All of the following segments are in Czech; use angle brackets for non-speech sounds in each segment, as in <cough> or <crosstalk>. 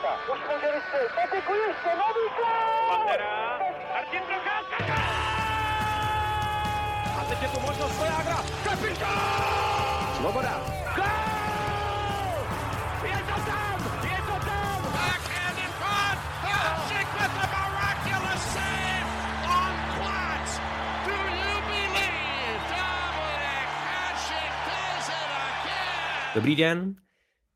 Procházka. Už může vystřelit. Patiku ještě, nový gol! Pantera. Martin Procházka. A teď je tu možnost Vojágra. Kapitán! Svoboda. Gol! Je to tam! Je to tam! Backhand in front. Hasek with a miraculous save on Platz. Do you believe Dominic Hasek does it again? Dobrý den.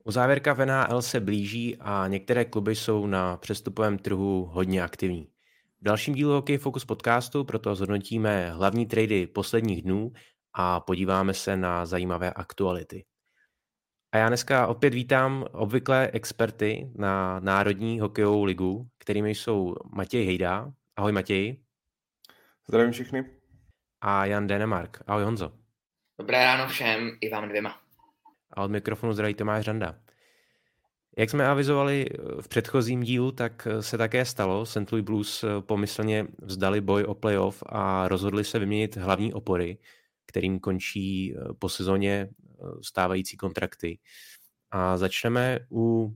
Uzávěrka v NHL se blíží a některé kluby jsou na přestupovém trhu hodně aktivní. V dalším dílu Hockey Focus podcastu proto zhodnotíme hlavní trady posledních dnů a podíváme se na zajímavé aktuality. A já dneska opět vítám obvyklé experty na Národní hokejovou ligu, kterými jsou Matěj Hejda. Ahoj Matěj. Zdravím všechny. A Jan Denemark. Ahoj Honzo. Dobré ráno všem, i vám dvěma. A od mikrofonu zdraví Tomáš Řanda. Jak jsme avizovali v předchozím dílu, tak se také stalo. St. Louis Blues pomyslně vzdali boj o playoff a rozhodli se vyměnit hlavní opory, kterým končí po sezóně stávající kontrakty. A začneme u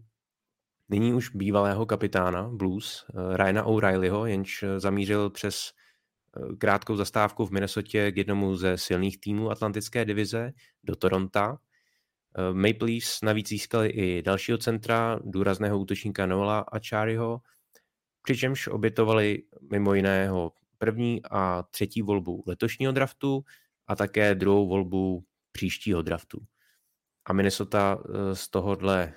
nyní už bývalého kapitána Blues, Ryana O'Reillyho, jenž zamířil přes krátkou zastávku v Minnesotě k jednomu ze silných týmů Atlantické divize do Toronto, Maple Leafs navíc získali i dalšího centra, důrazného útočníka Noela Achariho, přičemž obětovali mimo jiného první a třetí volbu letošního draftu a také druhou volbu příštího draftu. A Minnesota z tohohle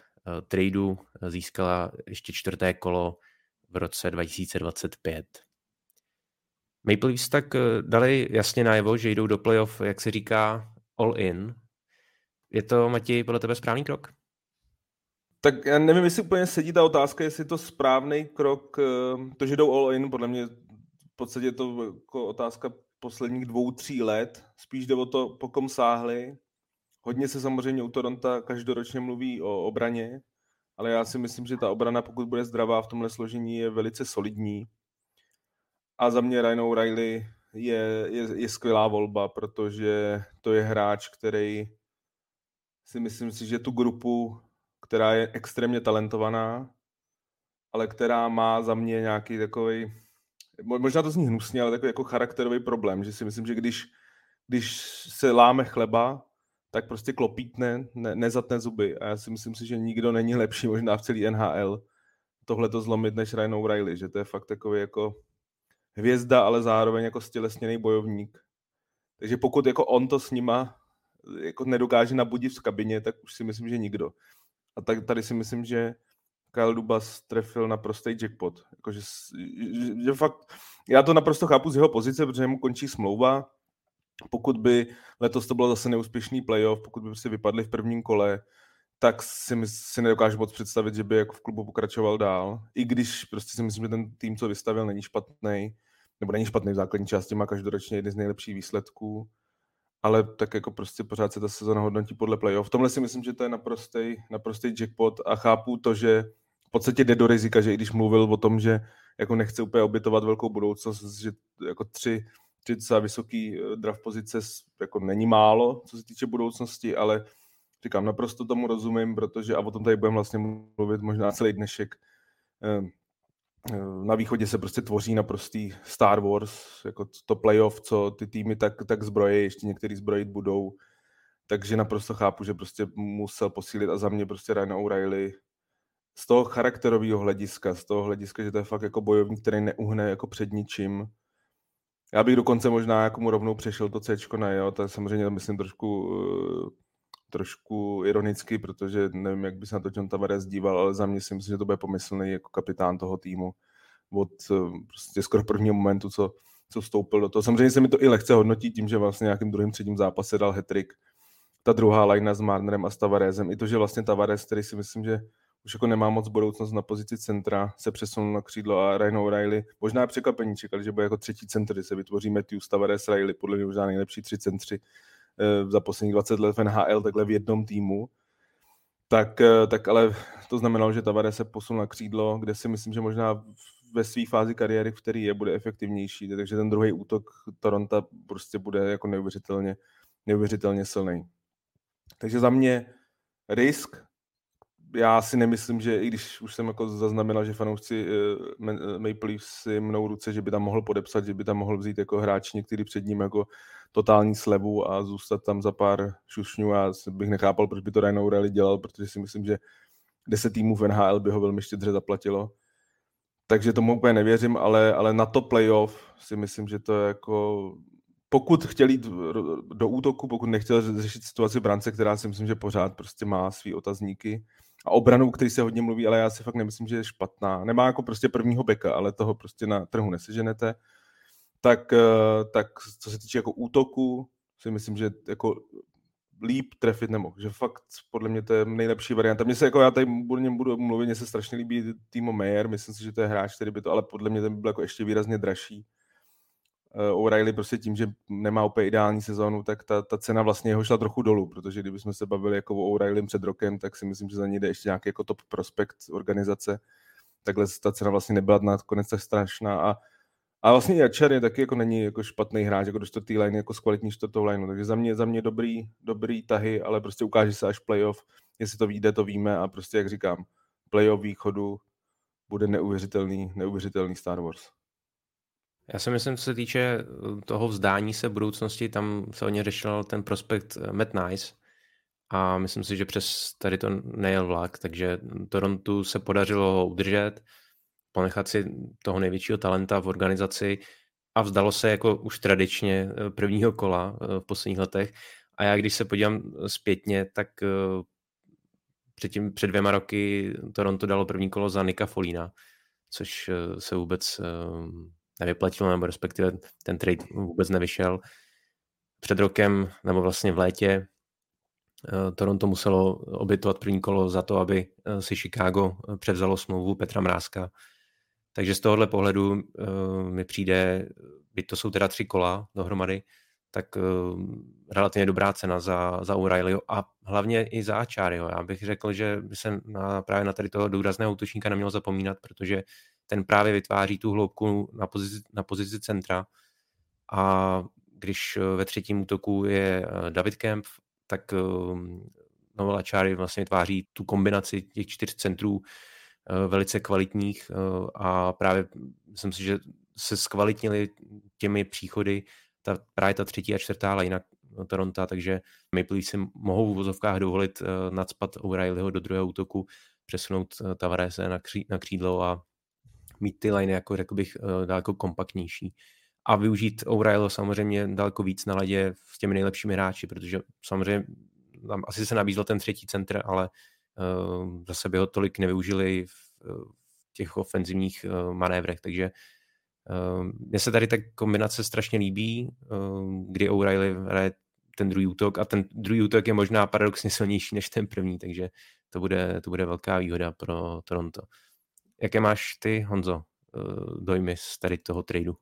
tradu získala ještě čtvrté kolo v roce 2025. Maple Leafs tak dali jasně najevo, že jdou do playoff, jak se říká, all in, je to, Matěj, podle tebe správný krok? Tak já nevím, jestli úplně sedí ta otázka, jestli je to správný krok, to, že jdou all in, podle mě v podstatě je to jako otázka posledních dvou, tří let. Spíš jde o to, po kom sáhli. Hodně se samozřejmě u Toronto každoročně mluví o obraně, ale já si myslím, že ta obrana, pokud bude zdravá v tomhle složení, je velice solidní. A za mě Ryan O'Reilly je, je, je skvělá volba, protože to je hráč, který si myslím si, že tu grupu, která je extrémně talentovaná, ale která má za mě nějaký takový, možná to zní hnusně, ale takový jako charakterový problém, že si myslím, že když, když se láme chleba, tak prostě klopítne, ne, nezatne zuby. A já si myslím si, že nikdo není lepší možná v celý NHL tohle to zlomit než Ryan O'Reilly, že to je fakt takový jako hvězda, ale zároveň jako stělesněný bojovník. Takže pokud jako on to s nima jako nedokáže nabudit v kabině, tak už si myslím, že nikdo. A tak tady si myslím, že Kyle Dubas trefil na prostý jackpot. Jako, že, že, že fakt, já to naprosto chápu z jeho pozice, protože mu končí smlouva. Pokud by letos to bylo zase neúspěšný playoff, pokud by si vypadli v prvním kole, tak si, si nedokážu moc představit, že by jako v klubu pokračoval dál. I když prostě si myslím, že ten tým, co vystavil, není špatný, nebo není špatný v základní části, má každoročně jeden z nejlepších výsledků ale tak jako prostě pořád se ta sezona hodnotí podle playoff. V tomhle si myslím, že to je naprostý, naprostý jackpot a chápu to, že v podstatě jde do rizika, že i když mluvil o tom, že jako nechce úplně obětovat velkou budoucnost, že jako tři, tři docela vysoký eh, draft pozice jako není málo, co se týče budoucnosti, ale říkám, naprosto tomu rozumím, protože a o tom tady budeme vlastně mluvit možná celý dnešek, eh, na východě se prostě tvoří naprostý Star Wars, jako to playoff, co ty týmy tak, tak zbroje, ještě některý zbrojit budou. Takže naprosto chápu, že prostě musel posílit a za mě prostě Ryan O'Reilly z toho charakterového hlediska, z toho hlediska, že to je fakt jako bojovník, který neuhne jako před ničím. Já bych dokonce možná jako mu rovnou přešel to C na jo, to je samozřejmě myslím trošku uh, trošku ironicky, protože nevím, jak by se na to John Tavares díval, ale za mě si myslím, že to bude pomyslný jako kapitán toho týmu od eh, prostě skoro prvního momentu, co, co vstoupil do toho. Samozřejmě se mi to i lehce hodnotí tím, že vlastně nějakým druhým třetím zápase dal hetrik. Ta druhá linea s Marnerem a s Tavaresem. I to, že vlastně Tavares, který si myslím, že už jako nemá moc budoucnost na pozici centra, se přesunul na křídlo a Ryan O'Reilly. Možná překvapení čekali, že bude jako třetí centr, že se vytvoří Matthews, Tavares, Riley, podle mě možná nejlepší tři centři za posledních 20 let v NHL takhle v jednom týmu, tak, eh, tak ale to znamenalo, že Tavares se posunul na křídlo, kde si myslím, že možná ve své fázi kariéry, v který je, bude efektivnější, takže ten druhý útok Toronto prostě bude jako neuvěřitelně, neuvěřitelně silný. Takže za mě risk, já si nemyslím, že i když už jsem jako zaznamenal, že fanoušci uh, Maple Leafs si mnou ruce, že by tam mohl podepsat, že by tam mohl vzít jako hráč některý před ním jako totální slevu a zůstat tam za pár šušňů. Já bych nechápal, proč by to Ryan O'Reilly dělal, protože si myslím, že 10 týmů v NHL by ho velmi štědře zaplatilo. Takže tomu úplně nevěřím, ale, ale na to playoff si myslím, že to je jako pokud chtěl jít do útoku, pokud nechtěl řešit situaci brance, která si myslím, že pořád prostě má svý otazníky, a obranu, který se hodně mluví, ale já si fakt nemyslím, že je špatná. Nemá jako prostě prvního beka, ale toho prostě na trhu neseženete. Tak, eh, tak co se týče jako útoku, si myslím, že jako líp trefit nemohl. Že fakt podle mě to je nejlepší varianta. Mně se jako já tady budu, budu mluvit, mně se strašně líbí Timo Meyer, myslím si, že to je hráč, který by to, ale podle mě ten by byl jako ještě výrazně dražší O'Reilly prostě tím, že nemá úplně ideální sezónu, tak ta, ta cena vlastně jeho šla trochu dolů, protože kdybychom se bavili jako o O'Reilly před rokem, tak si myslím, že za ní jde ještě nějaký jako top prospekt organizace. Takhle ta cena vlastně nebyla nakonec tak strašná a a vlastně Jačer je taky jako není jako špatný hráč, jako do čtvrtý line, jako z kvalitní čtvrtou line. Takže za mě, za mě dobrý, dobrý tahy, ale prostě ukáže se až playoff. Jestli to vyjde, to víme a prostě, jak říkám, playoff východu bude neuvěřitelný, neuvěřitelný Star Wars. Já si myslím, co se týče eh, toho vzdání se budoucnosti, tam se o ně řešil ten prospekt eh, Matt Nice a myslím si, že přes tady to nejel vlak, takže Torontu se podařilo ho udržet, ponechat si toho největšího talenta v organizaci a vzdalo se jako už tradičně eh, prvního kola v posledních letech. A já když se podívám zpětně, tak předtím, před dvěma roky Toronto dalo první kolo za Nika Folína, což se vůbec nevyplatilo, nebo respektive ten trade vůbec nevyšel. Před rokem, nebo vlastně v létě, eh, Toronto muselo obytovat první kolo za to, aby eh, si Chicago eh, převzalo smlouvu Petra Mrázka. Takže z tohohle pohledu mi přijde, byť to jsou teda tři kola dohromady, tak relativně dobrá cena za, za O'Reillyho a hlavně i za Acharyho. Já bych řekl, že by se na, právě na tady toho důrazného útočníka neměl zapomínat, protože ten právě vytváří tu hloubku na pozici, na pozici centra. A když eh, ve třetím útoku je eh, David Kemp, tak ehm, Novel Achari vlastně tváří tu kombinaci těch čtyř centrů eh, velice kvalitních a právě myslím si, že se zkvalitnili těmi příchody ta, právě ta třetí a čtvrtá lajna Toronto, takže Maple Leafs si mohou v vozovkách dovolit nadspat O'Reillyho do druhého útoku, přesunout Tavarese na, kří, na křídlo a mít ty liney, jako řekl bych, eh, daleko kompaktnější. A využít O'Reilly samozřejmě daleko víc na ledě s těmi nejlepšími hráči, protože samozřejmě tam asi se nabízel ten třetí centr, ale uh, zase by ho tolik nevyužili v, v těch ofenzivních uh, manévrech, takže uh, mně se tady ta kombinace strašně líbí, uh, kdy O'Reilly hraje ten druhý útok a ten druhý útok je možná paradoxně silnější než ten první, takže to bude, to bude velká výhoda pro Toronto. Jaké máš ty, Honzo, eh, dojmy z tady toho tradu?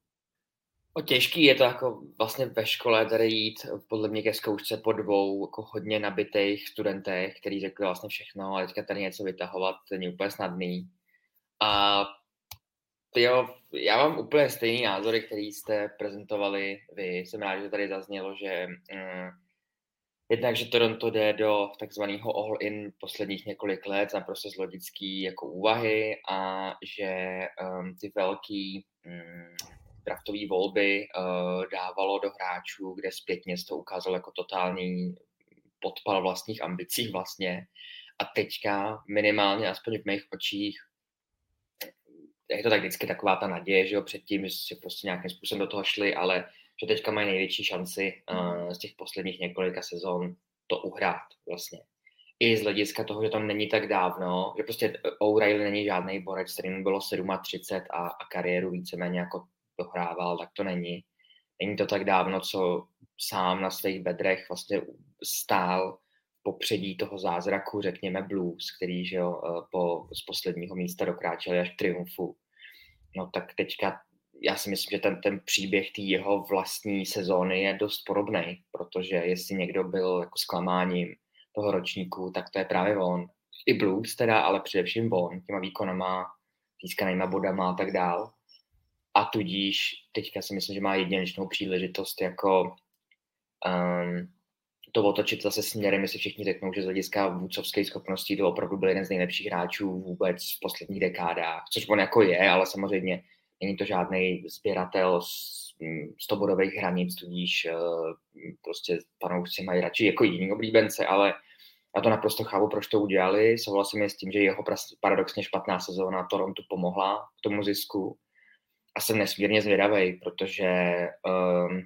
O těžký je to jako vlastně ve škole tady jít podle mě ke zkoušce po dvou jako hodně nabitých studentech, který řekli vlastně všechno a teďka tady něco vytahovat, není úplně snadný. A jo, já mám úplně stejný názory, který jste prezentovali vy. Jsem rád, že tady zaznělo, že mm, Jednak, že Toronto jde do takzvaného all-in posledních několik let, naprosto z logický jako úvahy a že um, ty velký um, draftové volby uh, dávalo do hráčů, kde zpětně se to ukázalo jako totální podpal vlastních ambicí vlastně. A teďka minimálně, aspoň v mých očích, je to tak vždycky taková ta naděje, že jo, předtím, že si prostě nějakým způsobem do toho šli, ale že teďka mají největší šanci uh, z těch posledních několika sezon to uhrát vlastně. I z hlediska toho, že tam není tak dávno, že prostě O'Reilly není žádný borec, kterým bylo 37 a, a kariéru víceméně jako dohrával, tak to není. Není to tak dávno, co sám na svých bedrech vlastně stál v popředí toho zázraku, řekněme blues, který že jo, eh, po, z posledního místa dokráčeli až k triumfu. No tak teďka já si myslím, že ten, ten příběh té jeho vlastní sezóny je dost podobný, protože jestli někdo byl jako zklamáním toho ročníku, tak to je právě on. I Blues teda, ale především on, těma výkonama, získanýma bodama a tak dál. A tudíž teďka si myslím, že má jedinečnou příležitost jako um, to otočit zase směrem, jestli všichni řeknou, že z hlediska vůcovských schopností to opravdu byl jeden z nejlepších hráčů vůbec v posledních dekádách, což on jako je, ale samozřejmě není to žádný sběratel z 100 bodových hranic, tudíž uh, prostě fanoušci mají radši jako jiný oblíbence, ale já to naprosto chápu, proč to udělali. Souhlasím je s tím, že jeho paradoxně špatná sezóna Toronto pomohla k tomu zisku. A jsem nesmírně zvědavý, protože um,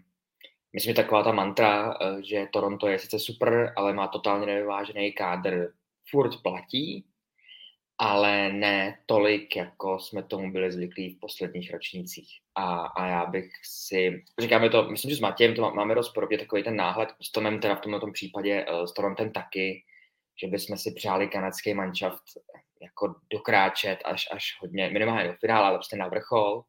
myslím, že taková ta mantra, uh, že Toronto je sice super, ale má totálně nevyvážený kádr, furt platí, ale ne tolik, jako jsme tomu byli zvyklí v posledních ročnících. A, a já bych si, říkáme to, myslím, že s Matějem to máme dost podobně, takový ten náhled, s Tomem teda v tomto případě, uh, s Torontem taky, že bychom si přáli kanadský manšaft jako dokráčet až, až hodně, minimálně do finále, ale prostě na vrchol.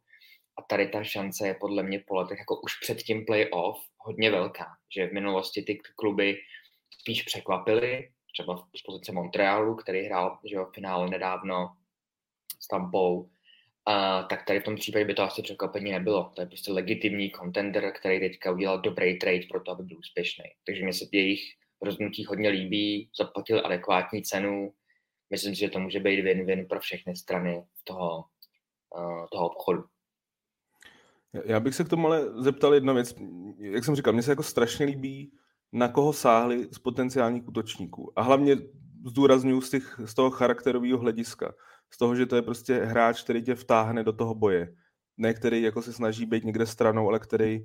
A tady ta šance je podle mě po letech jako už před tím playoff hodně velká, že v minulosti ty kluby spíš překvapily, třeba z pozice Montrealu, který hrál že jo, finále nedávno s Tampou, uh, tak tady v tom případě by to asi překvapení nebylo. To je prostě legitimní contender, který teďka udělal dobrý trade pro to, aby byl úspěšný. Takže mě se jejich rozhodnutí hodně líbí, zaplatil adekvátní cenu. Myslím si, že to může být win-win pro všechny strany toho, uh, toho obchodu. Já bych se k tomu ale zeptal jedna věc. Jak jsem říkal, mně se jako strašně líbí, na koho sáhli z potenciálních útočníků. A hlavně zdůraznuju z, těch, z toho charakterového hlediska. Z toho, že to je prostě hráč, který tě vtáhne do toho boje. Ne který jako se snaží být někde stranou, ale který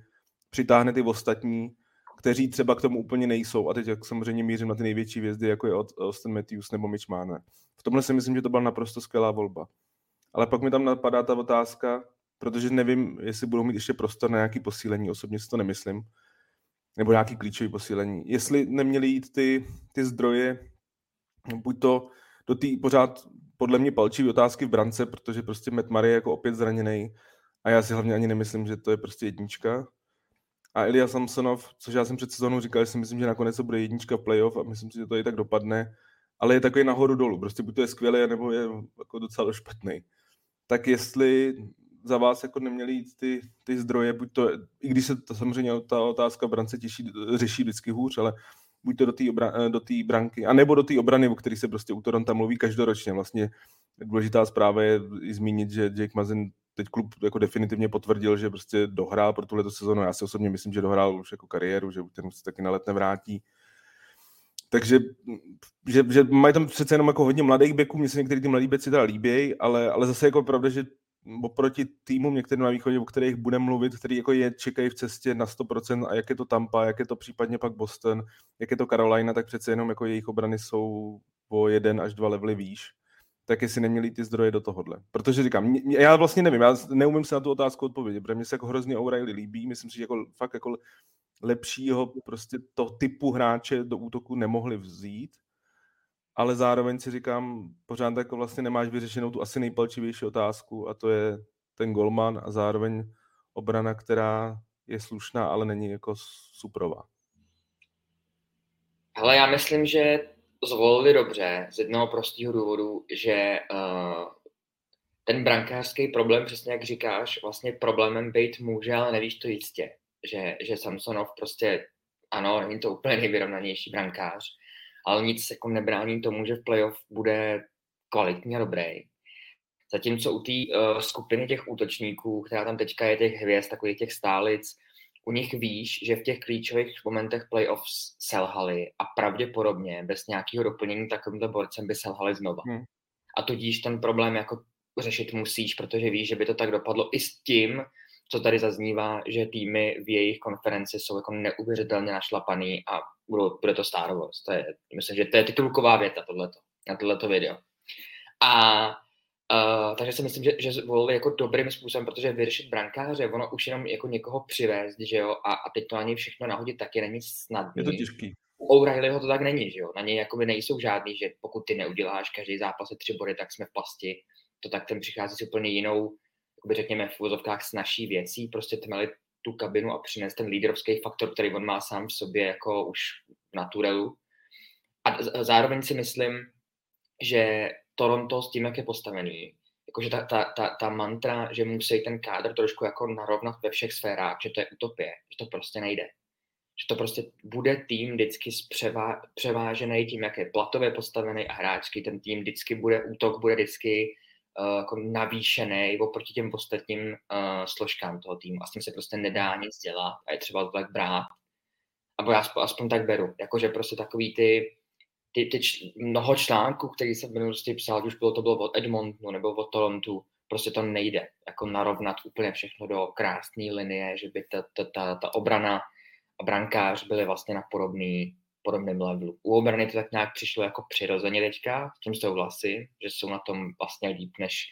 přitáhne ty ostatní kteří třeba k tomu úplně nejsou. A teď jak samozřejmě mířím na ty největší vězdy, jako je Austin Matthews nebo Mitch Marner. V tomhle si myslím, že to byla naprosto skvělá volba. Ale pak mi tam napadá ta otázka, protože nevím, jestli budou mít ještě prostor na nějaké posílení, osobně si to nemyslím, nebo nějaký klíčový posílení. Jestli neměli jít ty, ty zdroje, buď to do té pořád podle mě palčivý otázky v brance, protože prostě Murray je jako opět zraněný a já si hlavně ani nemyslím, že to je prostě jednička a Ilya Samsonov, což já jsem před sezónou říkal, že si myslím, že nakonec to bude jednička v playoff a myslím si, že to i tak dopadne, ale je takový nahoru dolů, prostě buď to je skvělý, nebo je jako docela špatný. Tak jestli za vás jako neměli jít ty, ty zdroje, buď to, i když se to samozřejmě ta otázka brance těší, řeší vždycky hůř, ale buď to do té obra, do branky, anebo do té obrany, o který se prostě u Toronto mluví každoročně. Vlastně důležitá zpráva je i zmínit, že Jake Mazin teď klub jako definitivně potvrdil, že prostě dohrál pro tuhle sezonu. Já si osobně myslím, že dohrál už jako kariéru, že ten se taky na let nevrátí. Takže že, že mají tam přece jenom jako hodně mladých beků, mně se některý ty mladí beci teda líbí, ale, ale zase jako pravda, že oproti týmům některým na východě, o kterých budeme mluvit, který jako je, čekají v cestě na 100% a jak je to Tampa, jak je to případně pak Boston, jak je to Carolina, tak přece jenom jako jejich obrany jsou o jeden až dva levely výš tak jestli neměli ty zdroje do tohohle. Protože říkám, já vlastně nevím, já neumím se na tu otázku odpovědět, protože mě se jako hrozně O'Reilly líbí, myslím si, že jako fakt jako lepšího prostě to typu hráče do útoku nemohli vzít, ale zároveň si říkám, pořád jako vlastně nemáš vyřešenou tu asi nejpalčivější otázku a to je ten golman a zároveň obrana, která je slušná, ale není jako suprová. Ale já myslím, že zvolili dobře z jednoho prostého důvodu, že uh, ten brankářský problém, přesně jak říkáš, vlastně problémem být může, ale nevíš to jistě. Že, že Samsonov prostě, ano, není to úplně nejvyrovnanější brankář, ale nic jako nebrání tomu, že v playoff bude kvalitní a dobrý. Zatímco u té uh, skupiny těch útočníků, která tam teďka je těch hvězd, takových těch stálic, u nich víš, že v těch klíčových momentech playoffs selhali a pravděpodobně bez nějakého doplnění takovýmto borcem by selhali znova. Hmm. A tudíž ten problém jako řešit musíš, protože víš, že by to tak dopadlo i s tím, co tady zaznívá, že týmy v jejich konferenci jsou jako neuvěřitelně našlapaný a budou, bude to Star Wars. To je, myslím, že to je titulková věta tohleto, na tohleto video. A Uh, takže si myslím, že, že volili jako dobrým způsobem, protože vyřešit brankáře, ono už jenom jako někoho přivést, že jo, a, a teď to ani všechno nahodit taky není snadné. Je to těžký. U O'Reillyho to tak není, že jo, na něj jakoby nejsou žádný, že pokud ty neuděláš každý zápas tři body, tak jsme v pasti, to tak ten přichází s úplně jinou, jakoby řekněme v úvozovkách snažší věcí, prostě tmeli tu kabinu a přinést ten lídrovský faktor, který on má sám v sobě jako už v naturelu. A zároveň si myslím, že Toronto s tím, jak je postavený, jakože ta, ta, ta, ta mantra, že musí ten kádr trošku jako narovnat ve všech sférách, že to je utopie, že to prostě nejde. že to prostě bude tým vždycky převá, převážený tím, jak je platově postavený a hráčky. Ten tým vždycky bude, útok bude vždycky uh, jako navýšený oproti těm ostatním uh, složkám toho týmu. A s tím se prostě nedá nic dělat a je třeba to tak brát. Abo já aspoň, aspoň tak beru. Jakože prostě takový ty, ty, ty č, mnoho článků, který jsem v minulosti psal, už bylo to bylo od Edmontonu nebo od Torontu, prostě to nejde jako narovnat úplně všechno do krásné linie, že by ta, ta, ta, ta obrana a brankář byli vlastně na podobný, podobném levelu. U obrany to tak nějak přišlo jako přirozeně teďka, s tím souhlasím, že jsou na tom vlastně líp než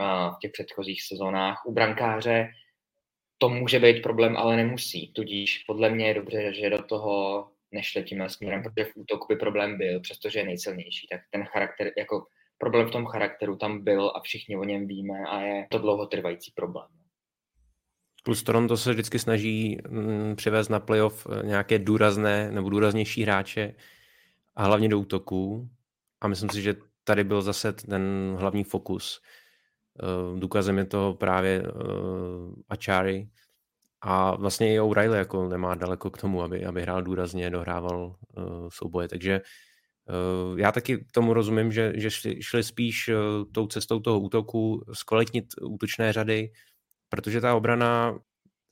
uh, v těch předchozích sezónách. U brankáře to může být problém, ale nemusí. Tudíž podle mě je dobře, že do toho nešli tím směrem, protože v útoku by problém byl, přestože je nejsilnější, tak ten charakter, jako problém v tom charakteru tam byl a všichni o něm víme a je to dlouhotrvající problém. Plus Toronto se vždycky snaží mm, přivést na playoff eh, nějaké důrazné nebo důraznější hráče a hlavně do útoků. A myslím si, že tady byl zase ten hlavní fokus. Uh, důkazem je to právě uh, Achari. A vlastně i O'Reilly jako nemá daleko k tomu, aby, aby hrál důrazně, dohrával souboje. Takže já taky tomu rozumím, že, že šli, šli spíš tou cestou toho útoku, zkvalitnit útočné řady, protože ta obrana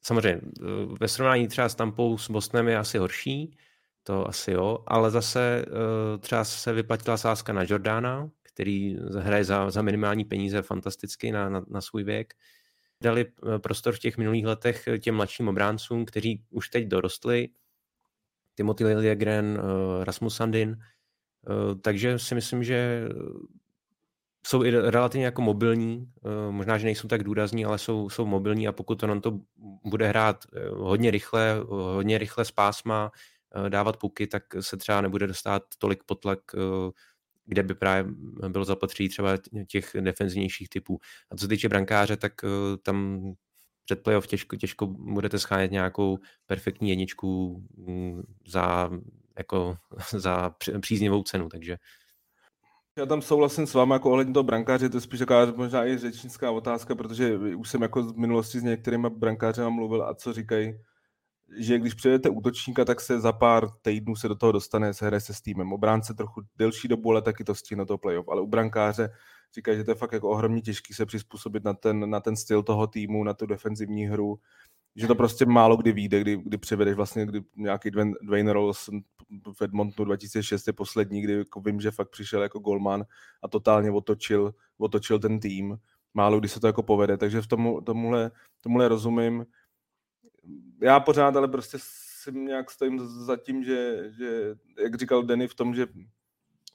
samozřejmě eh, ve srovnání třeba s Tampou s Bostonem je asi horší, to asi jo, ale zase eh, třeba se vyplatila sázka na Jordana, který hraje za, za minimální peníze fantasticky na, na, na svůj věk. Dali eh, prostor v těch minulých letech těm mladším obráncům, kteří už teď dorostli, Timothy Liljegren, Rasmus Sandin, takže si myslím, že jsou i relativně jako mobilní, eh, možná, že nejsou tak důrazní, ale jsou, jsou mobilní a pokud to bude hrát eh, hodně rychle, hodně rychle z pásma, eh, dávat puky, tak se třeba nebude dostat tolik potlak, kde by právě bylo zapotřebí třeba těch defenzivnějších typů. A co se týče brankáře, tak tam před playoff těžko, těžko budete schánět nějakou perfektní jedničku mm, za, jako, <laughs> za příznivou cenu, takže já tam souhlasím s vámi jako ohledně toho brankáře, to je spíš taková možná i řečnická otázka, protože už jsem jako v minulosti s některými brankáři mluvil a co říkají, že když přijedete útočníka, tak se za pár týdnů se do toho dostane, se hraje se s týmem. Obránce trochu delší dobu, ale taky to stihne toho playoff. Ale u brankáře říkají, že to je fakt jako ohromně těžký se přizpůsobit na ten, na ten styl toho týmu, na tu defenzivní hru že to prostě málo kdy vyjde, kdy, kdy přivedeš vlastně kdy nějaký Dwayne, Dwayne Rolls v Edmontonu 2006 je poslední, kdy jako vím, že fakt přišel jako golman a totálně otočil, otočil ten tým. Málo kdy se to jako povede, takže v tomu, tomuhle, tomuhle rozumím. Já pořád ale prostě si nějak stojím za tím, že, že jak říkal Denny v tom, že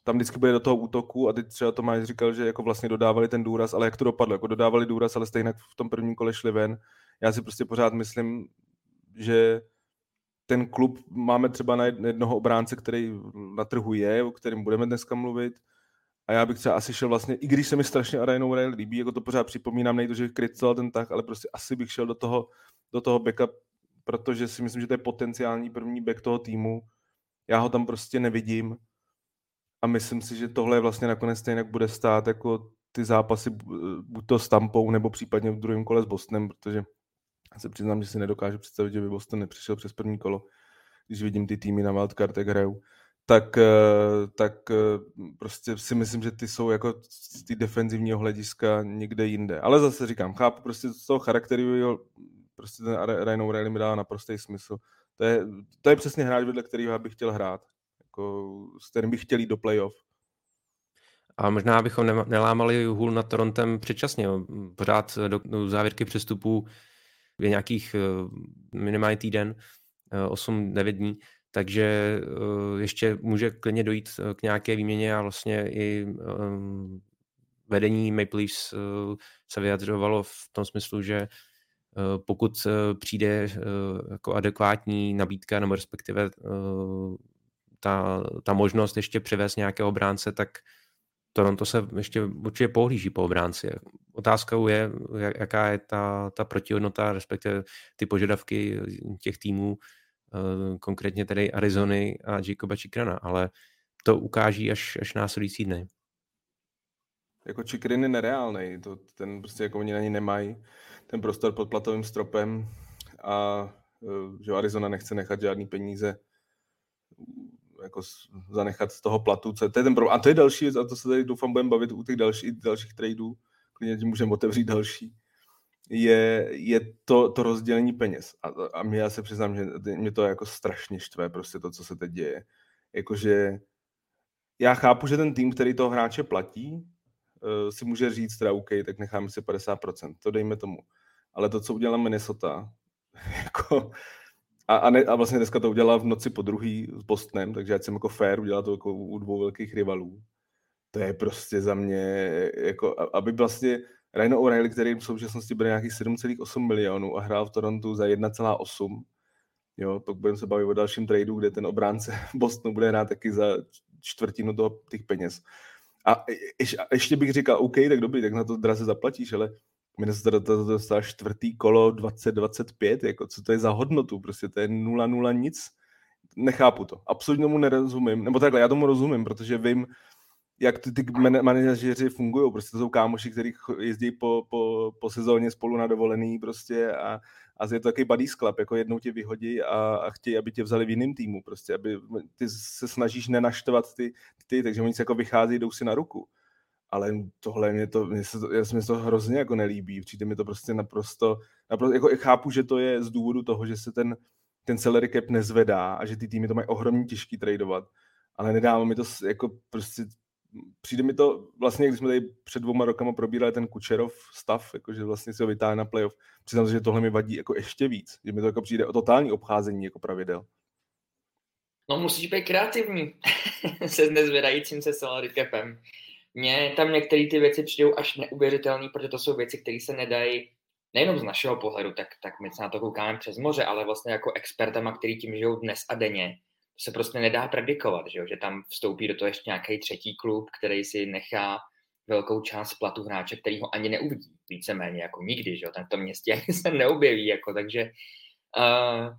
tam vždycky bude do toho útoku a teď třeba Tomáš říkal, že jako vlastně dodávali ten důraz, ale jak to dopadlo? Jako dodávali důraz, ale stejně v tom prvním kole šli ven já si prostě pořád myslím, že ten klub máme třeba na jednoho obránce, který na trhu je, o kterém budeme dneska mluvit. A já bych třeba asi šel vlastně, i když se mi strašně Arena Rail líbí, jako to pořád připomínám, nejde, že kritizoval ten tak, ale prostě asi bych šel do toho, do toho backup, protože si myslím, že to je potenciální první back toho týmu. Já ho tam prostě nevidím a myslím si, že tohle vlastně nakonec stejně bude stát jako ty zápasy buď to s Tampou, nebo případně v druhém kole s Bostonem, protože já se přiznám, že si nedokážu představit, že by Boston nepřišel přes první kolo, když vidím ty týmy na wildcard, jak hrajou. Tak, eh, tak eh, prostě si myslím, že ty jsou jako z té defenzivního hlediska někde jinde. Ale zase říkám, chápu prostě z toho charakteru, prostě ten Ryan O'Reilly mi dává naprostý smysl. To je, to je přesně hráč, vedle kterého bych chtěl hrát. Jako, s kterým bych chtěl jít do playoff. A možná bychom nelámali hůl nad Torontem předčasně. Pořád do, do závěrky přestupů je nějakých eh, minimálně týden, 8-9 eh, dní, takže eh, ještě může klidně dojít k nějaké výměně a vlastně i vedení Maple Leafs se vyjadřovalo v tom smyslu, že pokud přijde jako adekvátní nabídka nebo respektive ta, ta možnost ještě přivést nějakého obránce, tak Toronto se ještě určitě pohlíží po obránci. Otázkou je, jaká je ta, ta protihodnota, respektive ty požadavky těch týmů, eh, konkrétně tedy Arizony a Jacoba Chikrana, ale to ukáží až, až následující dny. Jako Chikrin je nereálný, to, ten prostě jako oni na ní nemají ten prostor pod platovým stropem a eh, že Arizona nechce nechat žádný peníze jako zanechat z toho platu. Co, to je ten problém. A to je další věc, a to se tady doufám budeme bavit u těch další, dalších tradeů, klidně můžeme otevřít další, je, je to, to rozdělení peněz. A, a mě já se přiznám, že mě to jako strašně štve, prostě to, co se teď děje. Jakože já chápu, že ten tým, který toho hráče platí, uh, si může říct teda OK, tak necháme si 50%, to dejme tomu. Ale to, co udělala Minnesota, <laughs> jako, a, a, ne, a vlastně dneska to udělala v noci po druhý s Bostonem, takže já jsem jako fair, udělala to jako u dvou velkých rivalů. To je prostě za mě, jako, aby vlastně Ryan O'Reilly, který v současnosti bude nějakých 7,8 milionů a hrál v Torontu za 1,8, jo, to budeme se bavit o dalším tradu, kde ten obránce <laughs> Bostonu bude hrát taky za čtvrtinu toho, těch peněz. A, ještě, a ještě bych říkal, OK, tak dobrý, tak na to draze zaplatíš, ale Minnesota to dostala čtvrtý kolo 2025, jako co to je za hodnotu, prostě to je 0-0 nic. Nechápu to, absolutně tomu nerozumím, nebo takhle, já tomu rozumím, protože vím, jak ty, ty manažeři fungují, prostě to jsou kámoši, kteří jezdí po, po, po sezóně spolu na dovolený prostě a, a je to takový buddy club, jako jednou tě vyhodí a, a chtějí, aby tě vzali v jiném týmu, prostě, aby ty se snažíš nenaštvat ty, ty takže oni se jako vychází, jdou si na ruku. Ale tohle mě to, mě se to, já se mi to hrozně jako nelíbí, přijde mi to prostě naprosto, naprosto jako chápu, že to je z důvodu toho, že se ten, ten salary cap nezvedá a že ty týmy to mají ohromně těžký tradovat, ale nedává mi to jako prostě přijde mi to, vlastně, když jsme tady před dvouma rokama probírali ten Kučerov stav, jakože vlastně se ho vytáhne na playoff, přiznám se, že tohle mi vadí jako ještě víc, že mi to jako přijde o totální obcházení jako pravidel. No musíš být kreativní <laughs> se nezvedajícím se salary capem. Mně tam některé ty věci přijdou až neuvěřitelné, protože to jsou věci, které se nedají nejenom z našeho pohledu, tak, tak my se na to koukáme přes moře, ale vlastně jako expertama, který tím žijou dnes a denně, se prostě nedá predikovat, že, jo? že tam vstoupí do toho ještě nějaký třetí klub, který si nechá velkou část platu hráče, který ho ani neuvidí, víceméně jako nikdy, že jo? ten v tom městě <laughs> ani se neobjeví, jako, takže uh,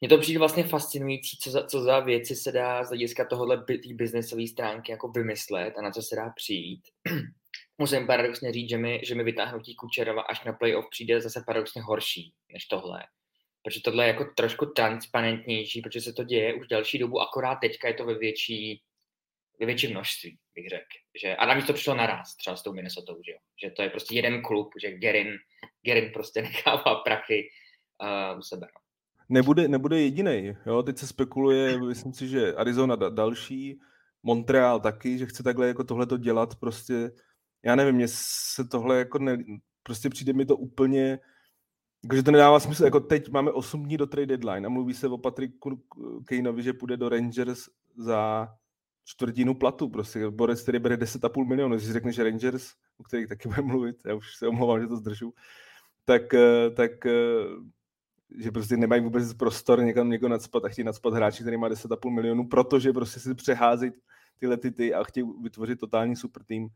mně to přijde vlastně fascinující, co za, co za věci se dá z hlediska tohohle biznesové stránky jako vymyslet a na co se dá přijít. <clears throat> Musím paradoxně říct, že mi, že mi vytáhnutí Kučerova až na playoff přijde zase paradoxně horší než tohle. Protože tohle je jako trošku transparentnější, protože se to děje už další dobu, akorát teďka je to ve větší, ve větší množství, bych řekl. Že, a navíc to přišlo naraz, třeba s tou Minnesota, že, jo? že to je prostě jeden klub, že Gerin, Gerin prostě <laughs> nechává prachy uh, u sebe. No nebude, nebude jediný. Jo? Teď se spekuluje, myslím si, že Arizona da, další, Montreal taky, že chce takhle jako tohle to dělat prostě. Já nevím, mně se tohle jako ne, prostě přijde mi to úplně, jakože to nedává smysl, jako teď máme 8 dní do trade deadline a mluví se o Patricku Kaneovi, že půjde do Rangers za čtvrtinu platu, prostě Boris, který bere 10,5 milionů, když řekneš Rangers, o kterých taky budeme mluvit, já už se omlouvám, že to zdržu, tak, eh, tak eh, že prostě nemají vůbec prostor někam někoho nadspat a chtějí nadspat hráči, který má 10,5 milionů, protože prostě si přehází tyhle ty, ty a chtějí vytvořit totální super tým.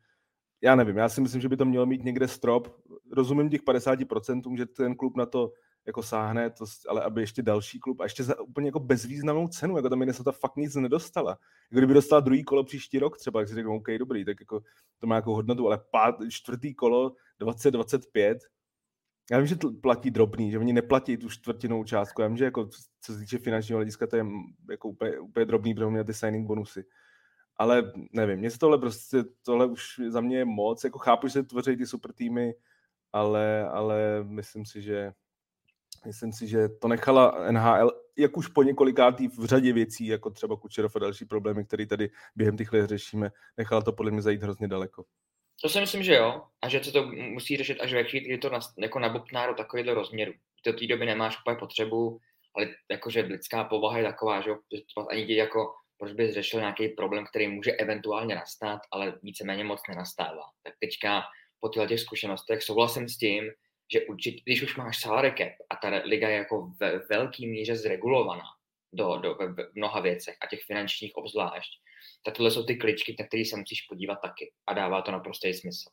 Já nevím, já si myslím, že by to mělo mít někde strop. Rozumím těch 50%, že ten klub na to jako sáhne, to, ale aby ještě další klub a ještě za úplně jako bezvýznamnou cenu, jako tam Minnesota fakt nic nedostala. Kdyby dostala druhý kolo příští rok třeba, tak si řeknu, OK, dobrý, tak jako to má jako hodnotu, ale pát, čtvrtý kolo 2025, já vím, že to platí drobný, že oni neplatí tu čtvrtinou částku. Já vím, že jako, co se týče finančního hlediska, to je jako úplně, úplně drobný, protože mě ty signing bonusy. Ale nevím, mě se tohle prostě, tohle už za mě je moc. Jako chápu, že se tvoří ty super týmy, ale, ale myslím si, že myslím si, že to nechala NHL, jak už po několikátý v řadě věcí, jako třeba Kučerov a další problémy, které tady během těch let řešíme, nechala to podle mě zajít hrozně daleko. To si myslím, že jo. A že se to musí řešit až ve chvíli, kdy to nas, jako nabukná do takového rozměru. Do té doby nemáš úplně potřebu, ale jakože lidská povaha je taková, že, to ani jako, proč bys řešil nějaký problém, který může eventuálně nastat, ale víceméně moc nenastává. Tak teďka po těch zkušenostech souhlasím s tím, že určitě, když už máš salary cap a ta liga je jako ve velké míře zregulovaná do, do, v mnoha věcech a těch finančních obzvlášť, tak tohle jsou ty kličky, na které se musíš podívat taky a dává to naprostý smysl.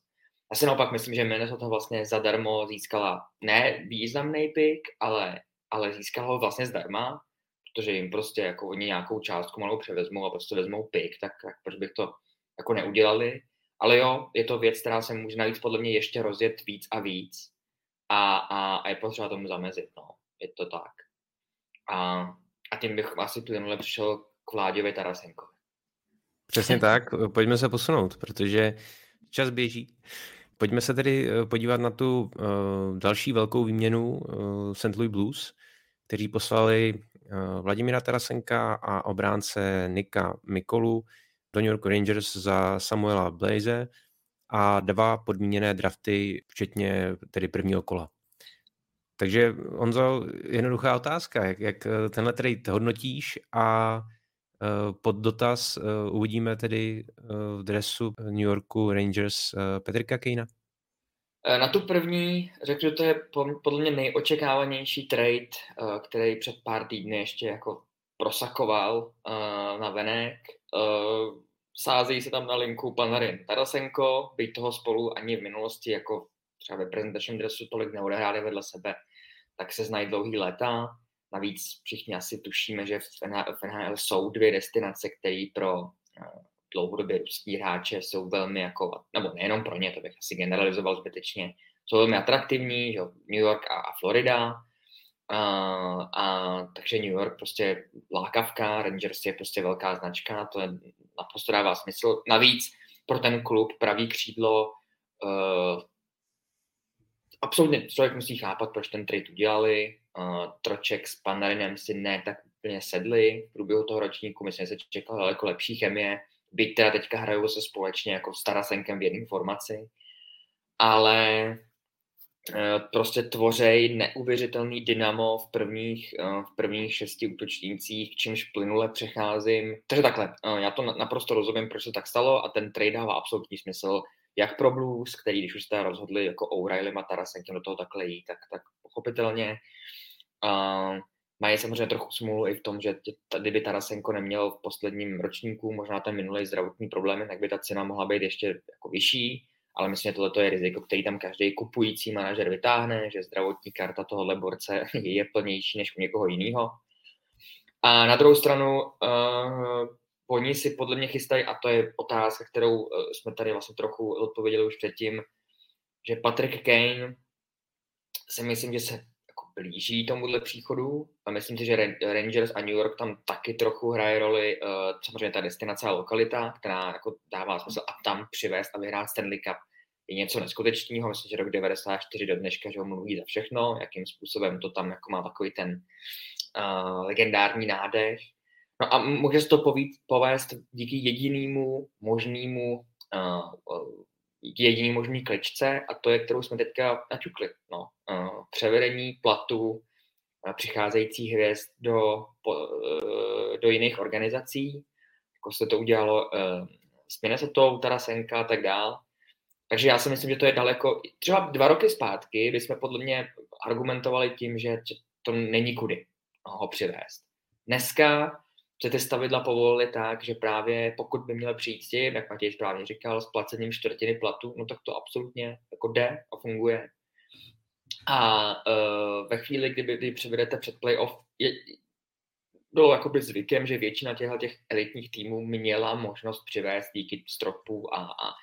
Já si naopak myslím, že Minnesota vlastně zadarmo získala ne významný pick, ale, ale získala ho vlastně zdarma, protože jim prostě jako oni nějakou částku malou převezmou a prostě vezmou pick, tak, tak proč bych to jako neudělali. Ale jo, je to věc, která se může navíc podle mě ještě rozjet víc a víc a, a, a je potřeba tomu zamezit, no. Je to tak. A, a tím bych asi plynule přišel k Vláďovi Tarasenkovi. Přesně tak, pojďme se posunout, protože čas běží. Pojďme se tedy eh, podívat na tu uh, další velkou výměnu uh, St. Louis Blues, kteří poslali uh, Vladimíra Tarasenka a obránce Nika Mikolu do New York Rangers za Samuela Blaze a dva podmíněné drafty, včetně tedy prvního kola. Takže Honzo, jednoduchá otázka, jak, jak tenhle trade hodnotíš a uh, pod dotaz uvidíme tedy v dresu New Yorku Rangers Petrika Kejna? Na tu první řekl, že to je podle mě nejočekávanější trade, který před pár týdny ještě jako prosakoval na venek. Sázejí se tam na linku Panarin Tarasenko, byť toho spolu ani v minulosti jako třeba ve prezentačním dresu tolik neodehráli vedle sebe, tak se znají dlouhý léta. Navíc všichni asi tušíme, že v NHL jsou dvě destinace, které pro eh, dlouhodobě ruský hráče jsou velmi jako, nebo nejenom pro ně, to bych asi generalizoval zbytečně, jsou velmi atraktivní, že New York a, a Florida. A, a, takže New York prostě lákavka, Rangers je prostě velká značka, to je, naprosto dává smysl. Navíc pro ten klub pravý křídlo uh, absolutně člověk musí chápat, proč ten trade udělali. Uh, Troček s Panarinem si ne tak úplně sedli v průběhu toho ročníku, myslím, že se čekala daleko lepší chemie, byť teda teďka hrajou se společně jako s Tarasenkem v jedné formaci, ale uh, prostě tvořej neuvěřitelný dynamo v prvních, uh, v prvních šesti útočnících, čímž plynule přecházím. Takže takhle, já to naprosto rozumím, proč se tak stalo a ten trade dává absolutní smysl jak pro Blues, který když už jste rozhodli jako O'Reilly a Tarasenkem do toho takhle jít, tak, tak pochopitelně. Uh, mají samozřejmě trochu smůlu i v tom, že kdyby Tarasenko neměl v posledním ročníku možná ten minulý zdravotní problémy, tak by ta cena mohla být ještě jako vyšší, ale myslím, že tohle je riziko, který tam každý kupující manažer vytáhne, že zdravotní karta tohohle borce <laughs> je plnější než u někoho jiného. A na druhou stranu uh, oni si podle mě chystají, a to je otázka, kterou eh, jsme tady vlastně trochu odpověděli už předtím, že Patrick Kane si myslím, že se blíží tomuhle příchodu a myslím si, že Rangers a New York tam taky trochu hraje roli, uh, samozřejmě ta destinace a lokalita, která jako dává smysl a tam přivést a vyhrát Stanley Cup je něco neskutečného. Myslím, že rok 94 do dneška, že ho mluví za všechno, jakým způsobem to tam jako má takový ten uh, legendární nádech. No a může se to povít, povést díky jedinému možnému uh, jediný možný kličce a to je, kterou jsme teďka naťukli. No. Uh, převedení platu uh, přicházejících hvězd do, uh, do jiných organizací, jako se to udělalo s Minnesota, Tarasenka a tak dál. Takže já si myslím, že to je daleko, třeba dva roky zpátky bychom podle mě argumentovali tím, že to není kudy ho přivést. Dneska že ty stavidla povolili tak, že právě pokud by měl přijít s tím, jak Matěj správně říkal, s placením čtvrtiny platu, no tak to absolutně jako jde a funguje. A uh, ve chvíli, kdyby kdy převedete před playoff, je, bylo jakoby zvykem, že většina těchto těch elitních týmů měla možnost přivést díky stropu a, a,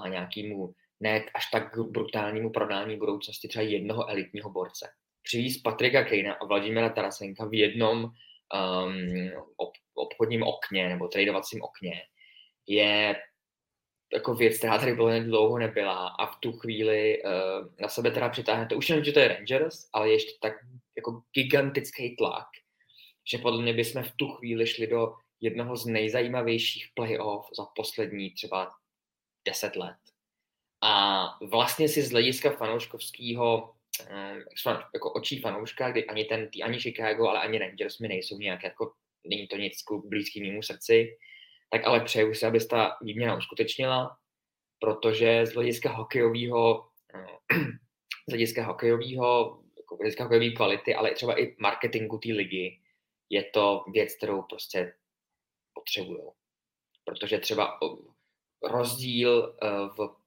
a nějakému ne až tak brutálnímu prodání budoucnosti třeba jednoho elitního borce. Přivíz Patrika Kejna a Vladimira Tarasenka v jednom um, ob, obchodním okně nebo tradovacím okně je jako věc, která tady bylo dlouho nebyla a v tu chvíli uh, na sebe teda přitáhnete, už jenom, že to je Rangers, ale ještě tak jako gigantický tlak, že podle mě bychom v tu chvíli šli do jednoho z nejzajímavějších playoff za poslední třeba deset let. A vlastně si z hlediska fanouškovského Ehm, jako očí fanouška, kdy ani ten, ani Chicago, ale ani Rangers mi nejsou nějak jako, není to nic blízký mému srdci, tak ale přeju si, aby se ta výměna uskutečnila, protože z hlediska hokejového <clears throat> z hlediska hokejového, jako z hlediska hokejové kvality, ale třeba i marketingu té ligy, je to věc, kterou prostě potřebují. Protože třeba rozdíl eh, v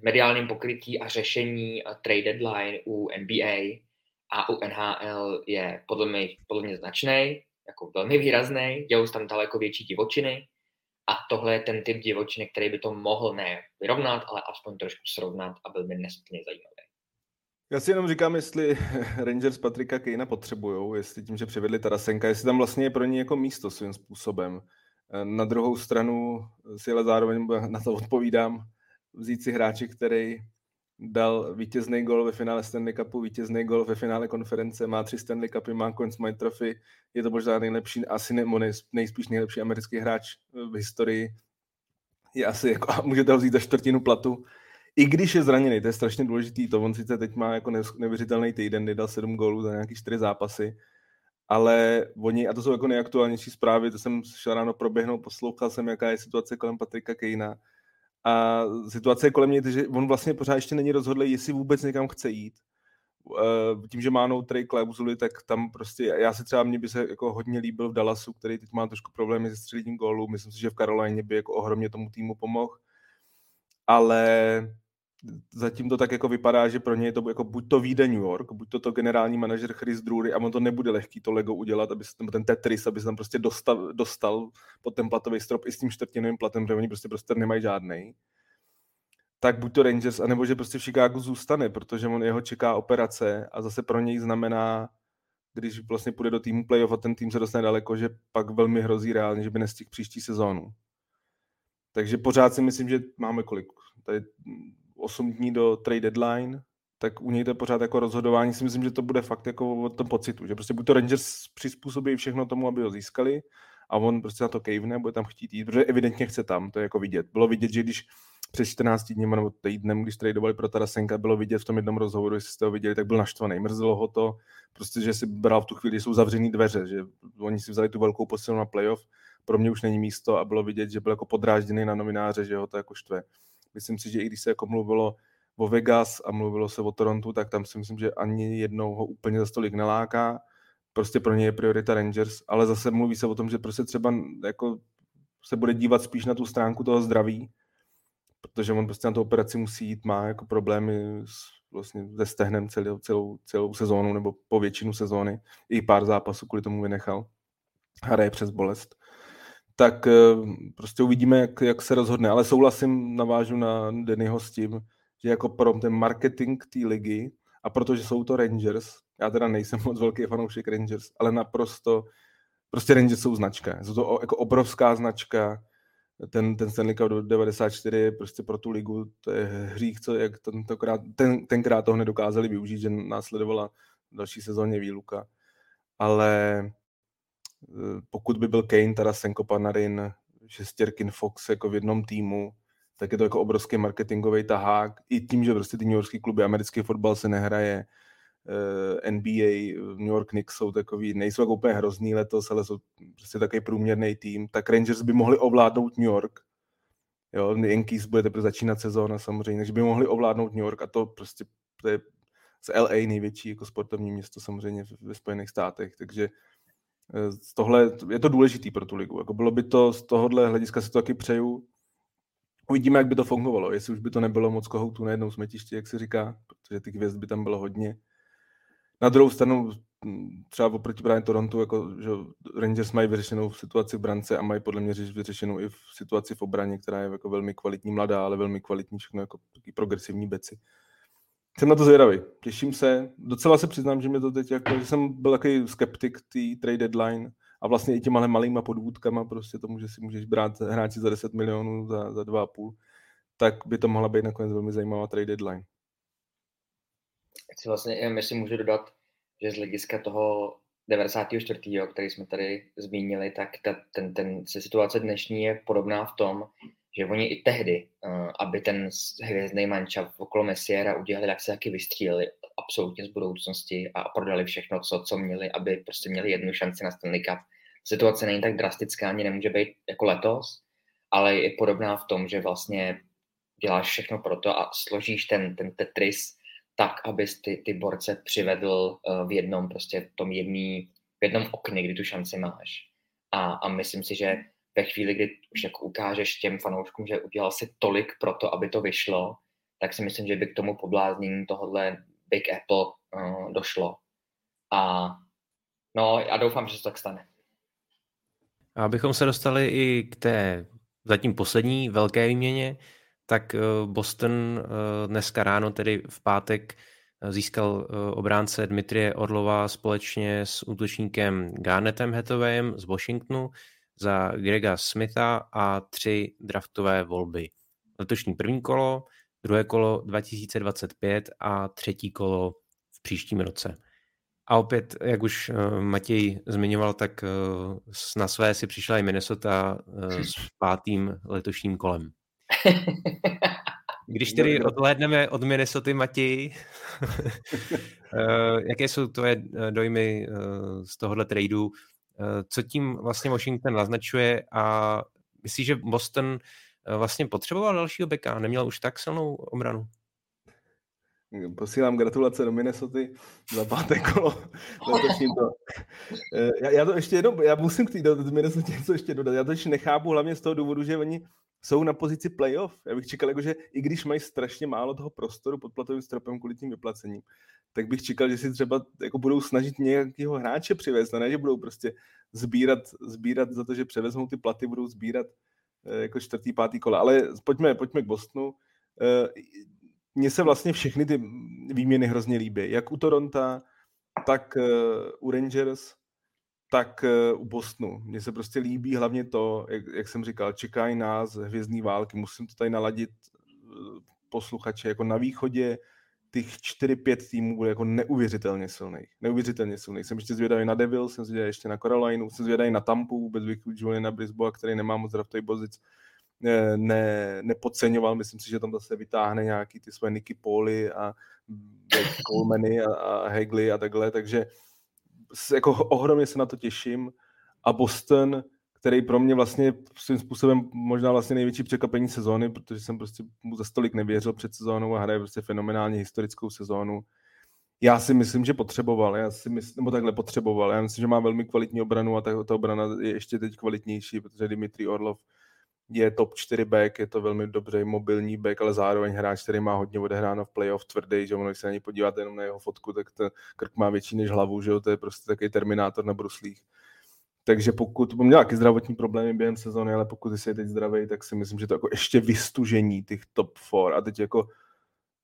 v mediálním pokrytí a řešení trade deadline u NBA a u NHL je podle mě, podle mě značný, jako velmi výrazný, dělou tam daleko větší divočiny a tohle je ten typ divočiny, který by to mohl ne vyrovnat, ale aspoň trošku srovnat a byl by nesmírně zajímavý. Já si jenom říkám, jestli <laughs> Rangers Patrika Kejna potřebují, jestli tím, že přivedli Tarasenka, jestli tam vlastně je pro ně jako místo svým způsobem. Na druhou stranu si ale zároveň na to odpovídám vzít si hráči, který dal vítězný gol ve finále Stanley Cupu, vítězný gol ve finále konference, má tři Stanley Cupy, má Conn Smythe Trophy, je to možná nejlepší, asi ne, nejspíš nejlepší americký hráč v historii. Je asi jako, můžete ho vzít za čtvrtinu platu. I když je zraněný, to je strašně důležitý, to on sice teď má jako neuvěřitelný týden, kdy dal sedm gólů za nějaký čtyři zápasy, ale oni, a to jsou jako nejaktuálnější zprávy, to jsem šel ráno proběhnout, poslouchal jsem, jaká je situace kolem Patrika Kejna, a situace je kolem něj, že on vlastně pořád ještě není rozhodlý, jestli vůbec někam chce jít. Eh, tím, že má no trade klauzuli, tak tam prostě, já si třeba, mě by se jako hodně líbil v Dallasu, který teď má trošku problémy se středním gólu, myslím si, že v Karolajně by jako ohromně tomu týmu pomohl, ale zatím to tak jako vypadá, že pro ně je to jako buď to vyjde New York, buď to to generální manažer Chris Drury a on to nebude lehký to Lego udělat, aby se, ten Tetris, aby se tam prostě dostal, dostal pod ten platový strop i s tím čtvrtinovým platem, protože oni prostě prostě nemají žádný. Tak buď to Rangers, anebo že prostě v Chicago zůstane, protože on jeho čeká operace a zase pro něj znamená, když vlastně půjde do týmu playoff a ten tým se dostane daleko, že pak velmi hrozí reálně, že by nestihl příští sezónu. Takže pořád si myslím, že máme kolik? Tady 8 dní do trade deadline, tak u něj to je pořád jako rozhodování. Si myslím, že to bude fakt jako o tom pocitu, že prostě buď to Rangers přizpůsobí všechno tomu, aby ho získali a on prostě na to kejvne, bude tam chtít jít, protože evidentně chce tam, to je jako vidět. Bylo vidět, že když přes 14 dní nebo týdnem, když tradovali pro Tarasenka, bylo vidět v tom jednom rozhovoru, jestli jste ho viděli, tak byl naštvaný. Mrzelo ho to, prostě, že si bral v tu chvíli, jsou zavřený dveře, že oni si vzali tu velkou posilu na playoff, pro mě už není místo a bylo vidět, že byl jako podrážděný na novináře, že ho to jako štve. Myslím si, že i když se jako mluvilo o Vegas a mluvilo se o Torontu, tak tam si myslím, že ani jednou ho úplně za stolik neláká. Prostě pro ně je priorita Rangers, ale zase mluví se o tom, že prostě třeba jako se bude dívat spíš na tu stránku toho zdraví, protože on prostě na tu operaci musí jít, má jako problémy s, vlastně se stehnem celou, celou, celou sezónu nebo po většinu sezóny. I pár zápasů kvůli tomu vynechal. Hraje přes bolest tak eh, prostě uvidíme, jak, jak se rozhodne. Ale souhlasím, navážu na Dennyho s tím, že jako pro ten marketing té ligy a protože jsou to Rangers, já teda nejsem <laughs> moc velký fanoušek Rangers, ale naprosto, prostě Rangers jsou značka. Jsou to jako obrovská značka, ten, ten Stanley Cup 94 je prostě pro tu ligu, to je hřích, co jak tentokrát, ten, tenkrát toho nedokázali využít, že následovala další sezóně výluka. Ale pokud by byl Kane, Tarasenko, Panarin, Šestěrkin, Fox jako v jednom týmu, tak je to jako obrovský marketingový tahák. I tím, že prostě ty New Yorkský kluby, americký fotbal se nehraje, eh, NBA, New York Knicks jsou takový, nejsou jako úplně hrozný letos, ale jsou prostě takový průměrný tým, tak Rangers by mohli ovládnout New York. Jo, Yankees bude teprve začínat sezóna samozřejmě, takže by mohli ovládnout New York a to prostě to je z LA největší jako sportovní město samozřejmě ve Spojených státech, takže Eh, tohle, je to důležitý pro tu ligu. Jako bylo by to z tohohle hlediska si to taky přeju. Uvidíme, jak by to fungovalo, jestli už by to nebylo moc kohoutů na jednou smetišti, jak se říká, protože těch hvězd by tam bylo hodně. Na druhou stranu, hm, třeba oproti právě Torontu, jako, že Rangers mají vyřešenou situaci v brance a mají podle mě vyřešenou i v situaci v obraně, která je jako velmi kvalitní, mladá, ale velmi kvalitní, všechno jako progresivní beci. Jsem na to zvědavý. Těším se. Docela se přiznám, že mě to teď jako, že jsem byl takový skeptik té trade deadline a vlastně i těma malýma podvůdkama, prostě tomu, že si můžeš brát hráči za 10 milionů, za, za 2,5, tak by to mohla být nakonec velmi zajímavá trade deadline. Chci vlastně, já myslím, můžu dodat, že z hlediska toho 94. který jsme tady zmínili, tak ta, ten, ten, situace dnešní je podobná v tom, že oni i tehdy, uh, aby ten hvězdný mančav okolo Messiera udělali, tak se taky vystříleli absolutně z budoucnosti a prodali všechno, co, co měli, aby prostě měli jednu šanci na Stanley Cup. Situace není tak drastická, ani nemůže být jako letos, ale je podobná v tom, že vlastně děláš všechno pro to a složíš ten, ten Tetris tak, abys ty, ty borce přivedl uh, v jednom prostě v tom jedný, v jednom okně, kdy tu šanci máš. A, a myslím si, že ve chvíli, kdy už jako ukážeš těm fanouškům, že udělal si tolik pro to, aby to vyšlo, tak si myslím, že by k tomu pobláznění tohohle Big Apple uh, došlo. A no, já doufám, že se tak stane. Abychom se dostali i k té zatím poslední velké výměně, tak Boston dneska ráno, tedy v pátek, Získal obránce Dmitrie Orlova společně s útočníkem Garnetem Hathawayem z Washingtonu za Grega Smitha a tři draftové volby. Letošní první kolo, druhé kolo 2025 a třetí kolo v příštím roce. A opět, jak už uh, Matěj zmiňoval, tak uh, na své si přišla i Minnesota uh, s <laughs> pátým letošním kolem. <laughs> Když tedy odhlédneme od Minnesota, Matěj, <laughs> jaké jsou tvoje dojmy z tohohle tradu? Co tím vlastně Washington naznačuje a myslíš, že Boston vlastně potřeboval dalšího beka? Neměl už tak silnou obranu? Posílám gratulace do Minnesota za páté kolo letošním to. Eh, já, já, to ještě jednou, já musím k té do Minnesota něco ještě dodat. Já to ještě nechápu hlavně z toho důvodu, že oni jsou na pozici playoff. Já bych čekal, jako, že i když mají strašně málo toho prostoru pod platovým stropem kvůli tím vyplacením, tak bych čekal, že si třeba jako budou snažit nějakého hráče přivést, ne, že budou prostě sbírat, sbírat za to, že převezmou ty platy, budou sbírat eh, jako čtvrtý, pátý kola. Ale pojďme, pojďme k Bostonu. Eh, mně se vlastně všechny ty výměny hrozně líbí. Jak u Toronto, tak uh, u Rangers, tak uh, u Bostonu. Mně se prostě líbí hlavně to, jak, jak jsem říkal, čekají nás hvězdní války. Musím to tady naladit uh, posluchače. Jako na východě těch 4-5 týmů bude jako neuvěřitelně silný. Neuvěřitelně silný. Jsem ještě zvědavý na Devil, jsem zvědavý ještě na Carolina, jsem zvědavý na Tampu, bych Juliana Brisboa, který nemá moc draftový pozic ne, nepodceňoval. Myslím si, že tam zase vytáhne nějaký ty svoje Nicky Poli a Colemany a, a Hegly a takhle, takže jako ohromně se na to těším. A Boston, který pro mě vlastně svým způsobem možná vlastně největší překvapení sezóny, protože jsem prostě mu za stolik nevěřil před sezónou a hraje prostě fenomenálně historickou sezónu. Já si myslím, že potřeboval, já si myslím, nebo takhle potřeboval. Já myslím, že má velmi kvalitní obranu a ta, ta obrana je ještě teď kvalitnější, protože Dimitri Orlov je top 4 back, je to velmi dobře mobilní back, ale zároveň hráč, který má hodně odehráno v playoff tvrdý, že ono, když se na něj podíváte jenom na jeho fotku, tak ten krk má větší než hlavu, že jo, to je prostě takový terminátor na bruslích. Takže pokud, měl nějaký zdravotní problémy během sezóny, ale pokud jsi teď zdravý, tak si myslím, že to jako ještě vystužení těch top 4 a teď jako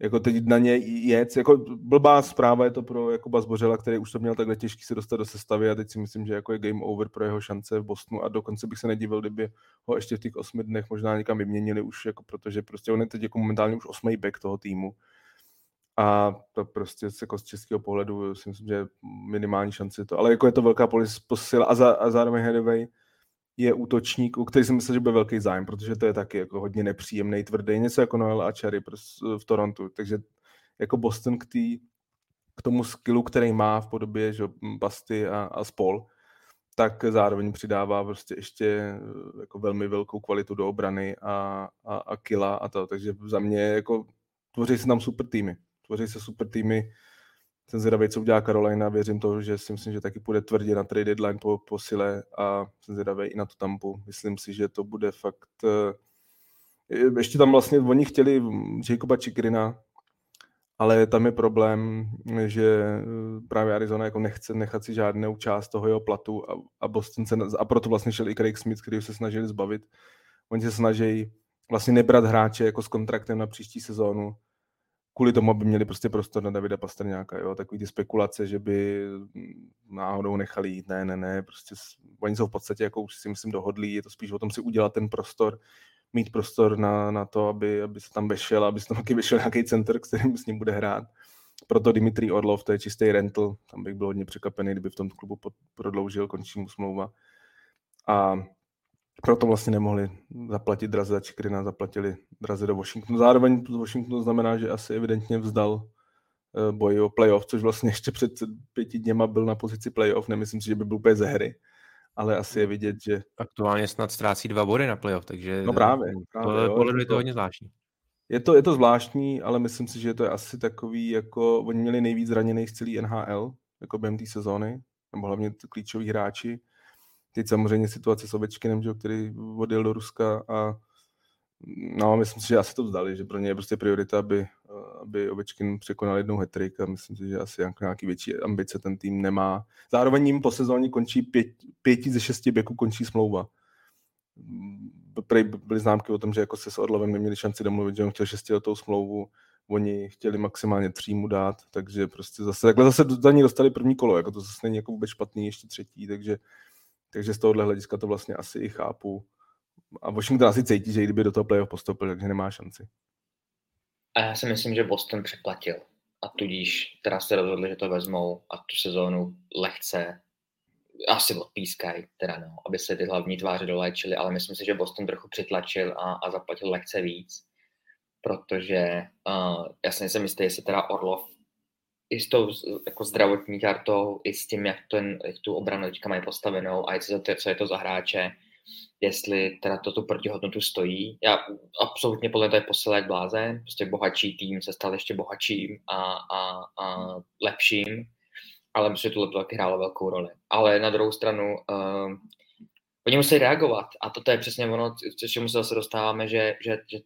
jako teď na ně jet. Jako blbá zpráva je to pro Jakuba Zbořela, který už to měl takhle těžký se dostat do sestavy a teď si myslím, že jako je game over pro jeho šance v Bostonu a dokonce bych se nedivil, kdyby ho ještě v těch osmi dnech možná někam vyměnili už, jako protože prostě on je teď jako momentálně už osmý back toho týmu. A to prostě jako z českého pohledu si myslím, že minimální šance to. Ale jako je to velká posila a, za, a zároveň Hedaway je útočník, u který si myslím, že bude velký zájem, protože to je taky jako hodně nepříjemný, tvrdý, něco jako Noel a Cherry v Torontu. Takže jako Boston k, tý, k tomu skillu, který má v podobě že, Basty a, a Spol, tak zároveň přidává prostě ještě eh, jako velmi velkou kvalitu do obrany a, a, a kila a to. Takže za mě jako tvoří se tam super týmy. Tvoří se super týmy, jsem zvědavý, co udělá Carolina, věřím to, že si myslím, že taky půjde tvrdě na trade deadline po, po sile a jsem zvědavý i na tu tampu. Myslím si, že to bude fakt... Eh, ještě tam vlastně oni chtěli Jacoba Chikrina, ale tam je problém, že eh, právě Arizona jako nechce nechat si žádnou část toho jeho platu a, a Boston se, a proto vlastně šel i Craig Smith, který se snažili zbavit. Oni se snaží vlastně nebrat hráče jako s kontraktem na příští sezónu, kvůli tomu, aby měli prostě prostor na Davida Pastrňáka, jo, takový ty spekulace, že by náhodou nechali jít, ne, ne, ne, prostě oni jsou v podstatě, jako už si myslím, dohodlí, je to spíš o tom si udělat ten prostor, mít prostor na, na to, aby, aby se tam vešel, aby se tam taky vešel nějaký center, kterým s ním bude hrát. Proto Dimitri Orlov, to je čistý rental, tam bych byl hodně překvapený, kdyby v tom klubu prodloužil, končí mu smlouva. A proto vlastně nemohli zaplatit draze za Čikrina, zaplatili draze do Washingtonu. Zároveň z Washingtonu znamená, že asi evidentně vzdal eh, boj o playoff, což vlastně ještě před pěti dněma byl na pozici playoff, nemyslím si, že by byl úplně ze hry, ale asi je vidět, že... Aktuálně snad ztrácí dva body na playoff, takže... No právě. právě to, jo, je to hodně zvláštní. Je to, je to zvláštní, ale myslím si, že to je asi takový, jako oni měli nejvíc zraněných z celý NHL, jako během té sezóny, nebo hlavně klíčoví hráči Teď samozřejmě situace s Ovečkinem, že, který odjel do Ruska a no, myslím si, že asi to vzdali, že pro ně je prostě priorita, aby, aby Ovečkin překonal jednou hetrik a myslím si, že asi nějaký větší ambice ten tým nemá. Zároveň jim po sezóně končí pět, pěti ze šesti běků končí smlouva. Byly známky o tom, že jako se s Orlovem neměli šanci domluvit, že on chtěl šestiletou smlouvu. oni chtěli maximálně tří dát, takže prostě zase, takhle zase za ní dostali první kolo, jako to zase není jako vůbec špatný, ještě třetí, takže, takže z tohohle hlediska to vlastně asi i chápu. A Washington asi cítí, že i kdyby do toho playoff postoupil, takže nemá šanci. A já si myslím, že Boston přeplatil. A tudíž teda se rozhodli, že to vezmou a tu sezónu lehce asi odpískají, teda no, aby se ty hlavní tváře doléčily, ale myslím si, že Boston trochu přitlačil a, a zaplatil lehce víc, protože uh, já si nejsem jistý, jestli teda Orlov i s tou jako zdravotní kartou, i s tím, jak, ten, jak tu obranu teďka mají postavenou a co, co je to za hráče, jestli teda to tu protihodnotu stojí. Já absolutně podle toho je posile jak blázen, prostě bohatší tým se stal ještě bohatším a, a, a lepším, ale myslím, že tohle taky hrálo velkou roli. Ale na druhou stranu, uh, oni musí reagovat a toto je přesně ono, co čemu se zase dostáváme, že, že, že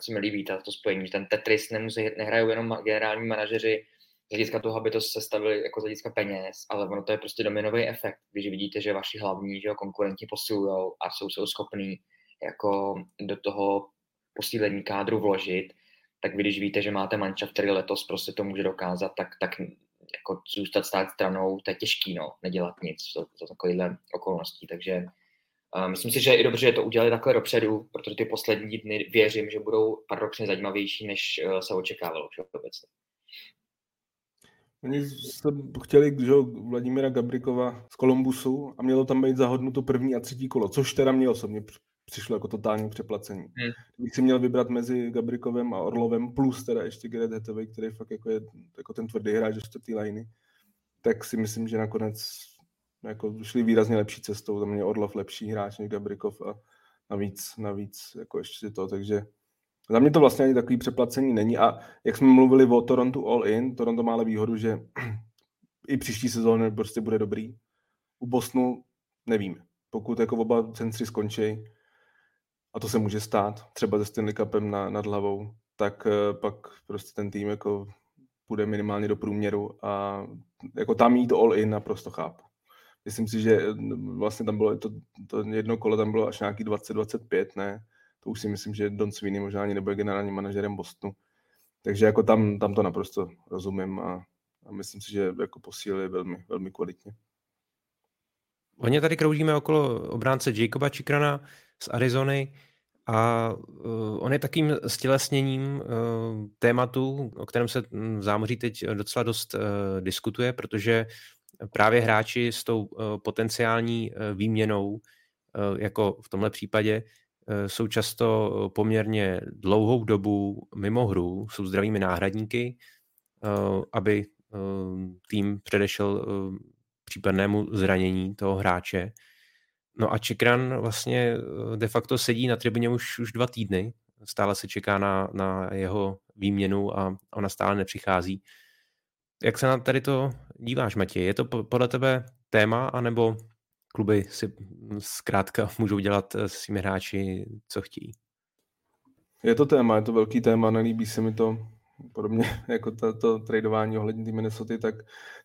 se mi líbí to spojení, že ten Tetris nemusí, nehrajou jenom generální manažeři z hlediska toho, aby to sestavili jako z hlediska peněz, ale ono to je prostě dominový efekt, když vidíte, že vaši hlavní že jo, konkurenti posilují a jsou, jsou schopní jako do toho posílení kádru vložit, tak vy, když víte, že máte manča, který letos prostě to může dokázat, tak, tak jako zůstat stát stranou, to je těžký, no, nedělat nic za, takovýhle okolností, takže uh, myslím si, že je i dobře, že to udělali takhle dopředu, protože ty poslední dny věřím, že budou paradoxně zajímavější, než uh, se očekávalo všeobecně. Oni se chtěli že, Vladimira Gabrikova z Kolumbusu a mělo tam být zahodnuto první a třetí kolo, což teda mě osobně přišlo jako totální přeplacení. Hmm. Kdybych si měl vybrat mezi Gabrikovem a Orlovem plus teda ještě Gerard Hetevej, který fakt jako je jako ten tvrdý hráč do čtvrtý liney, tak si myslím, že nakonec jako šli výrazně lepší cestou. Za mě Orlov lepší hráč než Gabrikov a navíc, navíc jako ještě to, takže za mě to vlastně ani takový přeplacení není a jak jsme mluvili o Toronto All In, Toronto má ale výhodu, že <clears throat> i příští sezóny prostě bude dobrý. U Bostonu nevíme. Pokud jako oba centři skončí, a to se může stát, třeba se Stanley Cupem na, nad hlavou, tak eh, pak prostě ten tým jako půjde minimálně do průměru a jako tam jít all in naprosto chápu. Myslím si, že eh, vlastně tam bylo to, to jedno kolo, tam bylo až nějaký 20-25, ne? To už si myslím, že Don Sweeney možná ani nebude generálním manažerem Bostonu. Takže jako tam, tam to naprosto rozumím a, a myslím si, že jako posílili velmi, velmi kvalitně. Hodně tady kroužíme okolo obránce Jacoba Čikrana z Arizony a uh, on je takým stělesněním uh, tématu, o kterém se v zámoří teď docela dost uh, diskutuje, protože právě hráči s tou uh, potenciální uh, výměnou, uh, jako v tomhle případě, jsou často poměrně dlouhou dobu mimo hru, jsou zdravými náhradníky, uh, aby uh, tým předešel případnému zranění toho hráče. No a Čekran vlastně eh, de facto sedí na tribuně už, už dva týdny. Stále se čeká na, na jeho výměnu a ona stále nepřichází. Jak se na tady to díváš, Matěj? Je to podle tebe téma, anebo kluby si zkrátka <laughs> můžou dělat eh, s svými hráči, co chtějí? Je to téma, je to velký téma, nelíbí se mi to podobně <laughs> jako to, tradování ohledně té Minnesota, tak,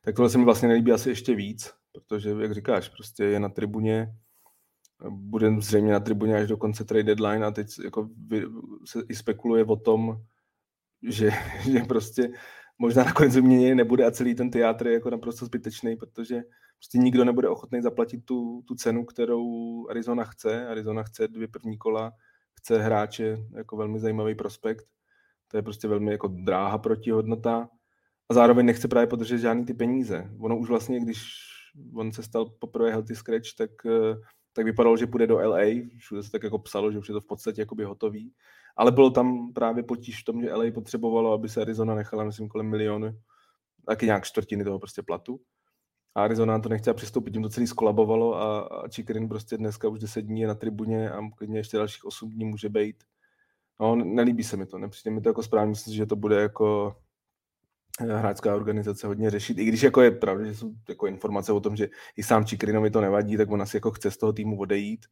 tak tohle se mi vlastně nelíbí asi ještě víc, protože, jak říkáš, prostě je na tribuně, bude zřejmě na tribuně až do konce trade deadline a teď jako se i spekuluje o tom, že, <laughs> že prostě možná nakonec vyměněný nebude a celý ten teátr je jako naprosto zbytečný, protože prostě nikdo nebude ochotný zaplatit tu, tu cenu, kterou Arizona chce. Arizona chce dvě první kola, chce hráče jako velmi zajímavý prospekt to je prostě velmi jako dráha protihodnota a zároveň nechce právě podržet žádný ty peníze. Ono už vlastně, když on se stal poprvé healthy scratch, tak, eh, tak vypadalo, že půjde do LA, všude se tak jako psalo, že už je to v podstatě jakoby hotový, ale bylo tam právě potíž v tom, že LA potřebovalo, aby se Arizona nechala, myslím, kolem milionu, taky nějak čtvrtiny toho prostě platu. Arizona to nechtěla přistoupit, tím to celý skolabovalo a, a Chikrin prostě dneska už 10 dní je na tribuně a klidně ještě dalších 8 dní může být. No, nelíbí se mi to, nepřijde mi to jako správně, myslím si, že to bude jako eh, hráčská organizace hodně řešit, i když jako je pravda, že jsou jako informace o tom, že i sám Čikrinovi to nevadí, tak on asi jako chce z toho týmu odejít,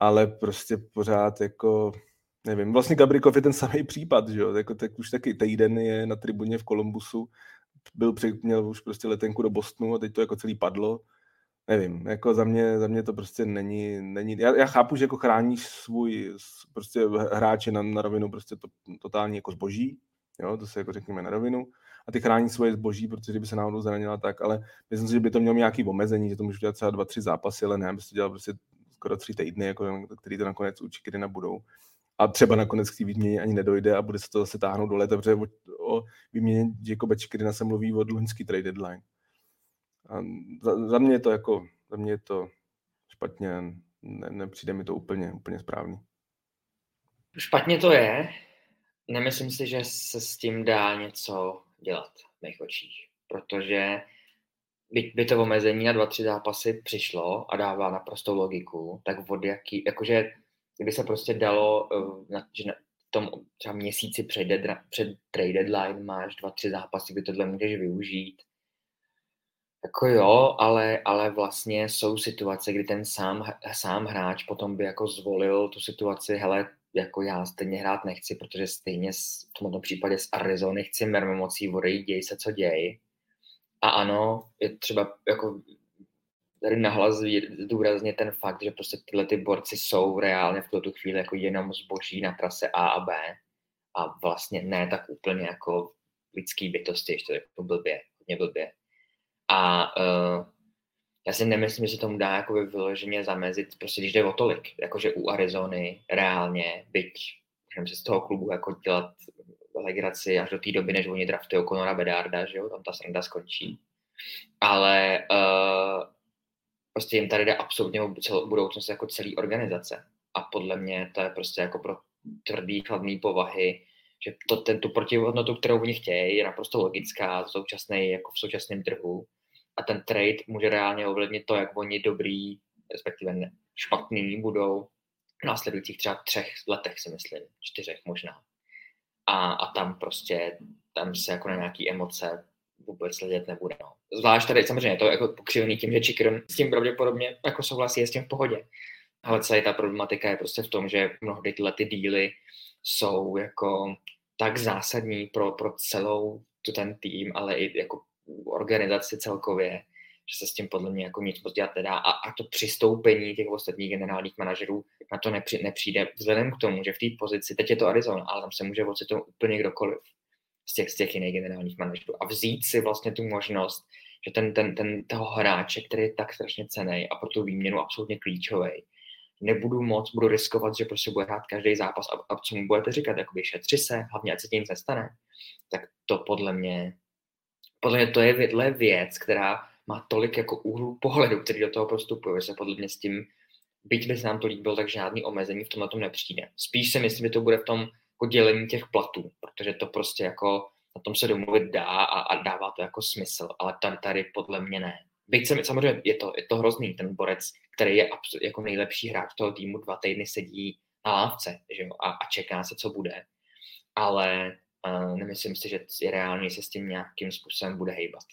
ale prostě pořád jako, nevím, vlastně Gabrikov je ten samý případ, že jo, jako tak už taky týden je na tribuně v Kolumbusu, byl, měl už prostě letenku do Bostonu a teď to jako celý padlo, nevím, jako za mě, za mě to prostě není, není já, já chápu, že jako chráníš svůj prostě hráče na, na rovinu prostě to, totálně jako zboží, jo, to se jako řekněme na rovinu, a ty chrání svoje zboží, protože kdyby se náhodou zranila tak, ale myslím si, že by to mělo nějaký omezení, že to může dělat třeba dva, tři zápasy, ale ne, aby to dělal prostě skoro tři týdny, jako, který to nakonec určitě kdy nebudou. A třeba nakonec k té výměně ani nedojde a bude se to zase táhnout do léta, protože o, o výměně Jacoba Čikrina se mluví od loňský trade deadline. A za, za, mě je to jako, za mě je to špatně, ne, nepřijde mi to úplně, úplně správný. Špatně to je. Nemyslím si, že se s tím dá něco dělat v mých očích, protože by, by to omezení na dva, tři zápasy přišlo a dává naprostou logiku, tak od jaký, jakože kdyby se prostě dalo, eh, že na tom třeba měsíci před, před trade deadline máš dva, tři zápasy, kdy tohle můžeš využít, jako jo, ale, ale vlastně jsou situace, kdy ten sám, sám hráč potom by jako zvolil tu situaci, hele, jako já stejně hrát nechci, protože stejně v tomto případě z Arizony chci mermomocí vody, děj se, co děj. A ano, je třeba jako tady nahlas zdůrazně ten fakt, že prostě tyhle ty borci jsou reálně v tuto chvíli jako jenom zboží na trase A a B a vlastně ne tak úplně jako lidský bytosti, ještě jako blbě, hodně blbě. A uh, já si nemyslím, že se tomu dá jako vyloženě zamezit, prostě když jde o tolik, jakože u Arizony reálně, byť můžeme si z toho klubu jako dělat legraci až do té doby, než oni draftují Conora Bedarda, že jo, tam ta sranda skončí. Ale uh, prostě jim tady jde absolutně o celou budoucnost jako celý organizace. A podle mě to je prostě jako pro tvrdý, chladný povahy, že to, ten, tu protihodnotu, kterou oni chtějí, je naprosto logická v současné, jako v současném trhu a ten trade může reálně ovlivnit to, jak oni dobrý, respektive ne, špatný budou v následujících třeba třech letech, si myslím, čtyřech možná. A, a tam prostě, tam se jako na nějaký emoce vůbec sledět nebude. No. Zvlášť tady samozřejmě to jako pokřivený tím, že Chikron s tím pravděpodobně jako souhlasí, je s tím v pohodě. Ale celá ta problematika je prostě v tom, že mnohdy tyhle ty díly jsou jako tak zásadní pro, pro celou tu ten tým, ale i jako organizaci celkově, že se s tím podle mě jako nic moc dělat nedá a, a to přistoupení těch ostatních generálních manažerů na to nepři, nepřijde vzhledem k tomu, že v té pozici, teď je to Arizona, ale tam se může ocitnout úplně kdokoliv z těch, z těch jiných generálních manažerů a vzít si vlastně tu možnost, že ten, ten, ten toho hráče, který je tak strašně cený a pro tu výměnu absolutně klíčový, nebudu moc, budu riskovat, že prostě bude hrát každý zápas a, a co mu budete říkat, jakoby šetři se, hlavně ať se tím nestane, tak to podle mě podle mě to je vědle věc, která má tolik jako úhlu pohledu, který do toho prostupuje, že se podle mě s tím, byť by se nám to líbilo, tak žádný omezení v tomhle tom nepřijde. Spíš si myslím, že to bude v tom jako dělení těch platů, protože to prostě jako na tom se domluvit dá a, a dává to jako smysl, ale tady, tady podle mě ne. Byť se, samozřejmě je to, je to hrozný, ten borec, který je jako nejlepší hráč toho týmu, dva týdny sedí na lávce že jo, a, a čeká se, co bude. Ale uh, nemyslím si, že je reálně se s tím nějakým způsobem bude hejbat.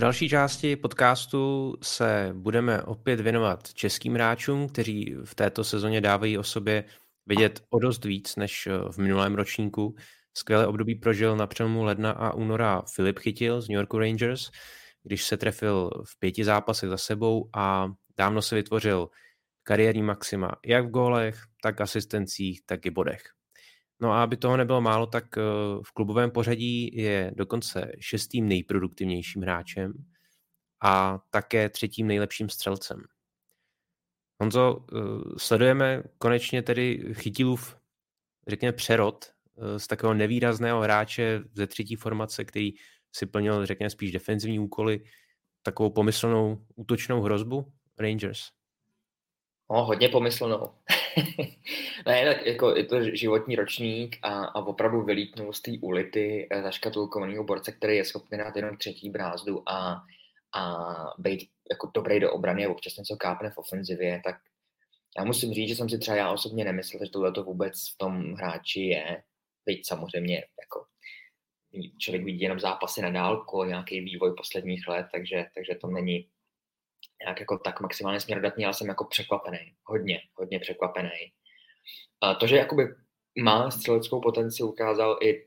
Další části podcastu se budeme opět věnovat českým hráčům, kteří v této sezóně dávají o sobě vidět o dost víc než eh, v minulém ročníku. Skvělé období prožil na přelomu ledna a února Filip Chytil z New York Rangers, když se trefil v pěti zápasech za sebou a dávno se vytvořil kariérní maxima jak v gólech, tak asistencích, tak i bodech. No a aby toho nebylo málo, tak eh, v klubovém pořadí je dokonce šestým nejproduktivnějším hráčem a také třetím nejlepším střelcem. Honzo, eh, sledujeme konečně tedy Chytilův, řekněme, přerod eh, z takového nevýrazného hráče ze třetí formace, který si plnil, řekněme, spíš defenzivní úkoly, takovou pomyslnou útočnou hrozbu Rangers? No, hodně pomyslnou. <laughs> <laughs> ne, tak jako je to životní ročník a, a opravdu vylítnul z té ulity eh, zaškatulkovaného borce, který je schopný dát jenom třetí brázdu a, a být jako dobrý do obrany a občas něco kápne v ofenzivě, tak já musím říct, že jsem si třeba já osobně nemyslel, že tohle to vůbec v tom hráči je. Byť samozřejmě jako člověk vidí jenom zápasy na dálku, nějaký vývoj posledních let, takže, takže to není nějak jako tak maximálně směrodatný, ale jsem jako překvapený. Hodně, hodně překvapený. A to, že jakoby má střeleckou potenci, ukázal i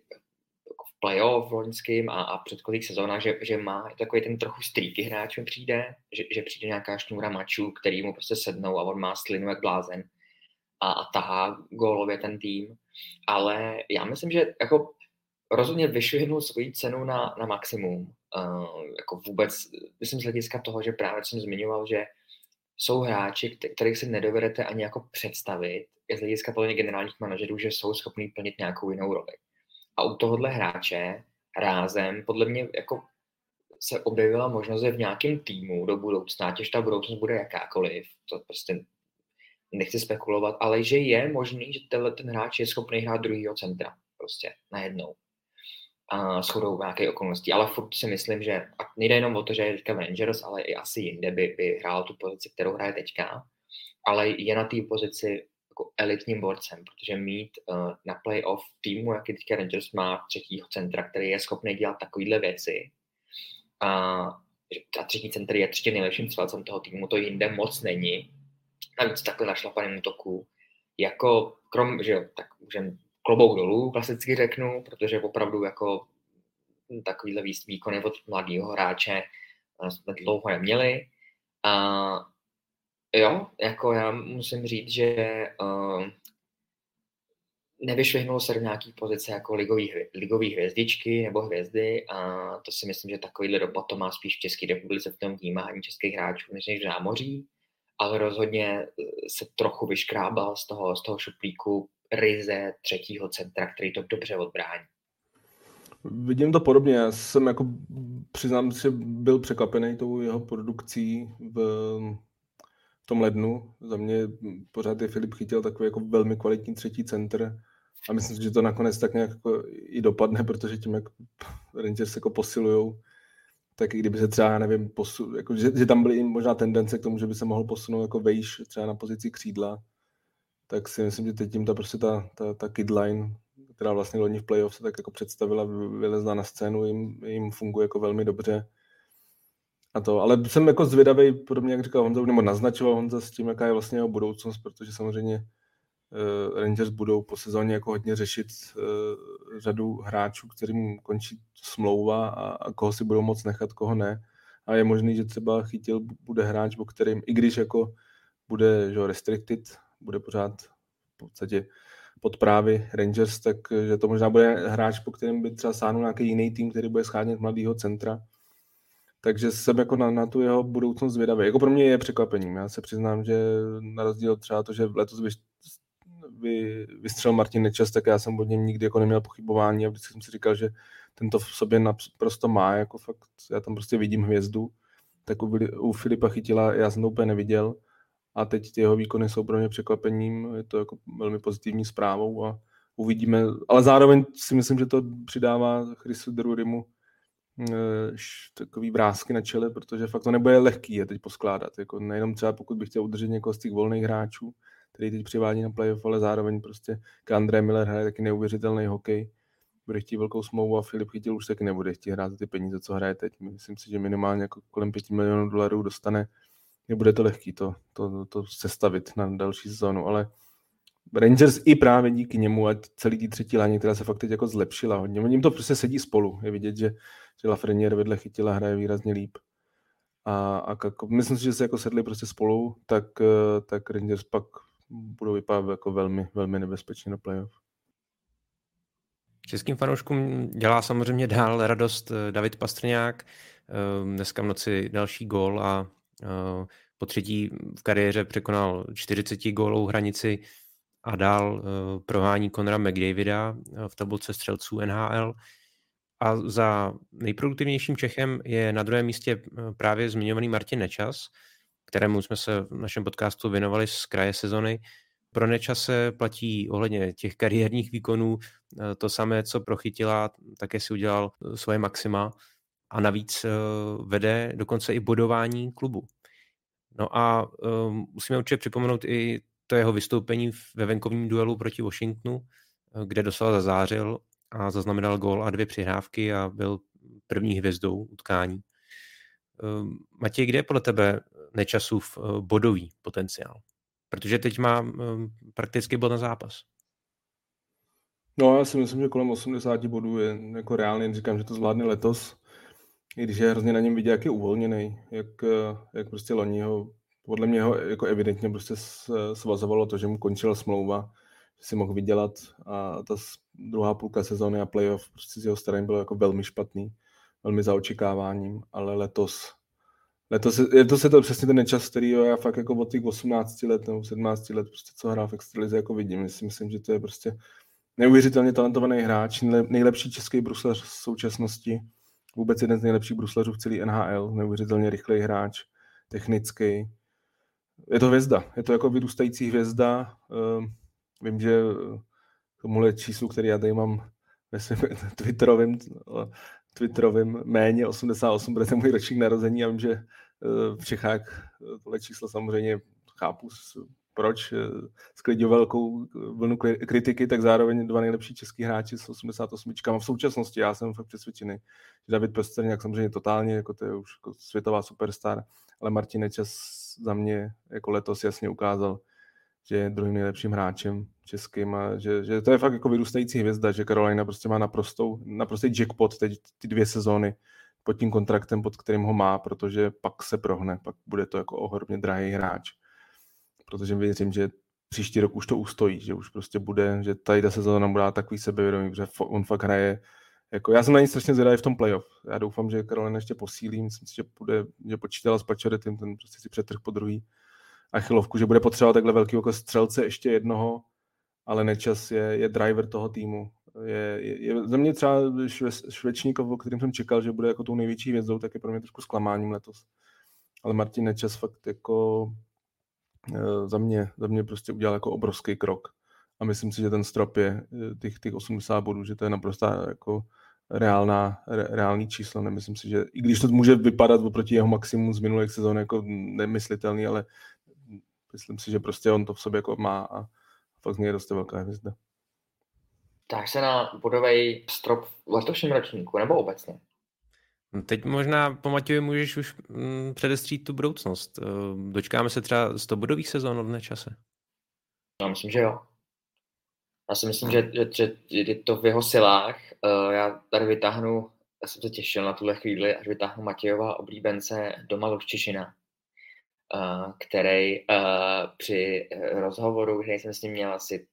playoff v loňským a, a předchozích sezónách, že, že má takový ten trochu streaky hráč mi přijde, že, že přijde nějaká šňůra mačů, který mu prostě sednou a on má slinu jak blázen a, a tahá gólově ten tým. Ale já myslím, že jako rozhodně vyšvihnul svoji cenu na, na maximum. Uh, jako vůbec, myslím z hlediska toho, že právě jsem zmiňoval, že jsou hráči, kterých si nedovedete ani jako představit, z hlediska podle generálních manažerů, že jsou schopní plnit nějakou jinou roli. A u tohohle hráče rázem podle mě jako se objevila možnost, že v nějakém týmu do budoucna, ať ta budoucnost bude jakákoliv, to prostě nechci spekulovat, ale že je možný, že tenhle ten hráč je schopný hrát druhýho centra prostě najednou. A s chodou nějaké okolností. Ale furt si myslím, že nejde jenom o to, že je teďka Rangers, ale i asi jinde by, by hrál tu pozici, kterou hraje teďka. Ale je na té pozici jako elitním borcem, protože mít uh, na playoff týmu, jaký teďka Rangers má třetího centra, který je schopný dělat takovéhle věci, a, a třetí centr je třetí nejlepším střelcem toho týmu, to jinde moc není, navíc takhle našlapaném útoku, jako krom, že jo, tak můžem klobouk dolů, klasicky řeknu, protože opravdu jako takovýhle výkony od mladého hráče jsme dlouho neměli. A jo, jako já musím říct, že uh, nevyšvihnul se do nějaký pozice jako ligový, ligový hvězdičky nebo hvězdy a to si myslím, že takovýhle dopad to má spíš v České republice v tom vnímání českých hráčů, než v zámoří, ale rozhodně eh, se trochu vyškrábal z toho, z toho šuplíku ryze třetího centra, který to dobře odbrání. Vidím to podobně. Já jsem jako, přiznám že byl překvapený tou jeho produkcí v, tom lednu. Za mě pořád je Filip chytil takový jako velmi kvalitní třetí center a myslím si, že to nakonec tak nějak jako i dopadne, protože tím, jak Rangers jako posilujou, tak i kdyby se třeba, nevím, posu, jako, že, že, tam byly možná tendence k tomu, že by se mohl posunout jako vejš třeba na pozici křídla, tak si myslím, že teď tím ta prostě ta, ta, ta kidline, která vlastně loni v playoff se tak jako představila, vylezla na scénu, jim, jim funguje jako velmi dobře. A to, ale jsem jako zvědavý, podobně jak říkal Honza, nebo naznačoval Honza s tím, jaká je vlastně jeho budoucnost, protože samozřejmě uh, Rangers budou po sezóně jako hodně řešit uh, řadu hráčů, kterým končí smlouva a, a koho si budou moc nechat, koho ne. A je možný, že třeba chytil bude hráč, o kterým, i když jako bude že, restricted, bude pořád v podstatě pod právy Rangers, tak že to možná bude hráč, po kterém by třeba sáhnul nějaký jiný tým, který bude schánět mladého centra. Takže jsem jako na, na tu jeho budoucnost zvědavý. Jako pro mě je překvapením. Já se přiznám, že na rozdíl třeba to, že letos vy, vy, vystřelil Martin Nečas, tak já jsem od něm nikdy jako neměl pochybování a vždycky jsem si říkal, že tento v sobě naprosto má, jako fakt, já tam prostě vidím hvězdu. Tak u, u Filipa Chytila já jsem to úplně neviděl a teď ty jeho výkony jsou pro mě překvapením, je to jako velmi pozitivní zprávou a uvidíme, ale zároveň si myslím, že to přidává Chrisu Drurymu eh, takový vrázky na čele, protože fakt to nebude lehký je teď poskládat. Jako nejenom třeba pokud bych chtěl udržet někoho z těch volných hráčů, který teď přivádí na playoff, ale zároveň prostě André Miller hraje taky neuvěřitelný hokej, bude chtít velkou smlouvu a Filip Chytil už taky nebude chtít hrát za ty peníze, co hraje teď. Myslím si, že minimálně jako kolem 5 milionů dolarů dostane nebude to lehký to, to, to sestavit na další sezónu, ale Rangers i právě díky němu a celý tý třetí láně, která se fakt teď jako zlepšila hodně. Oni to prostě sedí spolu. Je vidět, že, že Lafreniere vedle chytila hraje výrazně líp. A, a jako, myslím si, že se jako sedli prostě spolu, tak, eh, tak Rangers pak budou vypadat jako velmi, velmi nebezpečně na playoff. Českým fanouškům dělá samozřejmě dál radost eh, David Pastrňák. Eh, dneska v noci další gól a po třetí v kariéře překonal 40 gólů hranici a dál eh, prování Conora McDavida eh, v tabulce střelců NHL. A za nejproduktivnějším Čechem je na druhém místě právě zmiňovaný Martin Nečas, kterému jsme se v našem podcastu věnovali z kraje sezony. Pro Nečase platí ohledně těch kariérních výkonů to samé, co prochytila, také si udělal svoje maxima a navíc vede dokonce i bodování klubu. No a um, musíme určitě připomenout i to jeho vystoupení ve venkovním duelu proti Washingtonu, eh, kde doslova zazářil a zaznamenal gól a dvě přihrávky a byl první hvězdou utkání. Um, Matěj, kde je podle tebe Nečasův uh, bodový potenciál? Protože teď má um, prakticky bod na zápas. No, já si myslím, že kolem 80 bodů je jako reálně, říkám, že to zvládne letos, i když je hrozně na něm vidět, jak je uvolněný, jak, jak prostě loni ho, podle mě ho jako evidentně prostě svazovalo to, že mu končila smlouva, že si mohl vydělat a ta druhá půlka sezóny a playoff prostě s jeho starým bylo jako velmi špatný, velmi za očekáváním, ale letos Letos, je to přesně ten čas, který já fakt jako od těch 18 let nebo 17 let, prostě co hrál v extralize, jako vidím. Myslím, myslím, že to je prostě neuvěřitelně talentovaný hráč, nejlepší český bruslař v současnosti, vůbec jeden z nejlepších bruslařů v celé NHL, neuvěřitelně rychlej hráč, technický. Je to hvězda, je to jako vyrůstající hvězda. Ehm, vím, že tomuhle číslu, který já tady mám ve svém <laughs> Twitterovém, Twitterovém méně 88, bude ten můj ročník narození. Já vím, že eh, v Čechách tohle číslo samozřejmě chápu, proč sklidil velkou vlnu kritiky, tak zároveň dva nejlepší český hráči s 88. A v současnosti já jsem fakt přesvědčený, že David Pestrňák samozřejmě totálně, jako to je už jako světová superstar, ale Martin Nečas za mě jako letos jasně ukázal, že je druhým nejlepším hráčem českým a že, že to je fakt jako vyrůstající hvězda, že Carolina prostě má naprostou, naprostý jackpot teď ty dvě sezóny pod tím kontraktem, pod kterým ho má, protože pak se prohne, pak bude to jako ohromně drahý hráč. Protože věřím, že příští rok už to ustojí, že už prostě bude, že tady ta sezóna bude takový sebevědomí, že on fakt hraje jako, já jsem na ní strašně zvědavý v tom playoff. Já doufám, že Carolina ještě posílí, myslím si, že, bude, že počítala s Pačoretem, ten prostě si přetrh po druhý achilovku, že bude potřebovat takhle velký jako střelce ještě jednoho, ale Nečas je, je driver toho týmu. Je, je, je za mě třeba šve, Švečníkov, o kterým jsem čekal, že bude jako tou největší hvězdou, tak je pro mě trošku zklamáním letos. Ale Martin Nečas fakt jako za mě, za mě prostě udělal jako obrovský krok. A myslím si, že ten strop je eh, těch, těch 80 bodů, že to je naprosto jako reálná, re, reálný číslo. Nemyslím si, že i když to může vypadat oproti jeho maximum z minulých sezón jako nemyslitelný, ale myslím si, že prostě on to v sobě jako má a fakt z něj roste velká hvězda. Tak se na bodový strop v letošním ročníku, nebo obecně? No, teď možná po Matějovi můžeš už mm, předestřít tu budoucnost. Eh, dočkáme se třeba 100 bodových sezon od nečase? Já myslím, že jo. Já si myslím, že, že, že je to v jeho silách. Uh, já tady vytáhnu, já jsem se těšil na tuhle chvíli, až vytáhnu Matějova oblíbence Doma Lovčišina, který při rozhovoru, který jsem s ním měl asi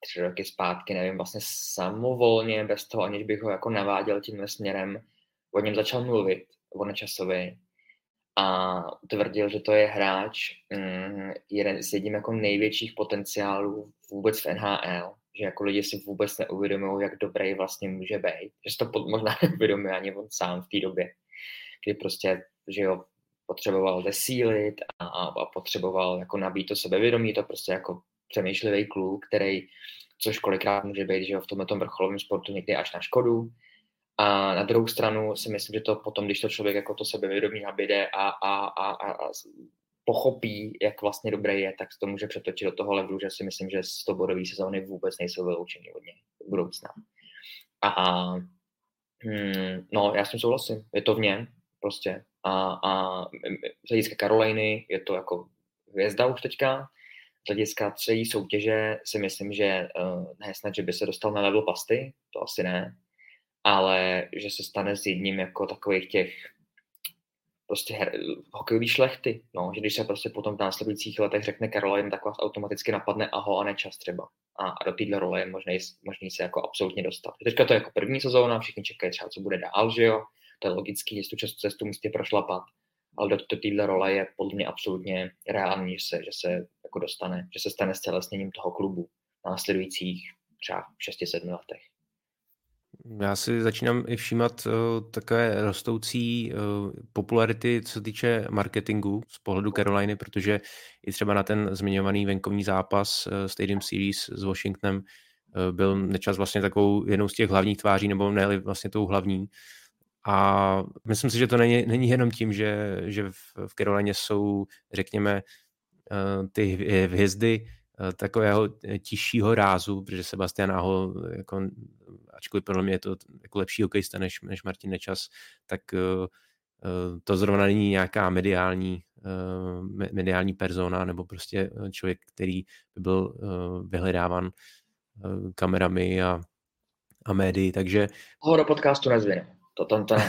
tři roky zpátky, nevím, vlastně samovolně, bez toho, aniž bych ho jako naváděl tímhle směrem, o něm začal mluvit, o Nečasovi, a tvrdil, že to je hráč mm, jeden z jedním jako největších potenciálů vůbec v NHL, že jako lidi si vůbec neuvědomují, jak dobrý vlastně může být, že to pod, možná <laughs> neuvědomuje ani on sám v té době, kdy prostě, že jo, potřeboval zesílit a, a potřeboval jako nabít to sebevědomí, to prostě jako přemýšlivý kluk, který, což kolikrát může být, že jo, v tomto vrcholovém sportu někdy až na škodu. A na druhou stranu si myslím, že to potom, když to člověk jako to sebevědomí nabíde a, a, a, a, a pochopí, jak vlastně dobré je, tak to může přetočit do toho levelu, že si myslím, že 100 bodové sezóny vůbec nejsou vyloučeny od něj v budoucna. A hmm, no, já s tím souhlasím, je to v něm, prostě a, a z hlediska Karoliny je to jako hvězda už teďka. Z hlediska třetí soutěže si myslím, že uh, ne snad, že by se dostal na level pasty, to asi ne, ale že se stane s jedním jako takových těch prostě her, hokejový šlechty, no, že když se prostě potom v následujících letech řekne Caroline, tak vás automaticky napadne aho a nečas třeba. A, a do téhle role je možný, možný se jako absolutně dostat. Teďka to je jako první sezóna, všichni čekají třeba, co bude dál, že jo, to je logický, že tu cestu musíte prošlapat, ale do, téhle role je podle mě absolutně reálný, že se, že se jako dostane, že se stane stělesněním toho klubu v následujících třeba 6-7 letech. Já si začínám i všímat uh, takové rostoucí uh, popularity, co se týče marketingu z pohledu Caroliny, protože i třeba na ten zmiňovaný venkovní zápas uh, Stadium Series s Washingtonem uh, byl nečas vlastně takovou jednou z těch hlavních tváří, nebo ne vlastně tou hlavní. A myslím si, že to není, není jenom tím, že, že v, v Carolině jsou, řekněme, uh, ty hvězdy takového tižšího rázu, protože Sebastian Aho jako ačkoliv podle mě je to jako lepší hokejista než, než Martin Nečas, tak to zrovna není nějaká mediální, mediální persona nebo prostě člověk, který by byl vyhledávan kamerami a a médií, takže... Ho do podcastu nezvinu, to tam to. <laughs>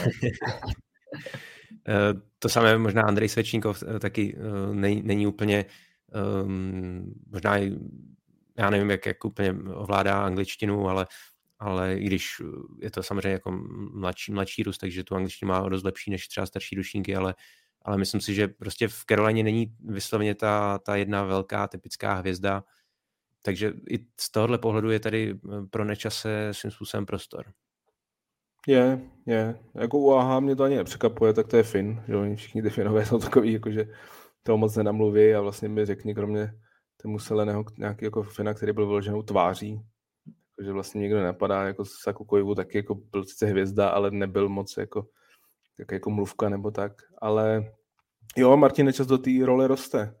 Eh, to samé možná Andrej Svečníkov eh, taky není, není úplně um, možná já nevím, jak, jak úplně ovládá angličtinu, ale, ale i když je to samozřejmě jako mladší, mladší růst, takže tu angličtinu má dost lepší než třeba starší ročníky, ale, ale myslím si, že prostě v Karolině není vysloveně ta, ta jedna velká typická hvězda, takže i z tohohle pohledu je tady pro nečase svým způsobem prostor. Je, je. Jako u AHA mě to ani nepřekapuje, tak to je Fin, že oni všichni ty Finové jsou takový, jakože toho moc nenamluví a vlastně mi řekni, kromě tomu Seleného nějaký jako Fina, který byl vyloženou tváří, že vlastně nikdo nenapadá, jako Saku Koivu taky jako byl sice hvězda, ale nebyl moc jako, tak jako mluvka nebo tak, ale jo, Martin Nečas do té role roste.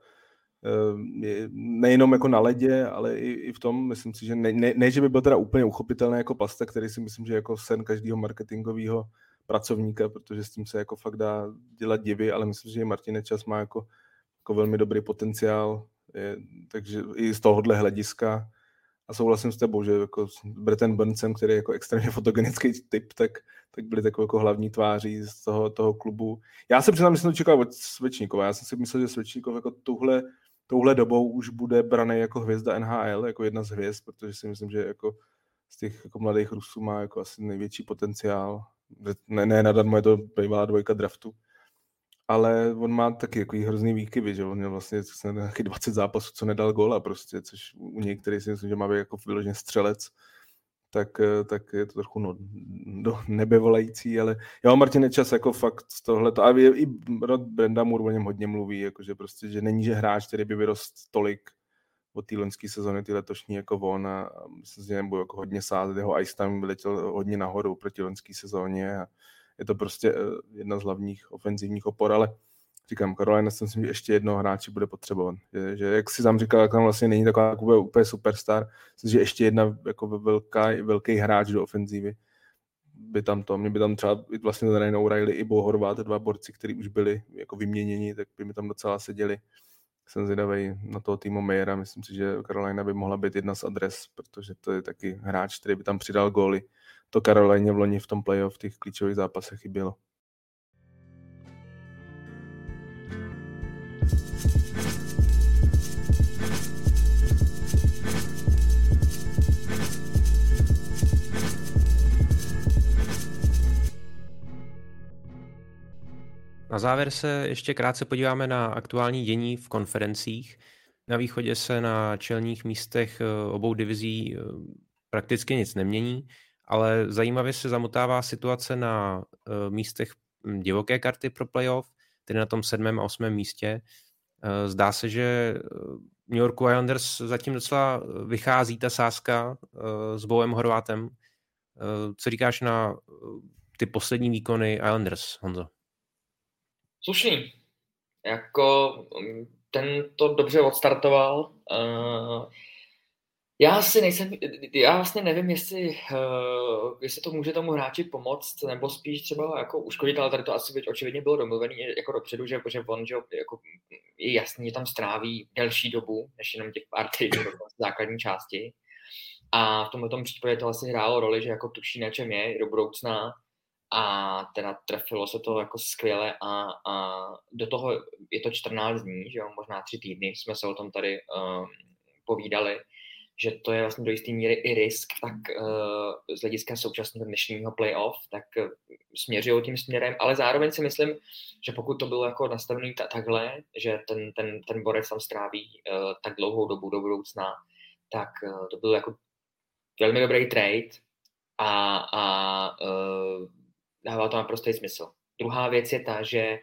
Eh, nejenom jako na ledě, ale i, i v tom, myslím si, že ne, ne, ne, že by byl teda úplně uchopitelný jako pasta, který si myslím, že jako sen každého marketingového pracovníka, protože s tím se jako fakt dá dělat divy, ale myslím, že Martin Nečas má jako, jako velmi dobrý potenciál, je, takže i z tohohle hlediska a souhlasím s tebou, že jako Bretton Burnson, který je jako extrémně fotogenický typ, tak, tak byli takový jako hlavní tváří z toho, toho klubu. Já jsem přiznám, že jsem to čekal od Svečníkova. Já jsem si myslel, že Svečníkov jako tuhle touhle dobou už bude braný jako hvězda NHL, jako jedna z hvězd, protože si myslím, že jako z těch jako mladých Rusů má jako asi největší potenciál. Ne, ne nadarmo je to bývalá dvojka draftu. Ale on má taky jako hrozný výkyvy, že on měl vlastně nějaký 20 zápasů, co nedal gola prostě, což u něj, který si myslím, že má být jako vyloženě střelec, tak, eh, tak je to trochu no, do nebe volající, ale jo, Martin Čas jako fakt z tohle, a je, i Rod Brenda Moore o něm hodně mluví, jako že prostě, že není, že hráč, který by vyrost tolik od té loňské sezóny, ty letošní jako on a, myslím, že jako hodně sázet, jeho ice time vyletěl hodně nahoru proti loňské sezóně a je to prostě eh, jedna z hlavních ofenzivních opor, ale říkám, Carolina si myslím, že ještě jednoho hráče bude potřebovat. Že, že jak si tam říkal, jak tam vlastně není taková úplně, úplně superstar, myslím, že ještě jedna jako velká, velký hráč do ofenzívy by tam to, mě by tam třeba vlastně ten Ryan O'Reilly i Bo Horvat, dva borci, kteří už byli jako vyměněni, tak by mi tam docela seděli. Jsem zvědavý na toho týmu Mayera, myslím si, že Carolina by mohla být jedna z adres, protože to je taky hráč, který by tam přidal góly. To Carolina v loni v tom playoff v těch klíčových zápasech chybělo. Na závěr se ještě krátce podíváme na aktuální dění v konferencích. Na východě se na čelních místech eh, obou divizí eh, prakticky nic nemění, ale zajímavě se zamotává situace na eh, místech hm, divoké karty pro playoff, tedy na tom sedmém a osmém místě. Zdá se, že New York Islanders zatím docela vychází ta sázka s Bowem Horvátem. Co říkáš na ty poslední výkony Islanders, Honzo? Slušný. Jako mm, ten to dobře odstartoval. Já si nejsem, já vlastně nevím, jestli, uh, jestli to může tomu hráči pomoct, nebo spíš třeba jako uškodit, ale tady to asi byť očividně bylo domluvené jako dopředu, že, že on že jako je jasný, že tam stráví delší dobu, než jenom těch pár týdnů základní části. A v tomto případě to asi hrálo roli, že jako tuší, na čem je do budoucna a teda trefilo se to jako skvěle a, a do toho je to 14 dní, že jo, možná tři týdny, jsme se o tom tady um, povídali, že to je vlastně do jisté míry i risk, tak uh, z hlediska současného dnešního playoff, tak uh, směřují tím směrem, ale zároveň si myslím, že pokud to bylo jako nastavené ta, takhle, že ten, ten, ten borec tam stráví uh, tak dlouhou dobu do budoucna, tak to byl jako velmi dobrý trade a, a uh, dává to naprostý smysl. Druhá věc je ta, že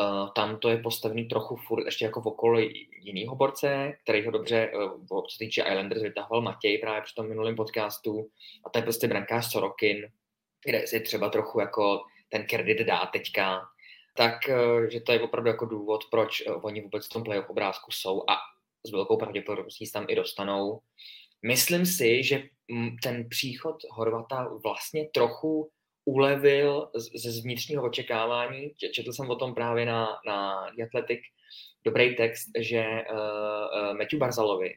uh, tam to je postavený trochu furt ještě jako v okolí jiného borce, který ho dobře, uh, co týče Islanders, vytahoval Matěj právě při tom minulém podcastu a to je prostě brankář Sorokin, kde si třeba trochu jako ten kredit dá teďka, tak uh, že to je opravdu jako důvod, proč oni vůbec v tom playoff obrázku jsou a s velkou pravděpodobností tam i dostanou. Myslím si, že ten příchod Horvata vlastně trochu ulevil ze vnitřního očekávání. Četl jsem o tom právě na, na Athletic dobrý text, že uh, Matthew Barzalovi,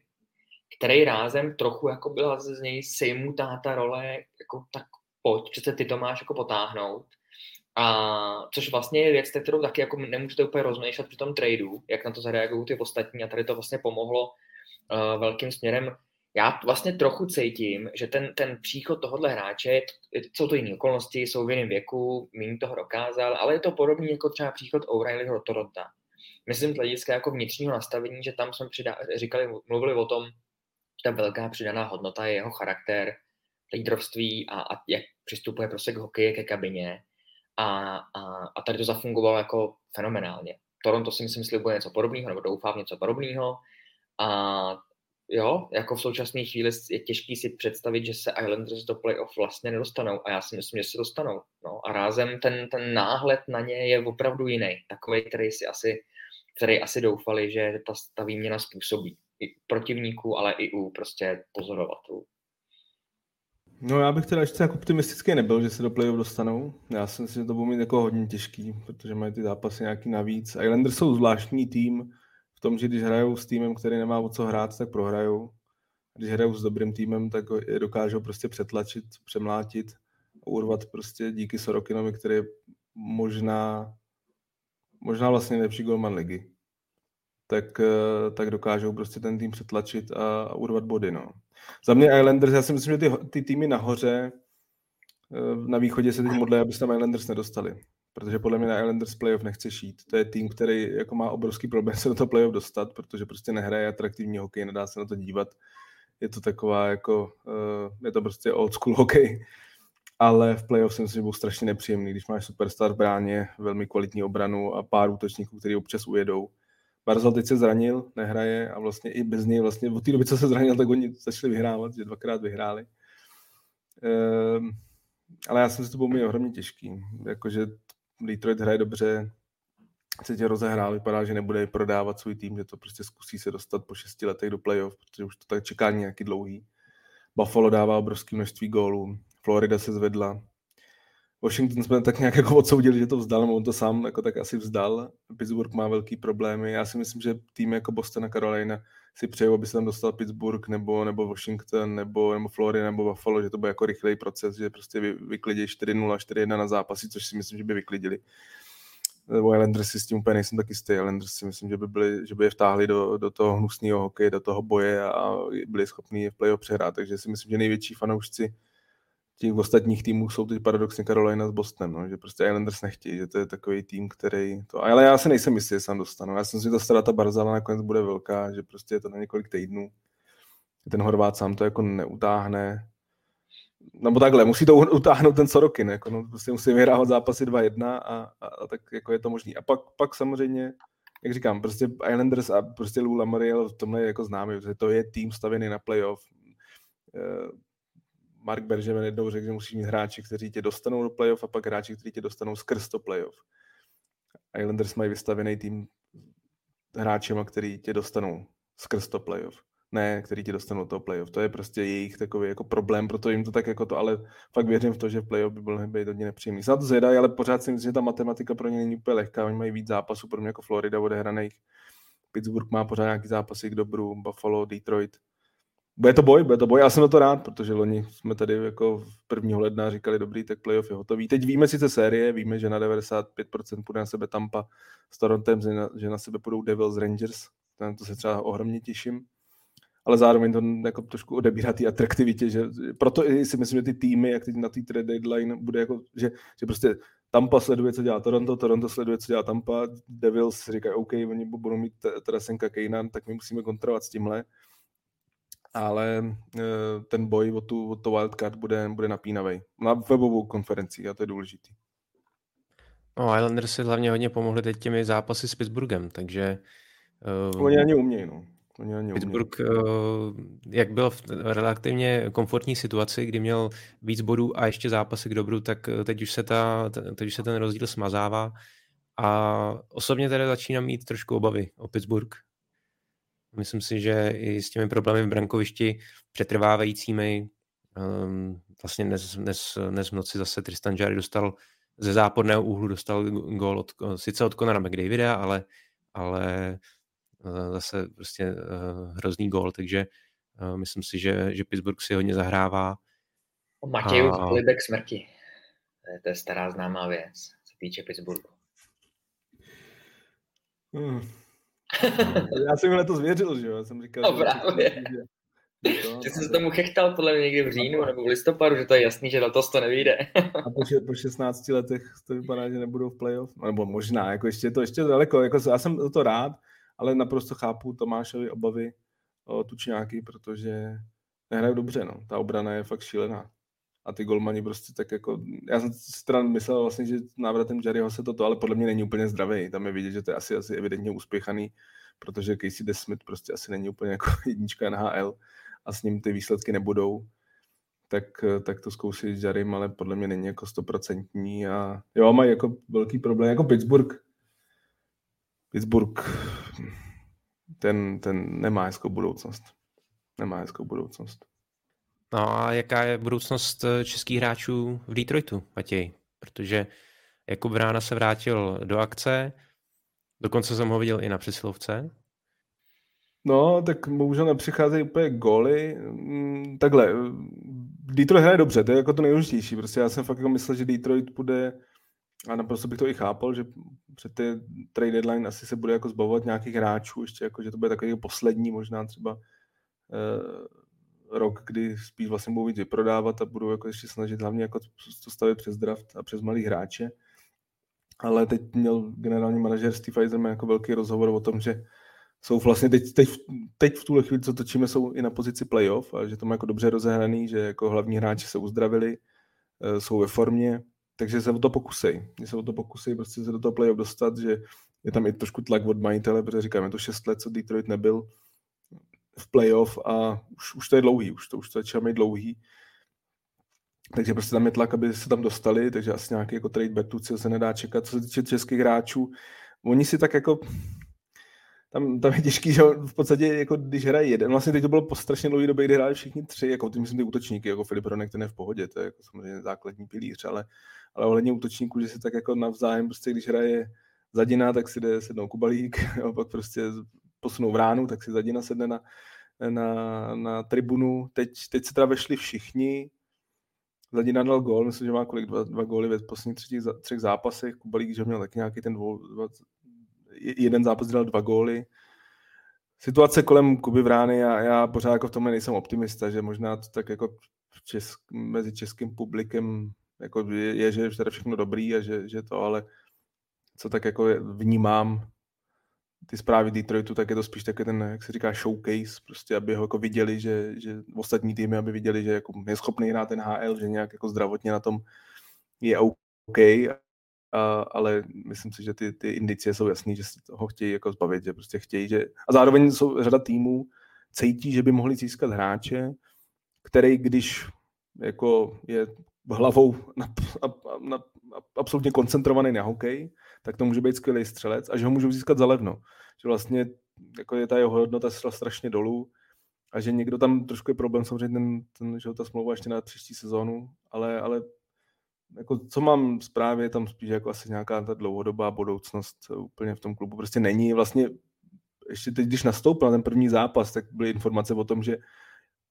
který rázem trochu jako byla z něj sejmutá ta role, jako tak pojď, přece ty to máš jako potáhnout. A což vlastně je věc, kterou taky jako nemůžete úplně rozmýšlet při tom tradu, jak na to zareagují ty ostatní a tady to vlastně pomohlo uh, velkým směrem. Já vlastně trochu cítím, že ten, ten příchod tohohle hráče, jsou to jiné okolnosti, jsou v jiném věku, méně toho dokázal, ale je to podobný jako třeba příchod O'Reillyho do Toronto. Myslím z hlediska jako vnitřního nastavení, že tam jsme přidá, říkali, mluvili o tom, že ta velká přidaná hodnota je jeho charakter, lídrovství a, a jak přistupuje prostě k hokeji, ke kabině. A, a, a tady to zafungovalo jako fenomenálně. Toronto si myslím slibuje něco podobného, nebo doufám něco podobného. A jo, jako v současné chvíli je těžký si představit, že se Islanders do playoff vlastně nedostanou a já si myslím, že se dostanou. No a rázem ten, ten náhled na ně je opravdu jiný, takový, který si asi, který asi doufali, že ta, ta výměna způsobí i protivníků, ale i u prostě pozorovatelů. No já bych teda ještě tak optimistický nebyl, že se do playoff dostanou. Já si myslím, že to bude mít jako hodně těžký, protože mají ty zápasy nějaký navíc. Islanders jsou zvláštní tým v tom, že když hrajou s týmem, který nemá o co hrát, tak prohrajou. Když hrajou s dobrým týmem, tak je dokážou prostě přetlačit, přemlátit, urvat prostě díky Sorokinovi, který je možná, možná vlastně nejlepší golman ligy. Tak, eh, tak dokážou prostě ten tým přetlačit a, a urvat body. No. Za mě Islanders, já si myslím, že ty, ty týmy nahoře eh, na východě se teď modlí, aby se tam Islanders nedostali. Protože podle mě na Islanders playoff nechce šít. To je tým, který jako má obrovský problém se do toho playoff dostat, protože prostě nehraje atraktivní hokej, nedá se na to dívat. Je to taková jako, uh, je to prostě old school hokej. Ale v playoff si myslím, že byl strašně nepříjemný, když máš superstar v bráně, velmi kvalitní obranu a pár útočníků, kteří občas ujedou Barzal teď se zranil, nehraje a vlastně i bez něj, vlastně od té doby, co se zranil, tak oni začali vyhrávat, že dvakrát vyhráli. Ehm, ale já jsem si to byl mít ohromně těžký. Jakože Detroit hraje dobře, se tě rozehrál, vypadá, že nebude prodávat svůj tým, že to prostě zkusí se dostat po šesti letech do playoff, protože už to tak čeká nějaký dlouhý. Buffalo dává obrovské množství gólů, Florida se zvedla, Washington jsme tak nějak jako odsoudili, že to vzdal, nebo on to sám jako tak asi vzdal. Pittsburgh má velký problémy. Já si myslím, že tým jako Boston a Carolina si přejou, aby se tam dostal Pittsburgh nebo, nebo Washington nebo, nebo Florida nebo Buffalo, že to bude jako rychlej proces, že prostě vy, vyklidí 4-0, 4-1 na zápasy, což si myslím, že by vyklidili. Nebo Islanders si s tím úplně nejsem taky jistý. Islanders si myslím, že by, byli, že by je vtáhli do, do toho hnusného hokeje, do toho boje a byli schopni je v playoff přehrát. Takže si myslím, že největší fanoušci těch ostatních týmů jsou teď paradoxně Carolina s Bostonem, no, že prostě Islanders nechtějí, že to je takový tým, který to, ale já si nejsem jistý, že se tam dostanu. Já jsem si to strata Barzala nakonec bude velká, že prostě je to na několik týdnů. Ten Horvát sám to jako neutáhne. Nebo takhle, musí to utáhnout ten Sorokin, jako no, prostě musí vyhrávat zápasy 2-1 a, a, a, tak jako je to možný. A pak, pak samozřejmě, jak říkám, prostě Islanders a prostě Lula Mariel v tomhle je jako známý, protože to je tým stavěný na playoff eh, Mark Bergevin jednou řekl, že musíš mít hráči, kteří tě dostanou do playoff a pak hráči, kteří tě dostanou skrz to playoff. Islanders mají vystavený tým hráčema, který tě dostanou skrz to playoff. Ne, který ti dostanou do toho playoff. To je prostě jejich takový jako problém, proto jim to tak jako to, ale fakt věřím v to, že playoff by byl být hodně nepříjemný. Se na to zvědají, ale pořád si myslím, že ta matematika pro ně není úplně lehká. Oni mají víc zápasů, pro mě jako Florida odehraných. Pittsburgh má pořád nějaký zápasy k dobru, Buffalo, Detroit bude to boj, bude to boj, já jsem na to rád, protože loni jsme tady jako v 1. ledna říkali, dobrý, tak playoff je hotový. Teď víme sice série, víme, že na 95% půjde na sebe Tampa s Torontem, že na, sebe půjdou Devils Rangers, na to se třeba ohromně těším, ale zároveň to jako trošku odebírá té atraktivitě, že proto si myslím, že ty týmy, jak teď na té trade deadline, bude jako, že, že prostě Tampa sleduje, co dělá Toronto, Toronto sleduje, co dělá Tampa, Devils říkají, OK, oni budou mít Tarasenka Kejnan, tak my musíme kontrolovat s tímhle ale eh, ten boj o tu, o to wildcard bude, bude napínavý. Na webovou konferenci a to je důležitý. No, Islanders si hlavně hodně pomohli teď těmi zápasy s Pittsburghem, takže... Uh, Oni ani umějí, no. Oni ani Pittsburgh, uh, jak byl v relativně komfortní situaci, kdy měl víc bodů a ještě zápasy k dobru, tak teď už se, ta, teď už se ten rozdíl smazává. A osobně tedy začínám mít trošku obavy o Pittsburgh, Myslím si, že i s těmi problémy v brankovišti přetrvávajícími, um, vlastně dnes, dnes, dnes v noci zase Tristan Jarry dostal ze záporného úhlu dostal gól od, sice od Conora McDavida, ale, ale uh, zase prostě uh, hrozný gól, takže Myslím si, že, že Pittsburgh si hodně zahrává. Matějův a... polibek smrti. To je, to je stará známá věc, co se týče Pittsburghu. Hmm. <laughs> Já jsem mi to zvěřil, že jo? Já jsem říkal, no, právě. Že, to, Ty jsi se tomu chechtal podle mě někdy v říjnu nebo v listopadu, že to je jasný, že letos to nevyjde. <laughs> a po, po 16 letech to vypadá, že nebudou v playoff. Nebo možná, jako ještě to ještě daleko. Jako, já jsem to rád, ale naprosto chápu Tomášovi obavy o tučňáky, protože nehrají dobře, no. Ta obrana je fakt šílená. A ty golmani prostě tak jako, já jsem stran myslel vlastně, že návratem Jerryho se toto, ale podle mě není úplně zdravý. Tam je vidět, že to je asi, asi evidentně uspěchaný, protože Casey DeSmith prostě asi není úplně jako <laughs> jednička NHL a s ním ty výsledky nebudou. Tak, tak to zkouší s Jarrym, ale podle mě není jako stoprocentní a jo, mají jako velký problém, jako Pittsburgh. Pittsburgh ten, ten nemá hezkou budoucnost. Nemá hezkou budoucnost. No a jaká je budoucnost eh, českých hráčů v Detroitu, Matěj? Protože jako Brána se vrátil do akce, dokonce jsem ho viděl i na přesilovce. No, tak bohužel nepřicházejí úplně goly. Mm, takhle, Detroit hraje dobře, to je jako to nejdůležitější. Prostě já jsem fakt jako myslel, že Detroit bude, a naprosto bych to i chápal, že před ty trade deadline asi se bude jako zbavovat nějakých hráčů, ještě jako, že to bude takový poslední možná třeba eh, rok, kdy spíš vlastně budou víc vyprodávat a budou jako ještě snažit hlavně jako to stavit přes draft a přes malý hráče. Ale teď měl generální manažer Steve Eiserman jako velký rozhovor o tom, že jsou vlastně teď, teď, teď v tuhle chvíli, co točíme, jsou i na pozici playoff a že to má jako dobře rozehraný, že jako hlavní hráči se uzdravili, eh, jsou ve formě, takže se o to pokusej. Že se o to pokusej prostě se do toho playoff dostat, že je tam i trošku tlak od majitele, protože říkám, je to 6 let, co Detroit nebyl v playoff a už, už to je dlouhý, už to, už to začíná mít dlouhý. Takže prostě tam je tlak, aby se tam dostali, takže asi nějaký jako trade back tu se nedá čekat. Co se týče českých hráčů, oni si tak jako tam, tam je těžký, že v podstatě, jako když hraje jeden, vlastně teď to bylo po strašně dlouhé době, kdy hráli všichni tři, jako ty myslím ty útočníky, jako Filip Ronek, ten je v pohodě, to je jako samozřejmě základní pilíř, ale, ale ohledně útočníků, že si tak jako navzájem, prostě když hraje Zadina, tak si jde sednou Kubalík, <laughs> a pak prostě posunou v ránu, tak si Zadina sedne na, na, na tribunu. Teď, teď se teda vešli všichni, Zadina dal gól, myslím, že má kolik, dva, dva góly ve posledních třetích, třech zápasech, Kubalík, že měl tak nějaký ten dvou, dva, jeden zápas dal dva góly. Situace kolem Kuby Vrány, já, já pořád jako v tomhle nejsem optimista, že možná to tak jako česk, mezi českým publikem jako je, je, že je všechno dobrý a že, že to, ale co tak jako vnímám ty zprávy Detroitu, tak je to spíš taky ten, jak se říká, showcase, prostě aby ho jako viděli, že, že ostatní týmy, aby viděli, že jako je schopný hrát ten HL, že nějak jako zdravotně na tom je OK, a, ale myslím si, že ty, ty indicie jsou jasný, že ho chtějí jako zbavit, že prostě chtějí, že a zároveň jsou řada týmů, cítí, že by mohli získat hráče, který, když jako je hlavou na, na, na, absolutně koncentrovaný na hokej, tak to může být skvělý střelec a že ho můžou získat za levno. Že vlastně jako je ta jeho hodnota šla strašně dolů a že někdo tam trošku je problém, samozřejmě ten, ten že ta smlouva ještě na příští sezónu, ale, ale jako co mám zprávě, tam spíš jako asi nějaká ta dlouhodobá budoucnost úplně v tom klubu prostě není. Vlastně ještě teď, když nastoupil na ten první zápas, tak byly informace o tom, že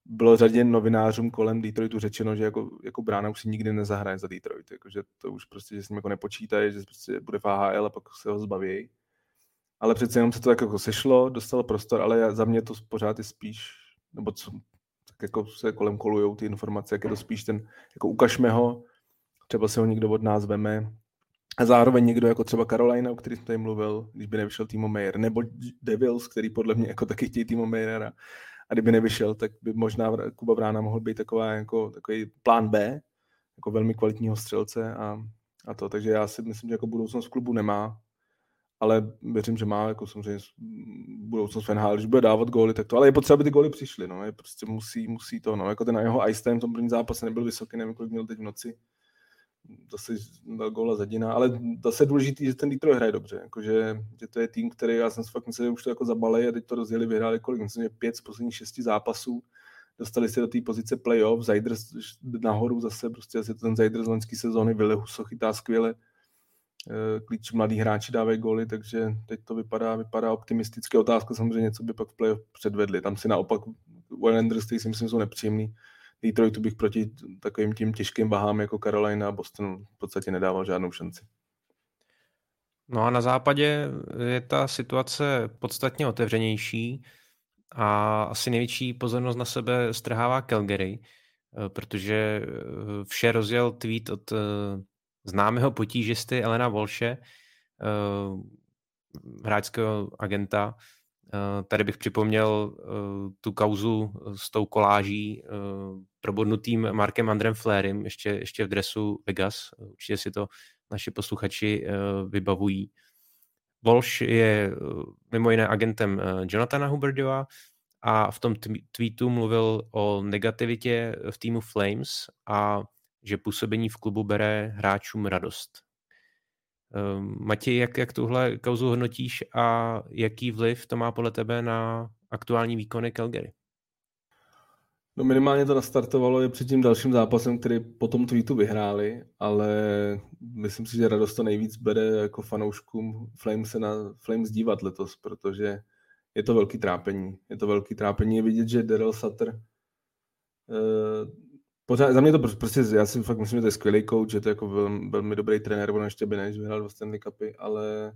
bylo řadě novinářům kolem Detroitu řečeno, že jako, jako brána už si nikdy nezahraje za Detroit, jako, že to už prostě, že s ním jako nepočítají, že prostě bude v AHL a pak se ho zbaví. Ale přece jenom se to tak jako sešlo, dostal prostor, ale za mě to pořád je spíš, nebo co, tak jako se kolem kolujou ty informace, jak je to spíš ten, jako ukažme ho, třeba se ho někdo od nás veme, a zároveň někdo jako třeba Carolina, o který jsem tady mluvil, když by nevyšel Timo Meyer, nebo Devils, který podle mě jako taky chtějí Timo Meyera, a kdyby nevyšel, tak by možná Kuba Vrána mohl být taková, jako, takový plán B, jako velmi kvalitního střelce a, a to. Takže já si myslím, že jako budoucnost klubu nemá, ale věřím, že má jako samozřejmě budoucnost v NHL, když bude dávat góly, tak to, ale je potřeba, aby ty góly přišly, no, je prostě musí, musí to, no, jako ten jeho ice time v tom prvním zápase nebyl vysoký, nevím, kolik měl teď v noci, zase dal góla Zadina, ale zase je důležité, že ten Detroit hraje dobře, jakože, že to je tým, který já jsem si fakt myslel, že už to jako zabalej a teď to rozjeli, vyhráli kolik, myslím, že pět z posledních šesti zápasů, dostali se do té pozice playoff, Zajders nahoru zase, prostě asi ten Zajders z loňské sezóny, Villehuso chytá skvěle, eh, klíč mladí hráči dávají góly, takže teď to vypadá, vypadá optimisticky. Otázka samozřejmě, co by pak v playoff předvedli. Tam si naopak Islanders, který si myslím, jsou nepříjemný. Detroitu bych proti takovým tím těžkým váhám jako Carolina a Bostonu v podstatě nedával žádnou šanci. No a na západě je ta situace podstatně otevřenější a asi největší pozornost na sebe strhává Calgary, eh, protože eh, vše rozjel tweet od eh, známého potížisty Elena Volše, hráčského agenta. Tady bych připomněl tu kauzu s tou koláží probodnutým Markem Andrem Flairem, ještě, ještě v dresu Vegas. Určitě si to naši posluchači vybavují. Walsh je mimo jiné agentem Jonathana Huberdewa a v tom tweetu mluvil o negativitě v týmu Flames a že působení v klubu bere hráčům radost. Ehm, Matěj, jak, jak tuhle kauzu hodnotíš a jaký vliv to má podle tebe na aktuální výkony Calgary? No minimálně to nastartovalo je před tím dalším zápasem, který po tom tweetu vyhráli, ale myslím si, že radost to nejvíc bere jako fanouškům Flames se na Flames dívat letos, protože je to velký trápení. Je to velký trápení. Vidět, že Daryl Sutter uh, pořád, za mě to prostě, já si fakt myslím, že to je skvělý coach, že to je jako velmi, velmi dobrý trenér, on ještě by než vyhrál dva Stanley Cupy, ale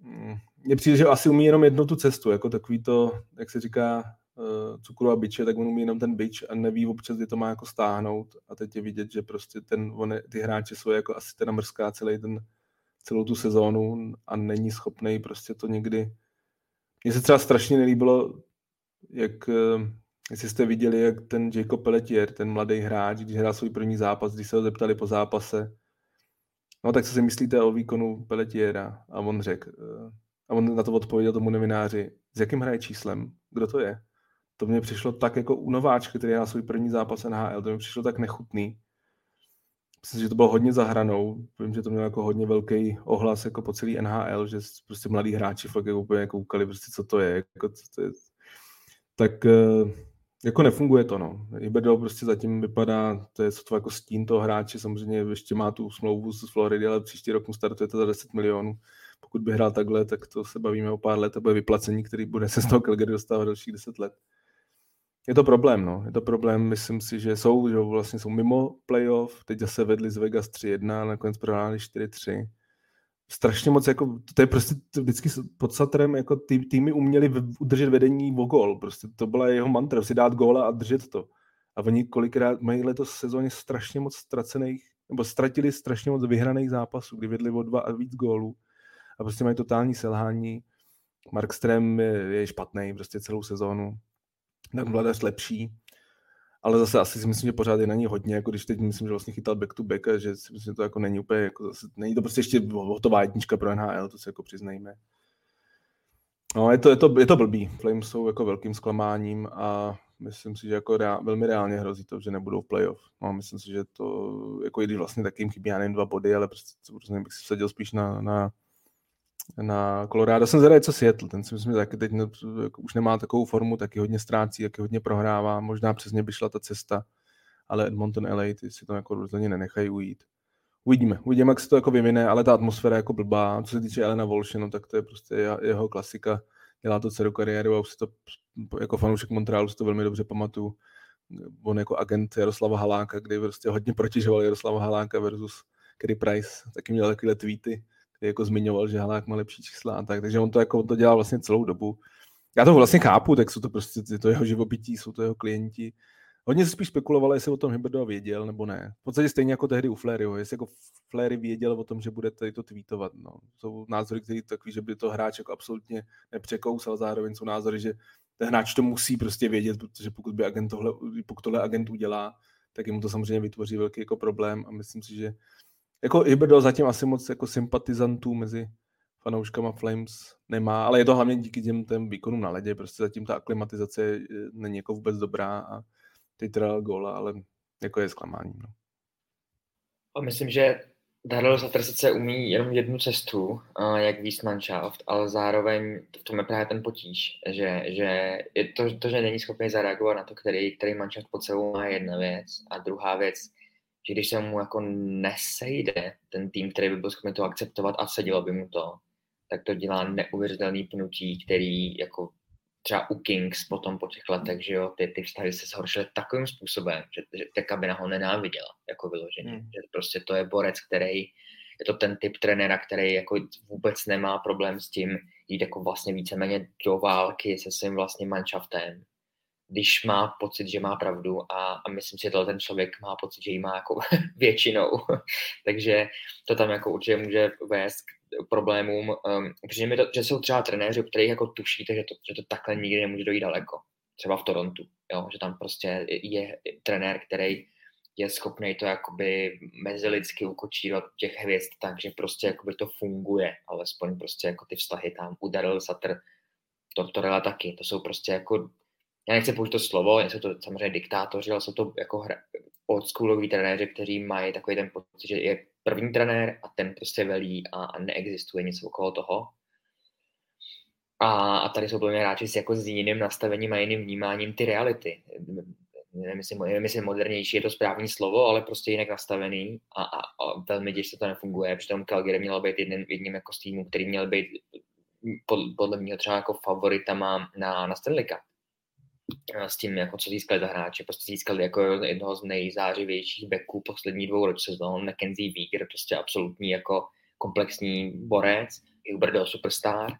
mm, mně přijde, že asi umí jenom jednu tu cestu, jako takový to, jak se říká, uh, cukru a byče, tak on umí jenom ten byč a neví občas, kdy to má jako stáhnout a teď je vidět, že prostě ten, on, ty hráči jsou jako asi teda mrzká celý ten, celou tu sezónu a není schopný prostě to někdy. Mně se třeba strašně nelíbilo, jak, eh, jestli jste viděli, jak ten Jacob Pelletier, ten mladý hráč, když hrál svůj první zápas, když se ho zeptali po zápase, no tak co si myslíte o výkonu Pelletiera? A on řekl, eh, a on na to odpověděl tomu novináři, s jakým hraje číslem? Kdo to je? To mně přišlo tak jako u nováčka, který hrál svůj první zápas NHL, to mi přišlo tak nechutný. Myslím, že to bylo hodně zahranou. Vím, že to mělo jako hodně velký ohlas jako po celý NHL, že prostě mladí hráči fakt jako úplně koukali, prostě co to je. Jako, co to je. Tak eh, jako nefunguje to, no. Iberdo prostě zatím vypadá, to je to jako stín toho hráče, samozřejmě ještě má tu smlouvu z Floridy, ale příští rok mu startuje to za 10 milionů. Pokud by hrál takhle, tak to se bavíme o pár let a bude vyplacení, který bude se z toho Calgary dostávat dalších 10 let je to problém, no. Je to problém, myslím si, že jsou, že vlastně jsou mimo playoff, teď zase vedli z Vegas 3-1, nakonec prohráli 4-3. Strašně moc, jako, to je prostě vždycky pod Satrem, jako tý, týmy uměli udržet vedení o gol, prostě to byla jeho mantra, si dát góla a držet to. A oni kolikrát mají letos sezóně strašně moc ztracených, nebo ztratili strašně moc vyhraných zápasů, kdy vedli o dva a víc gólů a prostě mají totální selhání. Mark Strem je, je špatný prostě celou sezónu tak Vladař lepší, ale zase asi si myslím, že pořád je na ní hodně, jako když teď myslím, že vlastně chytal back to back že si myslím, že to jako není úplně, jako zase, není to prostě ještě hotová jednička pro NHL, to si jako přiznejme. No, je to, je to, je to blbý. Flames jsou jako velkým zklamáním a myslím si, že jako reál, velmi reálně hrozí to, že nebudou playoff. No, myslím si, že to, jako i když vlastně takým chybí, já nevím, dva body, ale prostě, prostě bych si vsadil spíš na, na na Colorado. Jsem zvědavý, co Seattle, ten si myslím, že taky teď jako už nemá takovou formu, taky hodně ztrácí, taky hodně prohrává, možná přes ně by šla ta cesta, ale Edmonton LA, ty si to jako rozhodně nenechají ujít. Uvidíme, uvidíme, jak se to jako vyvine, ale ta atmosféra je jako blbá. Co se týče Elena Volše, no, tak to je prostě jeho klasika. Dělá to celou kariéru a už si to jako fanoušek Montrealu si to velmi dobře pamatuju. On jako agent Jaroslava Haláka, kdy prostě hodně protěžoval Jaroslava Haláka versus Kerry Price, taky měl takové tweety jako zmiňoval, že Halák má lepší čísla a tak, takže on to jako on to dělal vlastně celou dobu. Já to vlastně chápu, tak jsou to prostě je to jeho živobytí, jsou to jeho klienti. Hodně se spíš spekulovalo, jestli o tom Hibberdo věděl nebo ne. V podstatě stejně jako tehdy u Fleryho, jestli jako Flery věděl o tom, že bude tady to tweetovat. No. Jsou názory, které takový, že by to hráč jako absolutně nepřekousal, zároveň jsou názory, že ten hráč to musí prostě vědět, protože pokud by agent tohle, pokud tohle agent udělá, tak jim to samozřejmě vytvoří velký jako problém a myslím si, že jako Iberdo zatím asi moc jako sympatizantů mezi fanouškama Flames nemá, ale je to hlavně díky těm, těm výkonům na ledě, prostě zatím ta aklimatizace eh, není jako vůbec dobrá a teď teda góla, ale jako je zklamání. No. A myslím, že Daryl Sutter sice umí jenom jednu cestu, jak manšaft, ale zároveň v tom je právě ten potíž, že, že je to, to, že není schopný zareagovat na to, který, který manšaft pod sebou má jedna věc a druhá věc, že když se mu jako nesejde ten tým, který by byl schopný to akceptovat a sedělo by mu to, tak to dělá neuvěřitelný pnutí, který jako třeba u Kings potom po těch letech, že jo, ty, ty vztahy se zhoršily takovým způsobem, že, že ta kabina ho nenáviděla, jako vyloženě. Hmm. Že prostě to je borec, který, je to ten typ trenéra, který jako vůbec nemá problém s tím jít jako vlastně víceméně do války se svým vlastním manšaftem, když má pocit, že má pravdu a, a myslím si, že ten člověk má pocit, že ji má jako <laughs> většinou. <laughs> Takže to tam jako určitě může vést k problémům. Um, protože mi to, že jsou třeba trenéři, kteří jako tušíte, že to, že to takhle nikdy nemůže dojít daleko. Třeba v Torontu, jo? že tam prostě je trenér, který je schopný to jakoby mezilidsky ukočírovat těch hvězd tak, že prostě jakoby to funguje, alespoň prostě jako ty vztahy tam. Udaril Satr, Tortorella taky, to jsou prostě jako já nechci použít to slovo, jsou to samozřejmě diktátoři, ale jsou to jako hra, oldschoolový trenéři, kteří mají takový ten pocit, že je první trenér a ten prostě velí a, a neexistuje nic okolo toho. A, a tady jsou plně hráči s, jako s jiným nastavením a jiným vnímáním ty reality. Nevím, jestli, modernější je to správné slovo, ale prostě jinak nastavený a, a, a velmi těžce to nefunguje. Přitom Calgary měl být jedním, jedním jako z týmů, který měl být podle mě třeba jako favoritama na, na Stanley Cup s tím, jako co získali za hráče. Prostě získali jako jednoho z nejzářivějších backů poslední dvou roč sezón, Mackenzie Weeger, prostě absolutní jako komplexní borec, Huberdo superstar,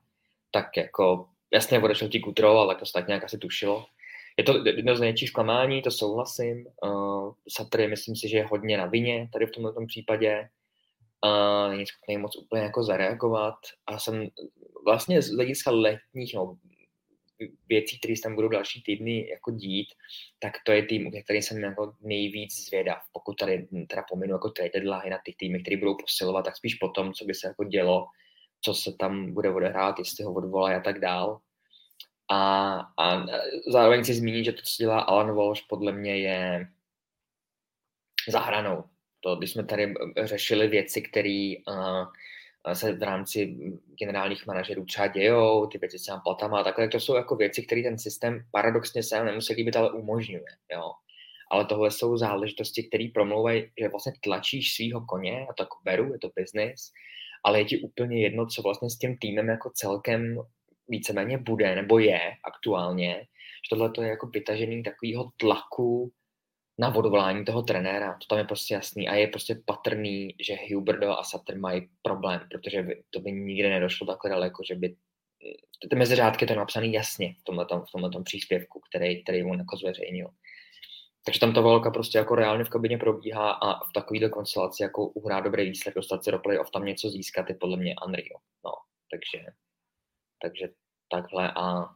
tak jako jasně odešel ti Kutro, ale to tak nějak asi tušilo. Je to jedno z největších zklamání, to souhlasím. Uh, Satry myslím si, že je hodně na vině tady v tomto případě. Uh, není schopný moc úplně jako zareagovat. A jsem vlastně z hlediska letních, no, věcí, které se tam budou další týdny jako dít, tak to je tým, který jsem jako nejvíc zvědav. Pokud tady teda pominu jako trade deadline na ty týmy, které budou posilovat, tak spíš potom, co by se jako dělo, co se tam bude odehrát, jestli ho odvolají a tak dál. A, a zároveň si zmínit, že to, co dělá Alan Walsh, podle mě je zahranou. To, když jsme tady řešili věci, které uh, se v rámci generálních manažerů třeba dějou, ty věci s těma platama a takhle, to jsou jako věci, které ten systém paradoxně se nemusí líbit, ale umožňuje, jo. Ale tohle jsou záležitosti, které promlouvají, že vlastně tlačíš svého koně, a to jako beru, je to business, ale je ti úplně jedno, co vlastně s tím týmem jako celkem víceméně bude, nebo je aktuálně, že tohle to je jako vytažený takového tlaku na odvolání toho trenéra, to tam je prostě jasný a je prostě patrný, že Huberdo a Sutter mají problém, protože by, to by nikdy nedošlo takhle daleko, že by ty mezi řádky to je napsaný jasně v tomhle, v příspěvku, který, který on jako zveřejnil. Takže tam ta volka prostě jako reálně v kabině probíhá a v takovýhle konstelaci jako uhrát dobrý výsledek, dostat se do playoff, tam něco získat je podle mě Unreal. No, takže, takže takhle a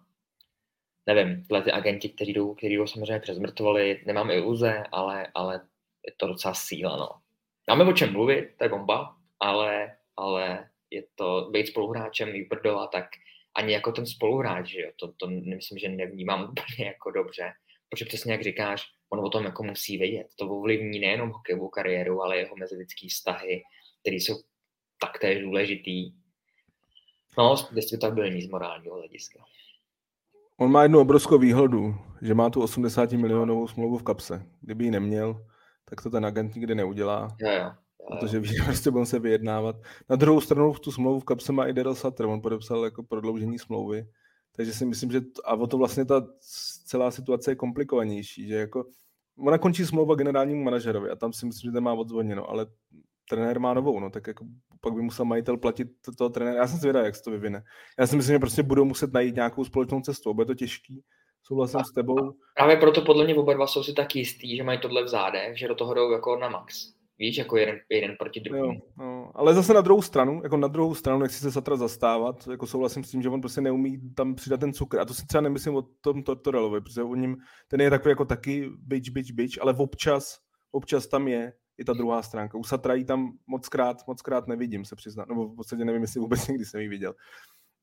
nevím, tyhle ty agenti, kteří jdou, kteří jdou samozřejmě přezmrtvoli, nemám iluze, ale, ale je to docela síla, no. Máme o čem mluvit, to je bomba, ale, ale je to být spoluhráčem Uberdo tak ani jako ten spoluhráč, že jo, to, to myslím, že nevnímám úplně jako dobře, protože přesně jak říkáš, on o tom jako musí vědět. To ovlivní nejenom hokejovou kariéru, ale jeho mezilidský vztahy, které jsou taktéž důležitý. No, diskutabilní z morálního hlediska. On má jednu obrovskou výhodu, že má tu 80 milionovou smlouvu v kapse. Kdyby ji neměl, tak to ten agent nikdy neudělá. Jo, jo. Protože ví, <laughs> že prostě budou se vyjednávat. Na druhou stranu v tu smlouvu v kapse má i Daryl Sutter, on podepsal jako prodloužení smlouvy. Takže si myslím, že to, a o to vlastně ta celá situace je komplikovanější, že jako ona končí smlouva generálnímu manažerovi a tam si myslím, že to má odzvoněno, ale trenér má novou, no, tak jako pak by musel majitel platit toho trenéra. Já jsem zvědavý, jak se to vyvine. Já si myslím, že prostě budou muset najít nějakou společnou cestu, bude to těžký, souhlasím a, s tebou. Právě proto podle mě oba dva jsou si tak jistý, že mají tohle v zádech, že do toho jdou jako na max. Víš, jako jeden, jeden proti druhému. no. Ale zase na druhou stranu, jako na druhou stranu, nechci se Satra zastávat, jako souhlasím s tím, že on prostě neumí tam přidat ten cukr. A to si třeba nemyslím o tom Tortorelovi, protože o ním, ten je takový jako taky bitch, bitch, bitch, ale občas, občas tam je i ta druhá stránka. U Satrají tam moc krát, moc krát nevidím, se přiznám, nebo v podstatě nevím, jestli vůbec <laughs> někdy jsem ji viděl,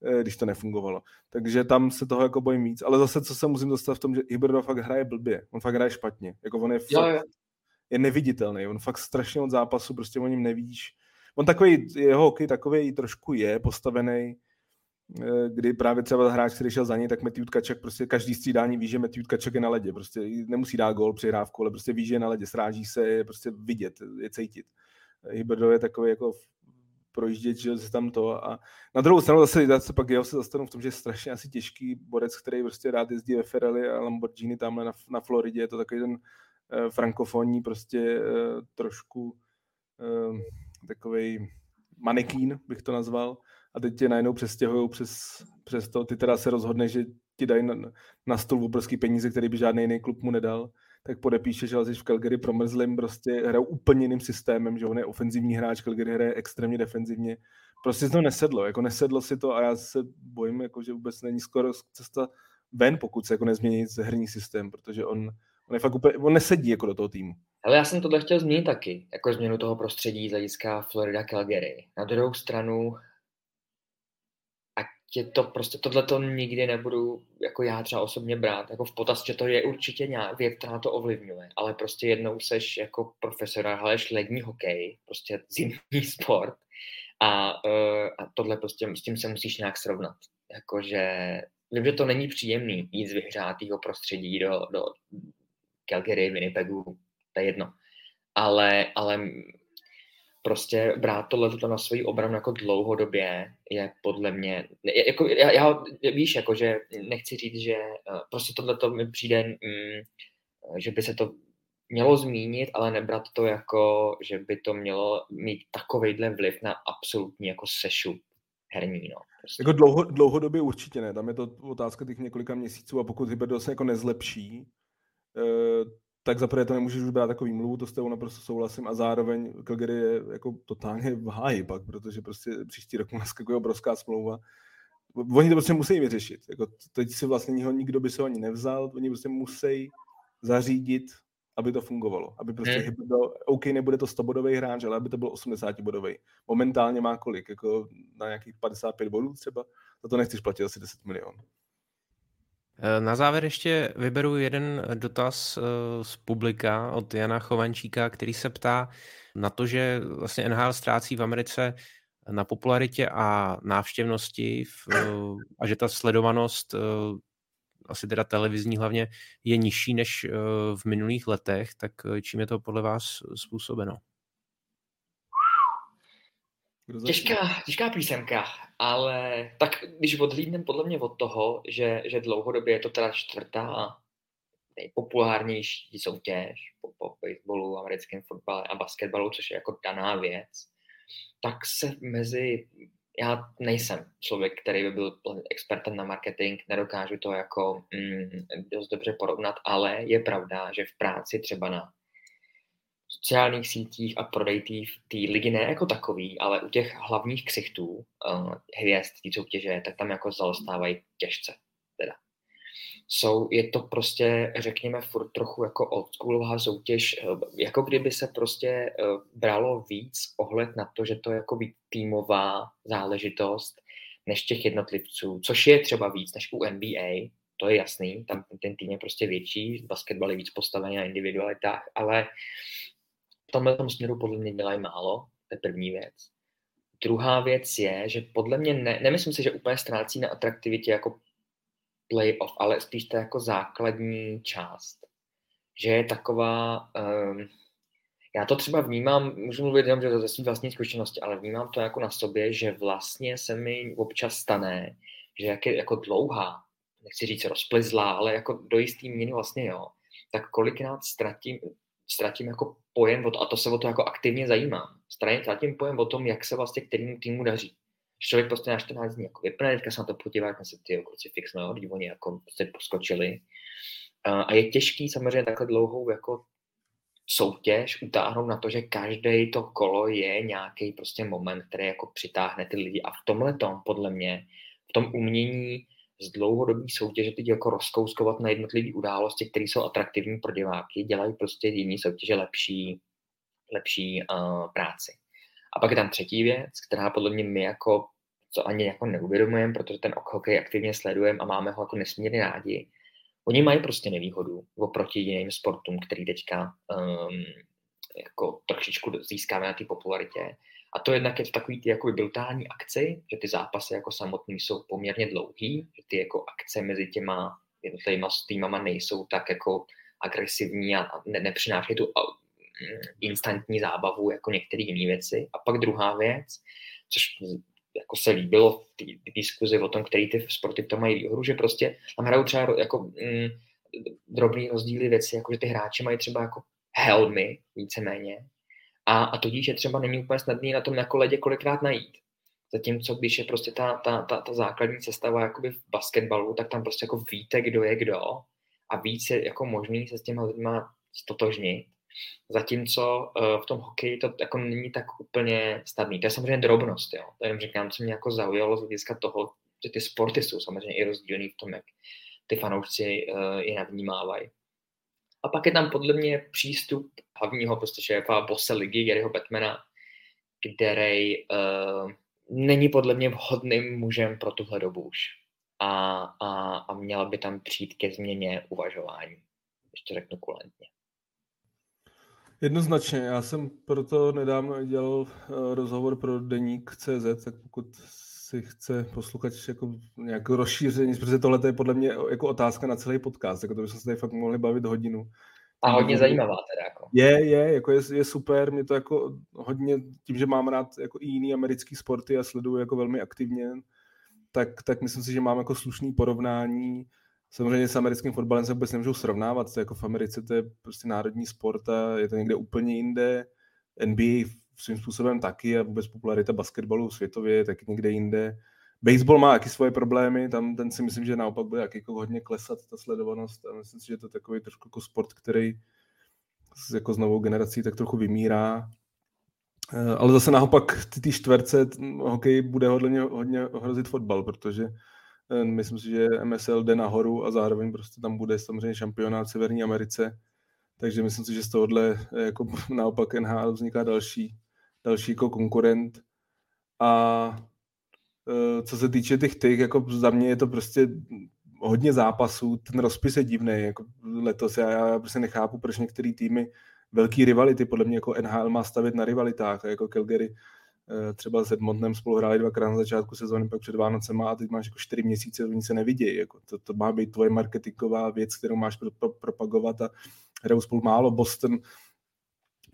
eh, když to nefungovalo. Takže tam se toho jako bojím víc. Ale zase, co se musím dostat v tom, že Iberdo fakt hraje blbě. On fakt hraje špatně. Jako on je, fakt, jo, jo. je neviditelný. On fakt strašně od zápasu, prostě o něm nevíš. On takový, jeho hokej takový trošku je postavený, kdy právě třeba hráč, který šel za něj, tak Matthew Tkaček, prostě každý střídání ví, že Matthew Tkaček je na ledě, prostě nemusí dát gol přihrávku, ale prostě ví, že je na ledě, sráží se, je prostě vidět, je cítit. Hyberdo je takový jako projíždět, že se tam to a na druhou stranu zase, zase pak jeho se zastanu v tom, že je strašně asi těžký borec, který prostě rád jezdí ve Ferrari a Lamborghini tamhle na, na Floridě, je to takový ten uh, frankofonní prostě uh, trošku uh, takovej manekín, bych to nazval, a teď tě najednou přestěhují přes, přes to, ty teda se rozhodne, že ti dají na, na stůl obrovský peníze, který by žádný jiný klub mu nedal, tak podepíše, že jsi v Calgary promrzlým, prostě hrajou úplně jiným systémem, že on je ofenzivní hráč, Calgary hraje extrémně defenzivně. Prostě to nesedlo, jako nesedlo si to a já se bojím, jako, že vůbec není skoro cesta ven, pokud se jako nezmění herní systém, protože on, on je fakt úplně, on nesedí jako do toho týmu. Ale já jsem tohle chtěl zmínit taky, jako změnu toho prostředí z hlediska Florida Calgary. Na druhou stranu tě to prostě tohle to nikdy nebudu jako já třeba osobně brát jako v potaz, že to je určitě nějak věc, která to ovlivňuje, ale prostě jednou seš jako profesora, hraješ lední hokej, prostě zimní <laughs> sport a, uh, a tohle prostě s tím se musíš nějak srovnat. Jakože vím, že to není příjemný jít z vyhřátého prostředí do, do Calgary, Winnipegu, to je jedno. Ale, ale prostě brát tohle na svoji obranu jako dlouhodobě je podle mě, jako, já, já, víš, jako, že nechci říct, že uh, prostě tohle to mi přijde, mm, že by se to mělo zmínit, ale nebrat to jako, že by to mělo mít takovejhle vliv na absolutní jako sešu herní. No, prostě. Jako dlouho, dlouhodobě určitě ne, tam je to otázka těch několika měsíců a pokud Hyberdo se jako nezlepší, uh, tak zaprvé to nemůžeš už brát jako výmluvu, to s tebou naprosto souhlasím a zároveň Calgary je jako totálně v háji pak, protože prostě příští rok mu naskakuje obrovská smlouva. Oni to prostě musí vyřešit. Jako teď si vlastně nikdo, nikdo by se ani nevzal, oni prostě musí zařídit, aby to fungovalo. Aby prostě hmm. byl, OK, nebude to 100 bodový hráč, ale aby to byl 80 bodový. Momentálně má kolik? Jako na nějakých 55 bodů třeba? Za to nechceš platit asi 10 milionů. Eh, na závěr ještě vyberu jeden dotaz eh, z publika od Jana Chovančíka, který se ptá na to, že vlastně NHL ztrácí v Americe na popularitě a návštěvnosti eh, a že ta sledovanost asi teda televizní hlavně je nižší než v minulých letech, tak čím je to podle vás způsobeno? Těžká, těžká písemka, ale tak když odhlídneme podle mě od toho, že, že dlouhodobě je to teda čtvrtá nejpopulárnější soutěž po, po baseballu, americkém fotbale a basketbalu, což je jako daná věc, tak se mezi, já nejsem člověk, který by byl expertem na marketing, nedokážu to jako mm, dost dobře porovnat, ale je pravda, že v práci třeba na sociálních sítích a prodej té ligy ne jako takový, ale u těch hlavních ksichtů uh, hvězd té soutěže, tak tam jako zaostávají těžce. Teda. Jsou, je to prostě, řekněme, furt trochu jako oldschoolová soutěž, eh, jako kdyby se prostě uh, bralo víc ohled na to, že to je jako týmová záležitost než těch jednotlivců, což je třeba víc než u NBA, to je jasný, tam ten tým je prostě větší, basketbal je víc postavený na individualitách, ale v tomhle směru podle mě dělají málo, to je první věc. Druhá věc je, že podle mě, ne, nemyslím si, že úplně ztrácí na atraktivitě jako playoff, ale spíš to jako základní část. Že je taková, um, já to třeba vnímám, můžu mluvit jenom že ze své vlastní zkušenosti, ale vnímám to jako na sobě, že vlastně se mi občas stane, že jak je jako dlouhá, nechci říct rozplizlá, ale jako do jistý míry vlastně jo, tak kolikrát ztratím, ztratím jako pojem, o to, a to se o to jako aktivně zajímám, ztratím pojem o tom, jak se vlastně kterému týmu daří. Člověk prostě na 14 dní jako vypne, teďka se na to podívá, jak se ty krucifix, no, když oni jako prostě poskočili. A je těžký samozřejmě takhle dlouhou jako soutěž utáhnout na to, že každý to kolo je nějaký prostě moment, který jako přitáhne ty lidi. A v tomhle tom, podle mě, v tom umění z dlouhodobý soutěže teď jako rozkouskovat na jednotlivé události, které jsou atraktivní pro diváky, dělají prostě jiný soutěže lepší, lepší uh, práci. A pak je tam třetí věc, která podle mě my jako co ani jako neuvědomujeme, protože ten hokej aktivně sledujeme a máme ho jako nesmírně rádi. Oni mají prostě nevýhodu oproti jiným sportům, který teďka um, jako trošičku získáme na té popularitě. A to jednak je to takový ty jako brutální akci, že ty zápasy jako samotný jsou poměrně dlouhý, že ty jako akce mezi těma jednotlivýma týmama nejsou tak jako agresivní a ne, nepřinášejí tu instantní zábavu jako některé jiné věci. A pak druhá věc, což jako se líbilo v té diskuzi o tom, který ty sporty to mají výhodu, že prostě tam hrajou třeba jako mm, drobný rozdíly věci, jako že ty hráči mají třeba jako helmy víceméně a, a tudíž je třeba není úplně snadný na tom na koledě kolikrát najít. Zatímco když je prostě ta, ta, ta, ta základní sestava jakoby v basketbalu, tak tam prostě jako víte, kdo je kdo a víc je jako možný se s těma lidma stotožnit. Zatímco uh, v tom hokeji to jako není tak úplně snadný. To je samozřejmě drobnost, jo. To jenom říkám, co mě jako zaujalo z hlediska toho, že ty sporty jsou samozřejmě i rozdílný v tom, jak ty fanoušci uh, je navnímávají. A pak je tam podle mě přístup hlavního prostě šéfa, bose ligy, Garyho Batmana, který uh, není podle mě vhodným mužem pro tuhle dobu už. A, a, a měla by tam přijít ke změně uvažování, když to řeknu kulentně. Jednoznačně, já jsem proto nedávno dělal uh, rozhovor pro deník CZ, tak pokud si chce posluchač jako nějak rozšíření, protože tohle je podle mě jako otázka na celý podcast, jako to bychom se tady fakt mohli bavit hodinu. A hodně zajímavá teda. Jako. Je, je, jako je, je, super, mě to jako hodně, tím, že mám rád jako i jiný americký sporty a sleduju jako velmi aktivně, tak, tak myslím si, že mám jako slušný porovnání. Samozřejmě s americkým fotbalem se vůbec nemůžu srovnávat, to jako v Americe to je prostě národní sport a je to někde úplně jinde. NBA svým způsobem taky a vůbec popularita basketbalu světově je taky někde jinde. Baseball má taky svoje problémy, tam ten si myslím, že naopak bude jako hodně klesat ta sledovanost a myslím si, že to je takový trošku jako sport, který jako s novou generací tak trochu vymírá. Eh, ale zase naopak ty, ty čtverce hokej bude hodně, hodně ohrozit fotbal, protože eh, myslím si, že MSL jde nahoru a zároveň prostě tam bude samozřejmě šampionát v Severní Americe, takže myslím si, že z tohohle eh, jako <laughs> naopak NHL vzniká další, další jako konkurent. A co se týče těch těch, jako za mě je to prostě hodně zápasů, ten rozpis je divný, jako letos já, já prostě nechápu, proč některé týmy velký rivality, podle mě jako NHL má stavět na rivalitách, jako Calgary eh, třeba s Edmontonem spolu hráli dvakrát na začátku sezóny, pak před Vánocem a teď máš jako čtyři měsíce, oni se nevidějí. Jako to, to, má být tvoje marketingová věc, kterou máš pro, pro, propagovat a hrajou spolu málo. Boston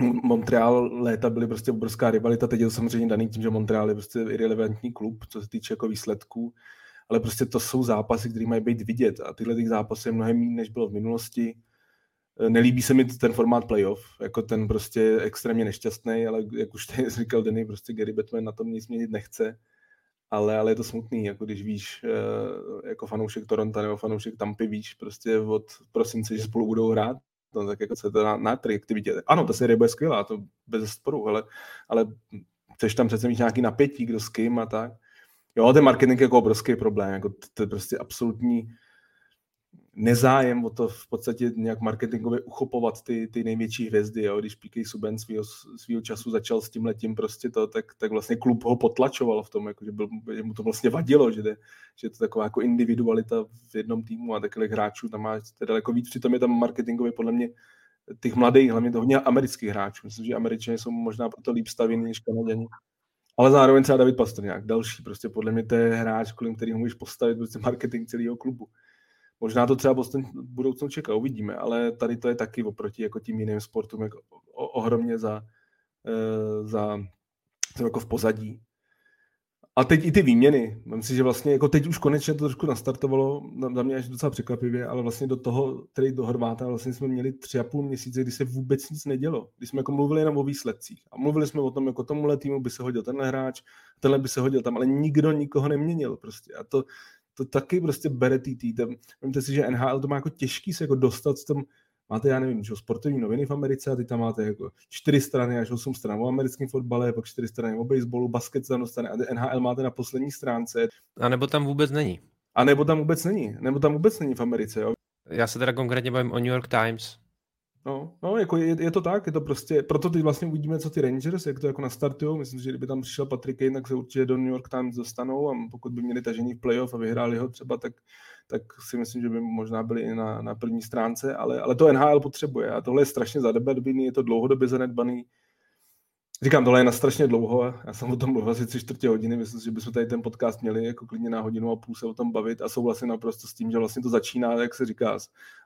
Montreal léta byly prostě obrovská rivalita, teď je to samozřejmě daný tím, že Montreal je prostě irrelevantní klub, co se týče jako výsledků, ale prostě to jsou zápasy, které mají být vidět a tyhle těch zápasy je mnohem méně, než bylo v minulosti. Nelíbí se mi ten formát playoff, jako ten prostě extrémně nešťastný, ale jak už tady říkal Denny, prostě Gary Batman na tom nic měnit nechce, ale, ale je to smutný, jako když víš, eh, jako fanoušek Toronto nebo fanoušek Tampy víš prostě od prosince, že spolu budou hrát, no, tak jako se to na, na atraktivitě. Ano, ta série bude skvělá, to bez sporu, ale, ale chceš tam přece mít nějaký napětí, kdo s kým a tak. Jo, ten marketing je jako obrovský problém, jako to, to je prostě absolutní nezájem o to v podstatě nějak marketingově uchopovat ty, ty největší hvězdy. Jo? Když PK Subban svýho, svýho času začal s tím letím prostě to, tak, tak vlastně klub ho potlačoval v tom, jako, že, byl, že mu to vlastně vadilo, že, jde, že je to taková jako individualita v jednom týmu a takových hráčů tam má daleko víc. Přitom je tam marketingově podle mě těch mladých, hlavně to hodně amerických hráčů. Myslím, že američané jsou možná proto líp stavěni než kanaděni. Ale zároveň třeba David Pastrňák, další, prostě podle mě to je hráč, kolem kterého můžeš postavit prostě marketing celého klubu. Možná to třeba Boston v budoucnu čeká, uvidíme, ale tady to je taky oproti jako tím jiným sportům jako ohromně za, eh, za, jako v pozadí. A teď i ty výměny. Myslím si, že vlastně jako teď už konečně to trošku nastartovalo, za mě až docela překvapivě, ale vlastně do toho který do Horváta vlastně jsme měli tři a půl měsíce, kdy se vůbec nic nedělo. Kdy jsme jako mluvili jenom o výsledcích. A mluvili jsme o tom, jako tomuhle týmu by se hodil tenhle hráč, tenhle by se hodil tam, ale nikdo nikoho neměnil prostě. A to, to taky prostě bere tý týden. Vemte si, že NHL to má jako těžký se jako dostat s tom, máte, já nevím, že sportovní noviny v Americe a ty tam máte jako čtyři strany až osm stran o americkém fotbale, pak čtyři strany o baseballu, basket tam dostane a NHL máte na poslední stránce. A nebo tam vůbec není. A nebo tam vůbec není. Nebo tam vůbec není v Americe, jo. Já se teda konkrétně bavím o New York Times. No, no jako je, je, to tak, je to prostě, proto teď vlastně uvidíme, co ty Rangers, jak to jako nastartují. Myslím, že kdyby tam přišel Patrick Kane, tak se určitě do New York Times dostanou a pokud by měli tažení v playoff a vyhráli ho třeba, tak, tak si myslím, že by možná byli i na, na první stránce, ale, ale to NHL potřebuje a tohle je strašně zadebedbný, je to dlouhodobě zanedbaný. Říkám, tohle je na strašně dlouho, já jsem o tom mluvil asi tři čtvrtě hodiny, myslím že bychom tady ten podcast měli jako klidně na hodinu a půl se o tom bavit a souhlasím naprosto s tím, že vlastně to začíná, jak se říká,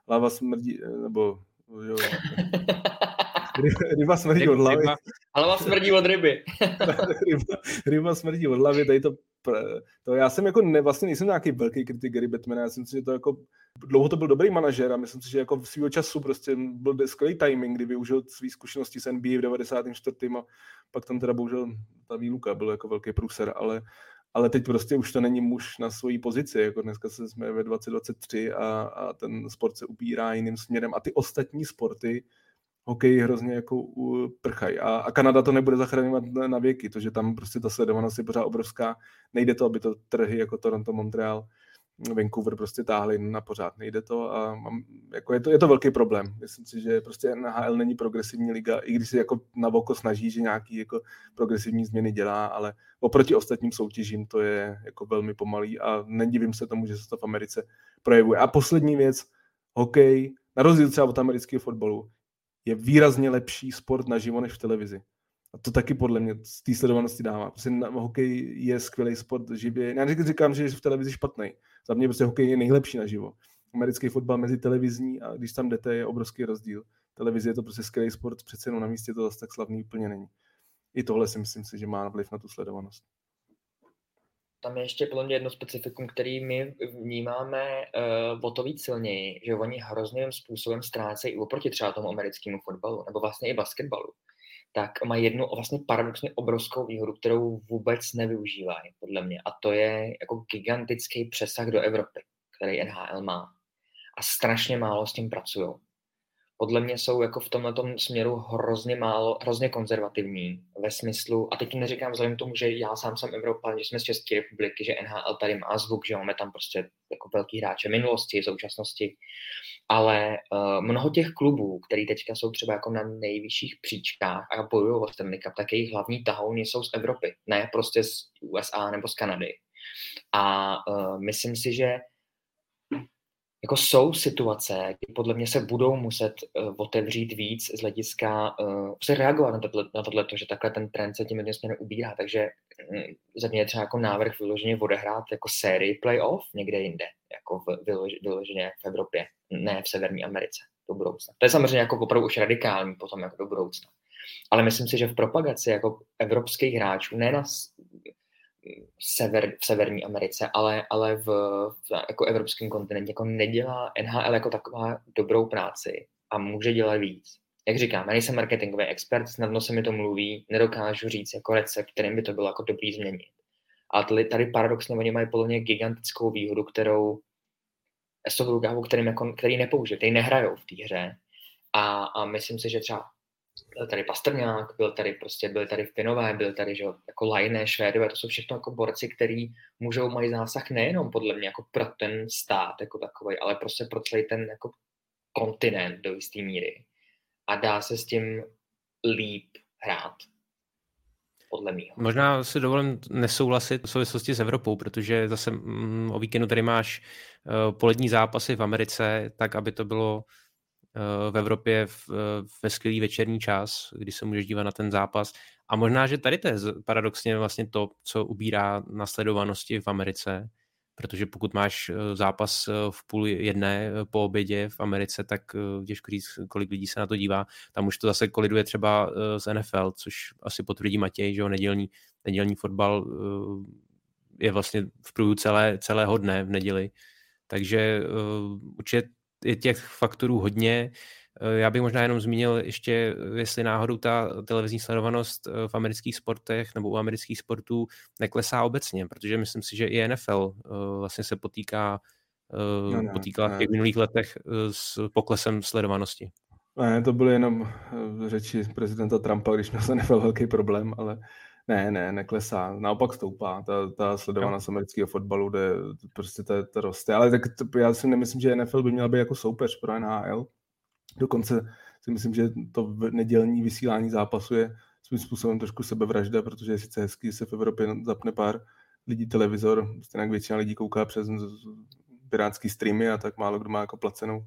hlava smrdí, nebo jo. <laughs> ryba smrdí od hlavy. Ryba. Hlava smrdí od ryby. <laughs> ryba, ryba smrdí od hlavy, tady to, to já jsem jako ne, vlastně nejsem nějaký velký kritik Gary Batmana, já si myslím, že to jako, dlouho to byl dobrý manažer a myslím si, že jako v svého času prostě byl skvělý timing, kdy využil svý zkušenosti s NBA v 94. a pak tam teda bohužel ta výluka byl jako velký průser, ale ale teď prostě už to není muž na svojí pozici, jako dneska se jsme ve 2023 a, a ten sport se ubírá jiným směrem a ty ostatní sporty, hokej hrozně jako prchají. A, a Kanada to nebude zachraňovat na, na věky, to, že tam prostě ta sledovanost je pořád obrovská. Nejde to, aby to trhy jako Toronto, Montreal, Vancouver prostě táhli na pořád. Nejde to a mám, jako je, to, je to velký problém. Myslím si, že prostě NHL není progresivní liga, i když se jako na voko snaží, že nějaký jako progresivní změny dělá, ale oproti ostatním soutěžím to je jako velmi pomalý a nedivím se tomu, že se to v Americe projevuje. A poslední věc, hokej, na rozdíl třeba od amerického fotbalu, je výrazně lepší sport naživo než v televizi. A to taky podle mě z té sledovanosti dává. Prostě na, hokej je skvělý sport živě. Já říkám, že je v televizi špatný. Za mě prostě hokej je nejlepší naživo. Americký fotbal mezi televizní a když tam jdete, je obrovský rozdíl. Televize je to prostě skvělý sport, přece jenom na místě to zase tak slavný úplně není. I tohle si myslím si, že má vliv na tu sledovanost. Tam je ještě podle mě jedno specifikum, který my vnímáme uh, o to víc silněji, že oni hrozným způsobem ztrácejí oproti třeba tomu americkému fotbalu nebo vlastně i basketbalu tak má jednu vlastně paradoxně obrovskou výhodu, kterou vůbec nevyužívají, podle mě. A to je jako gigantický přesah do Evropy, který NHL má. A strašně málo s tím pracují. Podle mě jsou jako v tomhle směru hrozně málo, hrozně konzervativní ve smyslu, a teď neříkám vzhledem tomu, že já sám jsem Evropa, že jsme z České republiky, že NHL tady má zvuk, že máme tam prostě jako velký hráče minulosti, současnosti, ale uh, mnoho těch klubů, který teďka jsou třeba jako na nejvyšších příčkách a bojují o Stanley Cup, tak jejich hlavní tahouny jsou z Evropy, ne prostě z USA nebo z Kanady. A uh, myslím si, že jako jsou situace, kdy podle mě se budou muset uh, otevřít víc z hlediska, uh, se reagovat na tohle, na tohle, že takhle ten trend se tím jedním směrem ubírá, takže um, za mě je třeba jako návrh vyloženě odehrát jako sérii playoff někde jinde, jako v, vylož, vyloženě v Evropě, ne v Severní Americe do budoucna. To je samozřejmě jako opravdu už radikální potom jako do budoucna. Ale myslím si, že v propagaci jako evropských hráčů, ne na sever, v Severní Americe, ale, ale v, v jako evropském kontinentě jako nedělá NHL jako taková dobrou práci a může dělat víc. Jak říkám, já nejsem marketingový expert, snadno se mi to mluví, nedokážu říct jako recept, kterým by to bylo jako dobrý změnit. A tady, tady paradoxně oni mají podle mě gigantickou výhodu, kterou s tou kterým jako, který nepoužije, který nehrajou v té hře. A, a myslím si, že třeba byl tady Pastrňák, byl tady prostě, byl tady Finové, byl tady, že jako Lajné, Švédové, to jsou všechno jako borci, který můžou mají zásah nejenom podle mě jako pro ten stát jako takový, ale prostě pro celý ten jako kontinent do jisté míry. A dá se s tím líp hrát. Podle mě. Možná si dovolím nesouhlasit v souvislosti s Evropou, protože zase mm, o víkendu tady máš uh, polední zápasy v Americe, tak aby to bylo v Evropě v, ve skvělý večerní čas, kdy se můžeš dívat na ten zápas. A možná, že tady to je paradoxně vlastně to, co ubírá na sledovanosti v Americe, protože pokud máš eh, zápas eh, v půl jedné eh, po obědě v Americe, tak těžko říct, kolik lidí se na to dívá. Tam už to zase koliduje třeba z NFL, což asi potvrdí Matěj, že jo, nedělní, nedělní fotbal je vlastně v průběhu celé, celého dne v neděli. Takže určitě je těch faktorů hodně. Eh, já bych možná jenom zmínil ještě, jestli náhodou ta televizní sledovanost eh, v amerických sportech nebo u amerických sportů neklesá obecně, protože myslím si, že i NFL eh, vlastně se potýká, no, ne, potýkala ne. v těch minulých letech s poklesem sledovanosti. Ne, to byly jenom řeči prezidenta Trumpa, když měl se NFL velký problém, ale ne, ne, neklesá. Naopak stoupá. Ta, ta sledovanost no. amerického fotbalu, kde prostě to, to roste. Ale tak to, já si nemyslím, že NFL by měl být jako soupeř pro NHL. Dokonce si myslím, že to nedělní vysílání zápasu je svým způsobem trošku sebevražda, protože je sice hezký, že se v Evropě zapne pár lidí televizor, stejně většina lidí kouká přes pirátský streamy a tak málo kdo má jako placenou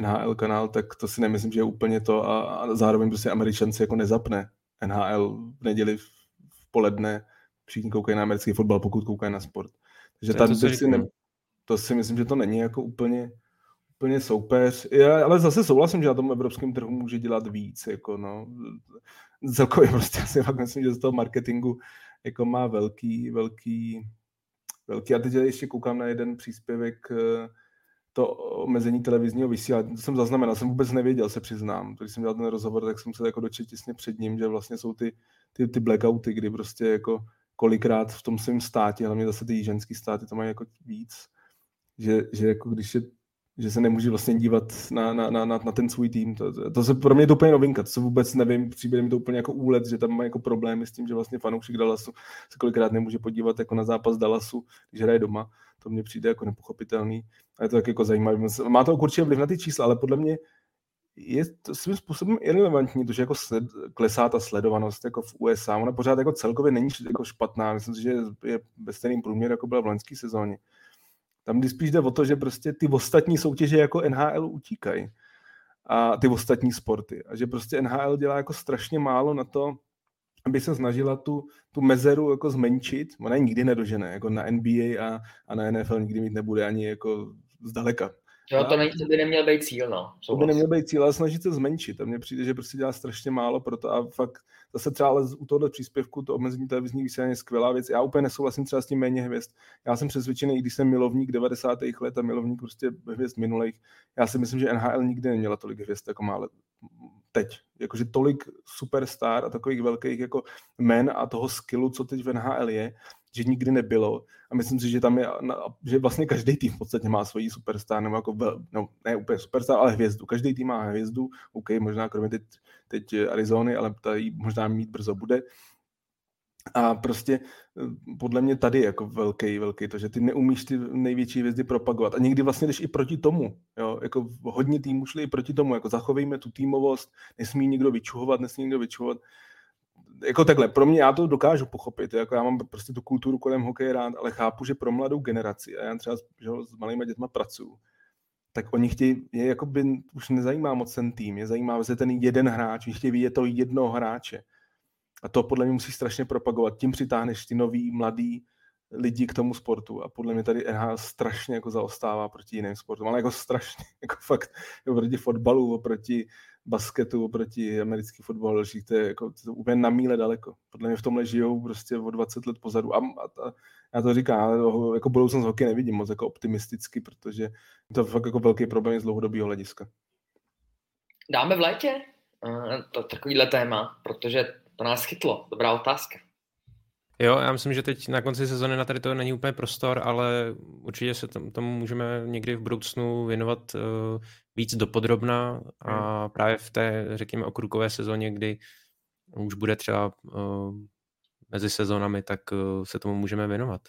NHL kanál, tak to si nemyslím, že je úplně to a, a zároveň prostě američan si jako nezapne NHL v neděli v poledne všichni koukají na americký fotbal, pokud koukají na sport. Takže to, tady to, si ne, to si myslím, že to není jako úplně, úplně soupeř. Já, ale zase souhlasím, že na tom evropském trhu může dělat víc. Jako no. Celkově prostě <laughs> si fakt myslím, že z toho marketingu jako má velký, velký, velký. A teď ještě koukám na jeden příspěvek eh, to omezení televizního vysílání. To jsem zaznamenal, jsem vůbec nevěděl, se přiznám. Když jsem dělal ten rozhovor, tak jsem se jako dočetl těsně před ním, že vlastně jsou ty, ty, ty blackouty, kdy prostě jako kolikrát v tom svém státě, hlavně zase ty ženský státy to mají jako víc, že, že jako když je že se nemůže vlastně dívat na, na, na, na ten svůj tým. To, to, to se pro mě je to úplně novinka, to se vůbec nevím, přijde mi to úplně jako úlet, že tam má jako problémy s tím, že vlastně fanoušek Dallasu se kolikrát nemůže podívat jako na zápas Dallasu, když hraje doma. To mně přijde jako nepochopitelný. A je to tak jako zajímavé. Má to určitě vliv na ty čísla, ale podle mě je to svým způsobem irrelevantní, to, že jako sled, klesá ta sledovanost jako v USA. Ona pořád jako celkově není jako špatná. Myslím si, že je ve stejným průměru, jako byla v loňské sezóně. Tam když spíš jde o to, že prostě ty ostatní soutěže jako NHL utíkají a ty ostatní sporty. A že prostě NHL dělá jako strašně málo na to, aby se snažila tu, tu mezeru jako zmenšit. Ona je nikdy nedožene, jako na NBA a, a na NFL nikdy mít nebude ani jako zdaleka. Jo, to, není, to by neměl být cíl, no. To by neměl být cíl, ale snažit se zmenšit. A mně přijde, že prostě dělá strašně málo pro to a fakt zase třeba ale u tohoto příspěvku to omezení televizní vysílání je skvělá věc. Já úplně nesouhlasím třeba s tím méně hvězd. Já jsem přesvědčený, i když jsem milovník 90. let a milovník prostě hvězd minulých, já si myslím, že NHL nikdy neměla tolik hvězd, jako má teď. Jakože tolik superstar a takových velkých jako men a toho skillu, co teď v NHL je, že nikdy nebylo. A myslím si, že tam je, že vlastně každý tým v podstatě má svoji superstar, nebo jako, no, ne úplně superstar, ale hvězdu. Každý tým má hvězdu, OK, možná kromě teď, teď Arizony, ale tady možná mít brzo bude. A prostě eh, podle mě tady jako velký, velký to, že ty neumíš ty největší hvězdy propagovat. A někdy vlastně jdeš i proti tomu. Jo? Jako hodně týmů šli i proti tomu. Jako zachovejme tu týmovost, nesmí nikdo vyčuhovat, nesmí nikdo vyčuhovat jako takhle, pro mě já to dokážu pochopit, jako já mám prostě tu kulturu kolem hokeje rád, ale chápu, že pro mladou generaci, a já třeba že s malými dětma pracuju, tak oni chtějí, je jako by už nezajímá moc ten tým, je zajímá se ten jeden hráč, oni chtějí vidět to jednoho hráče. A to podle mě musí strašně propagovat. Tím přitáhneš ty nový, mladý lidi k tomu sportu a podle mě tady NHL strašně jako zaostává proti jiným sportům, ale jako strašně, <laughs> jako fakt, jako proti fotbalu, oproti basketu oproti americký fotbal to je, jako, to je úplně na míle daleko. Podle mě v tomhle žijou prostě o 20 let pozadu. A, a, a já to říkám, ale jako budoucnost hokej nevidím moc jako optimisticky, protože to je fakt jako velký problém z dlouhodobého hlediska. Dáme v létě uh, to, takovýhle téma, protože to nás chytlo. Dobrá otázka. Jo, já myslím, že teď na konci sezóny na tady to není úplně prostor, ale určitě se tomu můžeme někdy v budoucnu věnovat uh, víc dopodrobna a hmm. právě v té, řekněme, okrukové sezóně, kdy už bude třeba uh, mezi sezónami, tak uh, se tomu můžeme věnovat.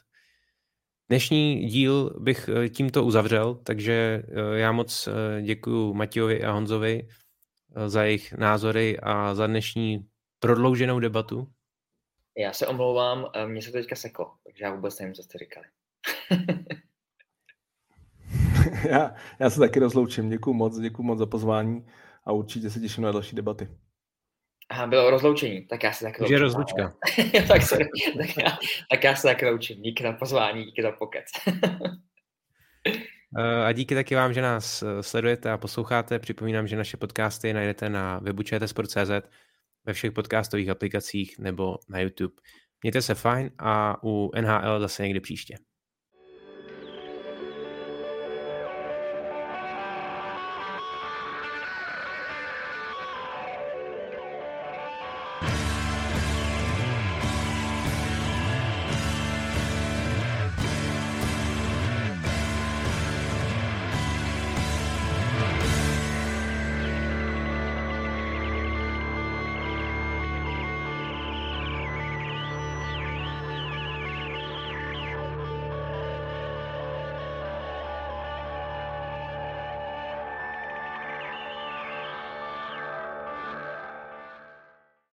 Dnešní díl bych tímto uzavřel, takže já moc děkuji Matějovi a Honzovi za jejich názory a za dnešní prodlouženou debatu. Já se omlouvám, mně se teďka seklo, takže já vůbec nevím, co jste říkali. <laughs> já, já se taky rozloučím. Děkuji moc, děkuji moc za pozvání a určitě se těším na další debaty. Aha, bylo rozloučení, tak já se taky loučím. rozlučka. <laughs> tak, se, tak, já, tak já se taky loučím. Díky za pozvání, díky za pokec. <laughs> Eh, a díky taky vám, že nás eh, sledujete a posloucháte. Připomínám, že naše podcasty najdete na webu čtsport.cz, ve všech podcastových aplikacích nebo na YouTube. Mějte se fajn a u NHL zase někdy příště.